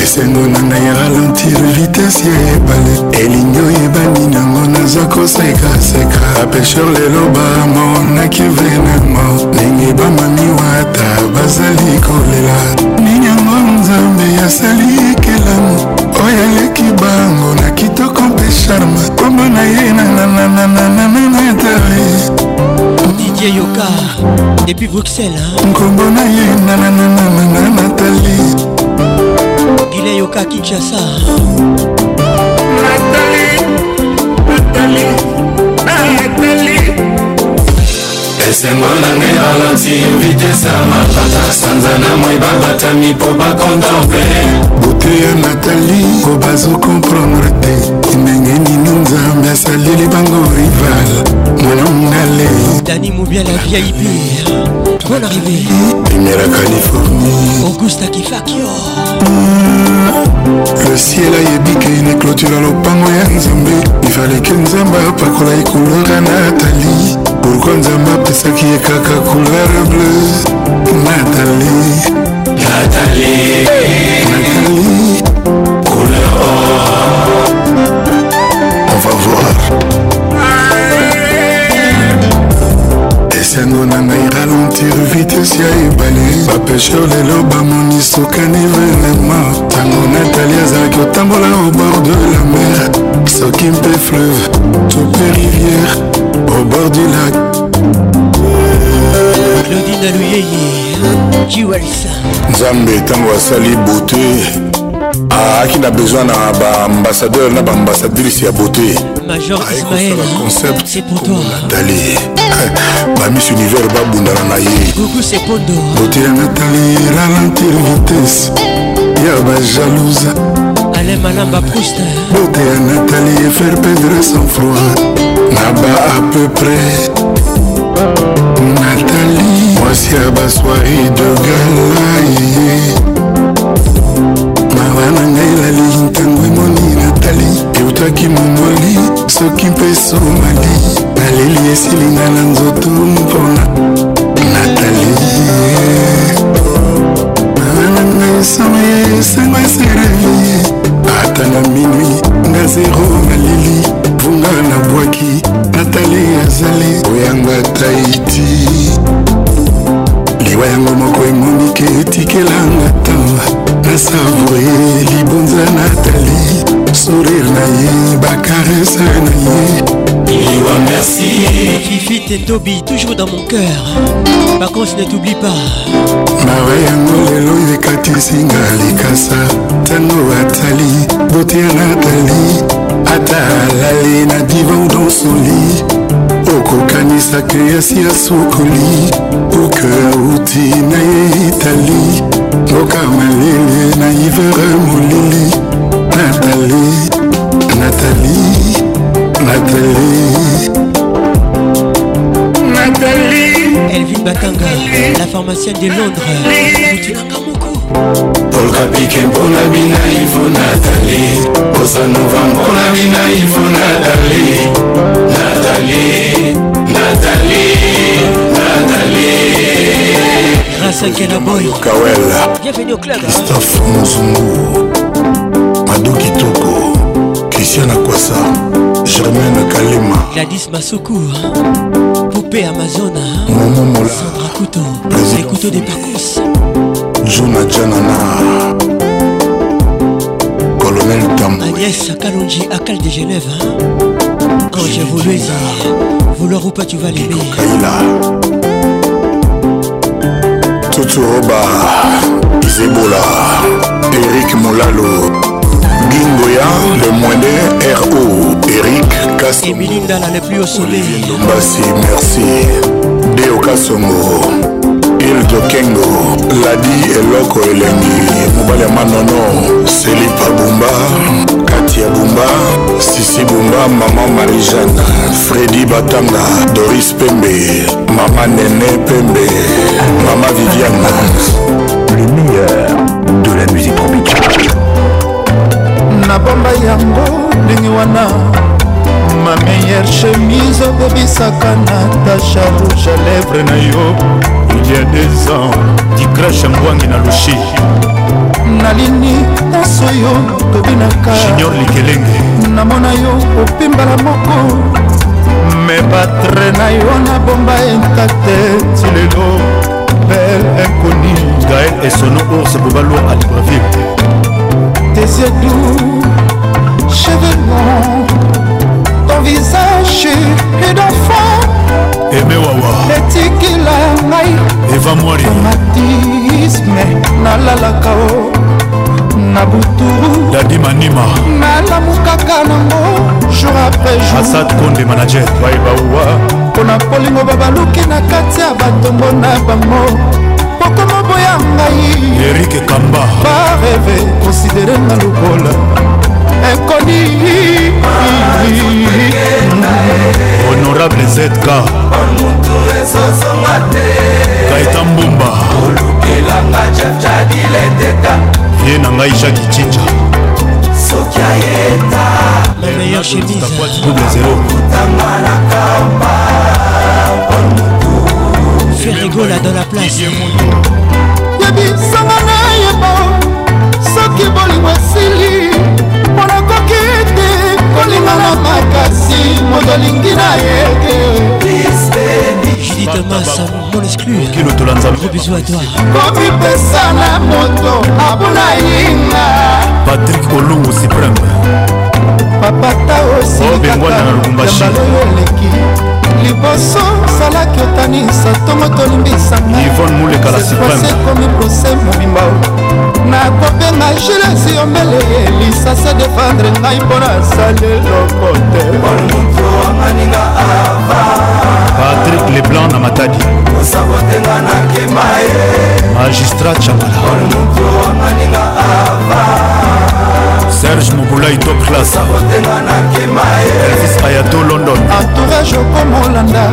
esengo na ngai ralentir vitese ya ebale elingo ebandi nango naza kosekaseka apesher lelo bamonaki venemo ndenge bamami wata bazali kolela nini yango nzambe asali kelamu oyo aleki bango na kitoko mpe charme kombo na ye nananananananatare olivier yoka depuis bruxelles nkombo na ye nanananana natali gile yoka kinshasa esengo na ngai ralenti vitese ya mapata sanza na moi babatami mpo bakontemple bote ya natali po bazokomprendre te ndenge nini nzambe asaleli bango rival monamnale dani mobia la vip bon arrivé primera californie augusta kifakio le ciel ayebi ke neclôtura lopango ya nzambe ifaleke nzambe apakola ekulora natali moko nzambe apesaki ye kaka couleur bleu natalie natalie natalie couleur or on va voir esiango na ngai ralentir vitesi ya ebale bapesher lelo bamoni sokani venema ntango natalie azalaki otambola au bord de la mer soki mpe fleuve to mpe rivière au bord du lac. Claudine Aluyeye, Jiwalisa. Nzambe ntango asali beauté aaki na besoin na baambassadeur na baambassadrice ya beauté conceptnatali bamiss univers babundana na ye beauté ya natali ralentir vitesse ya bajalousa beauté ya natali efaire perdre sans froid naba à peu près nathalie mwasi ya baswari de galaye mawa na ngai elali ntango emoni natali eutaki momoli soki mpe somali naleli esilinga na nzoto mpona natali mawa na ngai somaye esengo esereli ata na minui nga zero naleli mpunga nabwaki natali azali koyanga taiti liwa yango moko emonike etikelanga ntango nasavoye libonza natali sourire na ye bakarese na ye liwa merci kifite tobi toujours dans mon cœur vacances ne t'oublie pas mawa yango lelo ekatisinga likasa ntango atali botia natali ata alali na divan donsoli okokanisaka yasi ya sokoli uke auti na ye itali mboka malele na ivere molili natali natali natali Nathalie Elvin Bakanga, la pharmacienne de Londres. polkapike mpona binai vo natali kosanova mpona binai vo natali natali natali natalikrastaphe mozungu madu kitoko christian akwasa germaine kalema gladis masuku poupé amazona momo mola sandra couto les couteaux des parcours juna janana colonel tamboagnès kalonji akal de genève quand j'ai voulu vouloir ou pas tu vas l'aimer tuturoba izebola erik molalo gingoya le moinde ro erik kasoebilindala le plus au soleil mbasi merci deo kasongo il tokengo ladi eloko elengi mobali ya manono selipa bumba kati ya bumba sisi bumba mama marijane fredi batanga doris pembe mama nene pembe mama viviane le meilleur de la musique tropicale nabomba yango ndenge wana ma meilleure chemise obebisaka natasha rouge à lèvre na yo il y a des ans dikrashe ngwangi na loshi nalini nyonso yo tobinaka junior likelenge namona yo opimbala moko me batre na yo nabomba intakte ti lelo bel inconi gael esono ours bobalo a libreville tesiedu chevemon visage edafan emewawa etikila ngai eva mwarimatisme nalalaka o oh. na buturu dadi manima nalamukaka nango jour après jour asad konde manager baebauwa mpona kolingo babaluki na kati ya batongo na bango pokomoboya ngai erike kamba bareve konsiderenga lokola ekoni honorable zk kaita mbumba ye na ngai jaki cinja soki ayeta fais rigola dans la place yebisanga nayebo soki bolingo esili nanga na makasi moto alingi na yekekobipesa na moto abuna yinga patrik olongo supreme papata osilikaaaoyo eleki liboso ozalaki otanisa ntongo tolimbisangaaekomi prose mobimba nakobenga gilesi yombele elisa se defendre ngai mpo nasali loko te patrik leblanc na matadi magistrat chambala serge mobulai top classesabotenga nakima elvis ayato london entourage okomolanda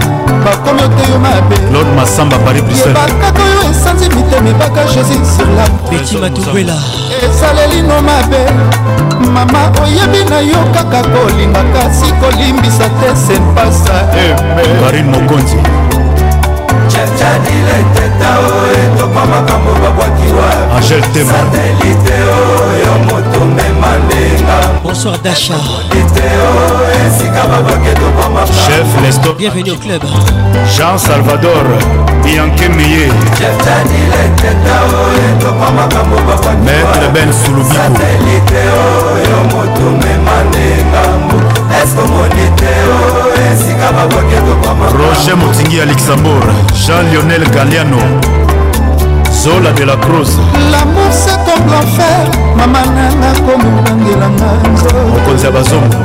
bakomi oteyo mabe lord masamba paris bruselbakaka oyo esanzi mitema ebaka jésus sur la betimatukwela esalelino mabe mama oyebi na yo kaka kolinga kasi kolimbisa te sempasa eme eh, eh. karine mokonzi jadile teta oyo topa makambo babwakiwa satelite oyo moto mema ndenga bonsoir dasha satelite oyo oh, esika babake topa makamchef lesto bienvenu au club jean salvador biankemeye chef jadile teta oyo topa makambo babwakiwa maître ben sulubiko satelite oyo oh, moto mema ndenga roger motingi ya luxembourg jean lionel galiano zola de la cruz lamour c'est comme l'enfer mama nanga komolangelanga mokonzi ya bazongo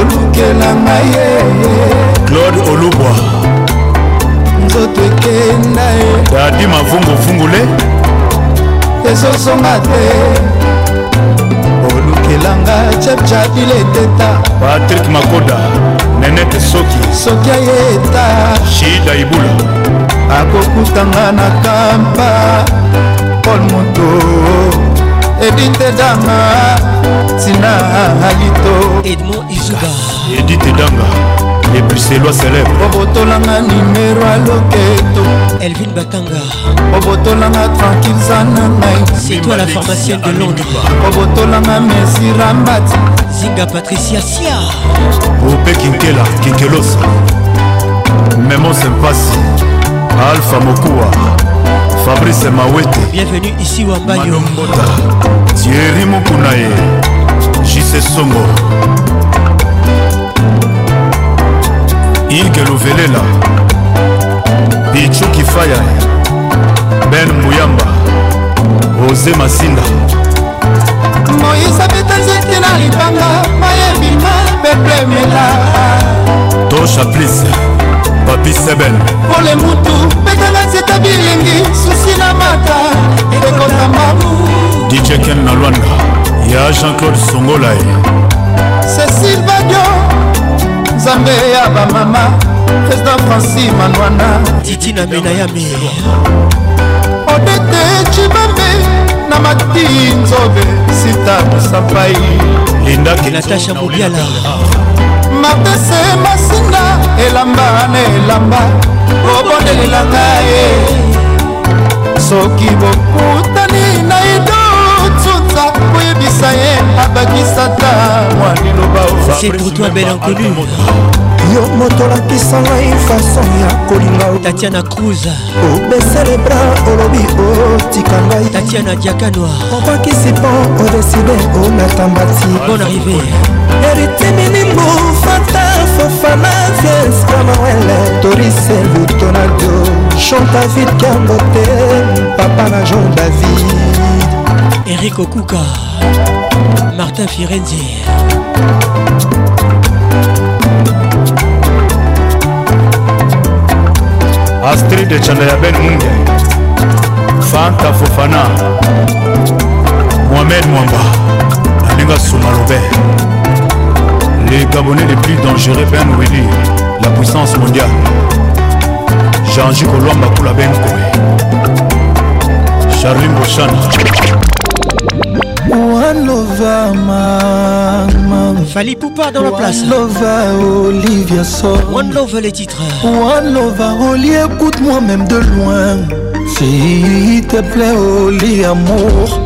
olukelanga ye claude olubwa nzoto ekenda ye dadi mavunguvungule ezozonga te elanga chepchabileteta patrik makoda nenete soki soki ayeta shida ibula akokutanga na kampa pol moto edite danga tina alito edmond izuga edite danga epuselo célèbre obotolanga nimero aloketo elvin bakanga obotolanga tranquille zana ngai c'est toi la pharmacienne de londres obotolanga merci rambati zinga patricia sia bope kinkela kinkelosa memo sempasi alpha mokuwa fabrice mawete bienvenue ici wambayombota thierry mokunaye jise songo ige luvelela bichuki faya ben muyamba oze masinda moyise abeta nzete na libanga mayebima beplemela tosha plis papi seben pole mutu betanga nzete bilingi susi na mata ekokota mamu dijeken na lwanda ya jean-claude songolae cecil badio nzambe ya bamama président franci manwana titi na menayame odete cibambe na mati nzobe sita mosapai lindaki natasha mobiala matese masinga elamba na elamba obondelelanga ye soki bokutani na ido akoka koyebisa ye abakisata mwa liloba pour toi belle inconnue yo moto olakisa ngai fason ya kolinga tatiana cruz obesele bra olobi otika ngai tatiana diakanoa opakisi mpo odeside omata mbati bon arrivé eritiminimu fata fofana vieskamawele torise lutonadio chanta vite kambote papa na jean david Eric Okuka Martin Firenzi Astrid Chandaya Ben Munge Fanta Fofana Mohamed Mwamba Alinga Soumalobe Les Gabonais les plus dangereux Ben Willy La puissance mondiale Jean-Jacques Olomba Koula Ben Koui Charline Bochana One lover, Fali Poupa dans la place. One lover, Olivia Sol. One lover, les titres. One lover, Oli, écoute-moi même de loin. S'il te plaît, Oli, amour.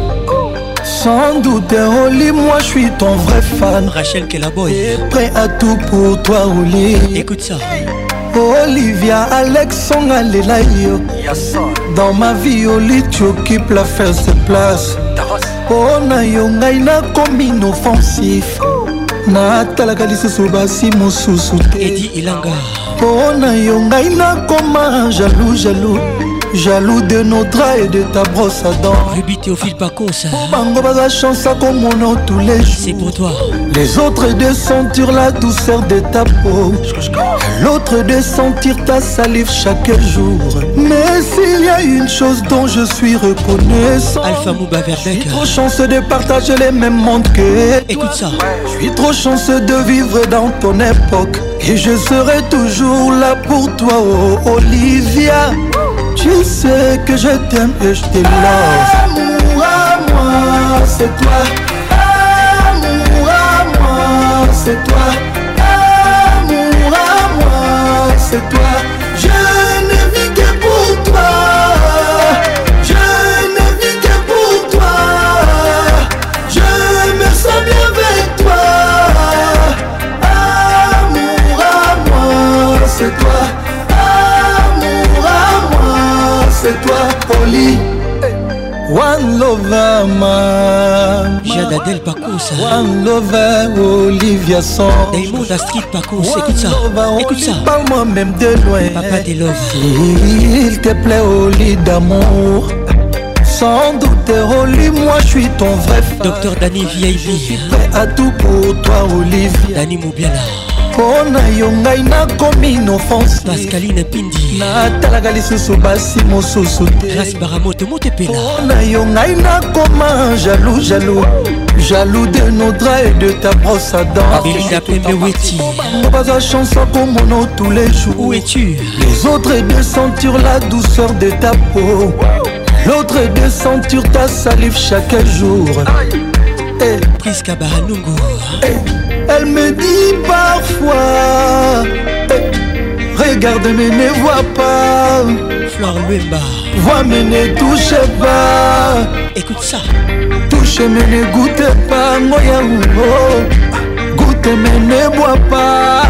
Sans doute, hein, Oli, moi je suis ton vrai fan. Rachel Boy Prêt à tout pour toi, Oli. Écoute ça. Olivia Alex, Alexon Alelayo. Dans ma vie, Oli, tu occupes la de place. mpo na yo ngai nakomi inoffensif natalaka lisusu basi mosusu te mpo na yo ngai nakoma jalou jalou jaloux de nos draps et de ta brosse à dents. Ruby Théophile chance à tous les jours. C'est pour toi. Les autres de sentir la douceur de ta peau. L'autre de sentir ta salive chaque jour. Mais s'il y a une chose dont je suis reconnaissant. Alpha Mouba trop chanceux de partager les mêmes mondes que. Écoute ça. Je suis trop chanceux de vivre dans ton époque. Et je serai toujours là pour toi, oh Olivia. Tu sais que je t'aime et je t'aime Amour à moi, c'est toi Amour à moi, c'est toi Amour à moi, c'est toi lova majadadel pakosa one lova olivia son daimond astrid pacos écoute ça écoute ça parle moi même de loin papa de love s'il te plaît au lit d'amour sans doute Oli, moi je suis ton vrai frère Docteur Dani Vieille Je suis prêt à tout pour toi Olivier Dani Moubiala mpo na yo ngai nakomi inoffense paskaline pindi natalaka lisusu basi mosusu te baramotemote pela mpo na yo ngai nakoma jalou jalou jaloux de nos draps et de ta brosse à dents. Pas à chance comme on tous les jours. Où es-tu Les autres et de sentir la douceur de ta peau. L'autre est de sentir ta salive chaque jour. Aïe. Eh, eh. Prisca eh, Elle me dit parfois Regarde mais ne vois pas Flore Vois mais ne touche pas Écoute ça Touche mais ne goûte pas Goûte mais ne bois pas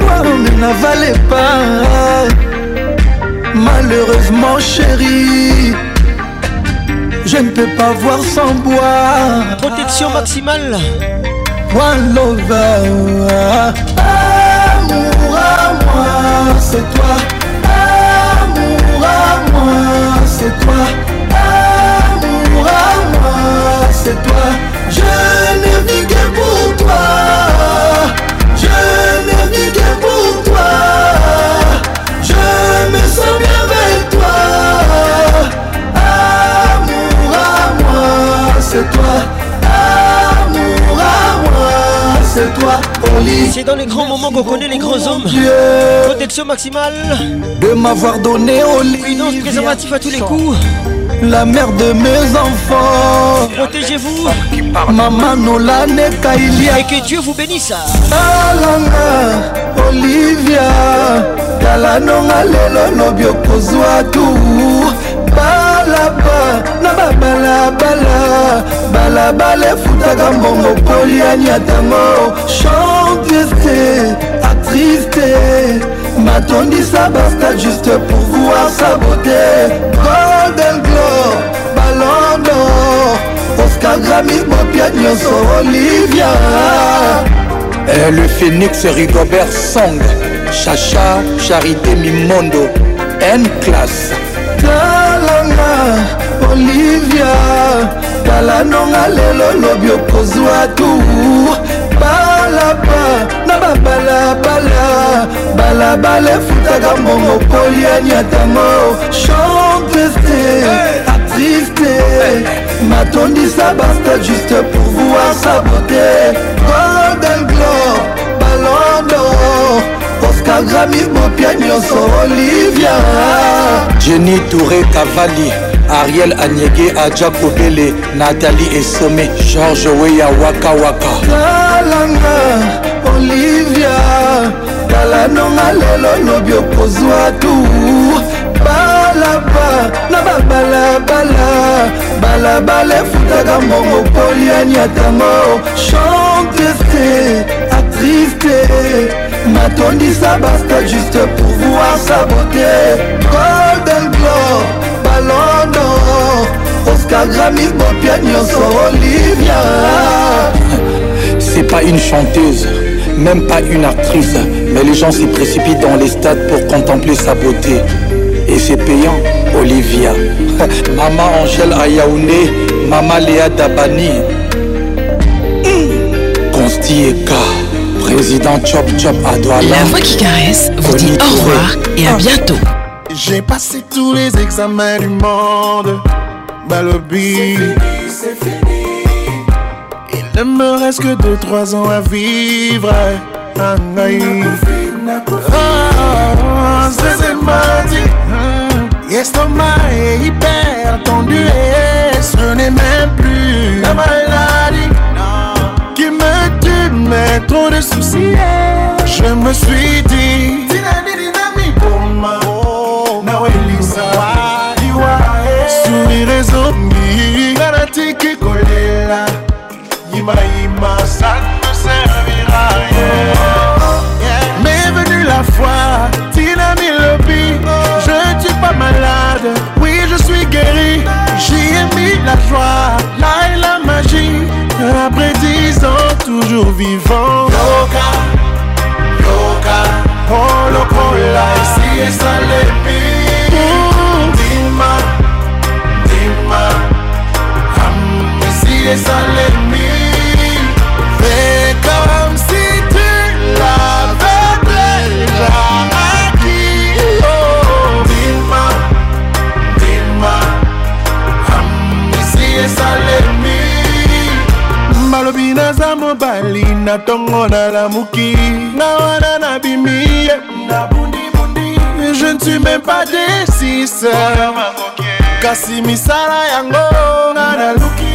Moi ne mais n'avale pas Malheureusement chérie je ne peux pas voir sans boire. Protection maximale. One lover. Amour à moi, c'est toi. Amour à moi, c'est toi. Amour à moi, c'est toi. Je ne vis que pour toi. C'est dans les grands moments qu'on connaît les grands hommes. Protection maximale. De m'avoir donné au lit. Prudence préservatif à tous les coups. La mère de mes enfants. Protégez-vous. Maman Nola Nekailia. Et que Dieu vous bénisse. Alanga, ah Olivia. talanonga lelo lobi okozwa tu balaba na babalabala balabala efutaka mbongo poliani atango chantieste atriste matondisa basta juste pour voir sa beauté golden glor balondo oscar gramis bopia nyonso olivia Et eh, le phénix rigobert song chacha charité mimondo n classe talanga olivia tala nonga lelo lobi okozwa tu balaba na babalabala balabala efutaka mbongo poliani atango chanteste artiste matondisa basta juste pour voir sa beauté golden glor balondo oscar grami bopia nyonso olivia jeni touré cavalier ariel anyege ajak obele nathalie esome george weya waka waka talanga olivia talanonga lelo lobi okozwa tu balaba na babalabala balabala efutaka mbongo poliani atango chanteste atriste matondisa basta juste pour voir sa beauté golden glore ballon oscar c'est pas une chanteuse même pas une actrice mais les gens s'y précipitent dans les stades pour contempler sa beauté et c'est payant olivia maman angèle Ayaoune, Mama léa dabani hmm. consti eka président chop chop à la voix qui caresse vous dit au revoir et à ah. bientôt j'ai passé tous les examens du monde c'est fini, fini, Il ne me reste que 2-3 ans à vivre. Ah, ah, L'estomac est hyper tendu et ce n'est même plus la maladie qui me tue, mais trop de soucis. Je me suis dit. les zombies Garanti kikolela Yima yima ça ne servira à rien Mais venue la foi le lobby Je suis pas malade Oui je suis guéri J'y ai mis la joie Là est la magie Après dix ans toujours vivant Yoka Yoka polo Ici et ça les Yesalemi Fais comme si tu l'avais déjà acquis oh. Dis-moi, dis-moi Amisi Yesalemi malobi naza mobali na ntongo nalamuki na wana nabimi ye je ne suis même pas déciseur kasi misala yango nga naluki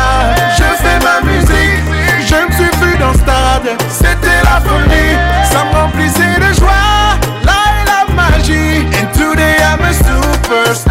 folie, ça me remplissait de joie. Là est la magie, and today I'm a superstar.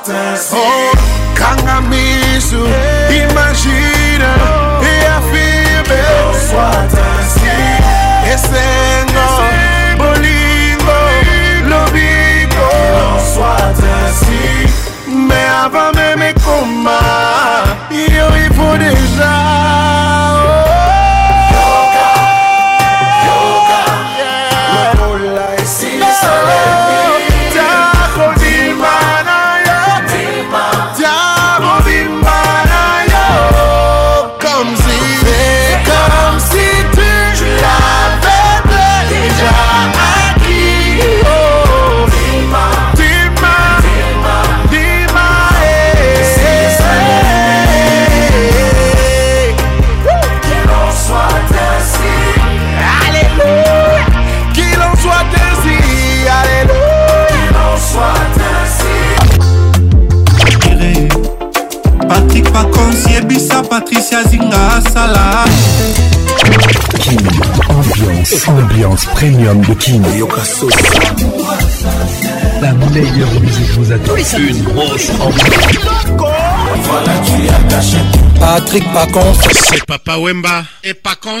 Oh, kanga miso, imagina e afirme. Esengo, bolingo, lobiko. Mais avant même comment, il faut déjà. ambiance, ambiance premium de King. La meilleure musique vous attend. Une grosse ambiance. Patrick Pacons. C'est Papa Wemba et Pacons.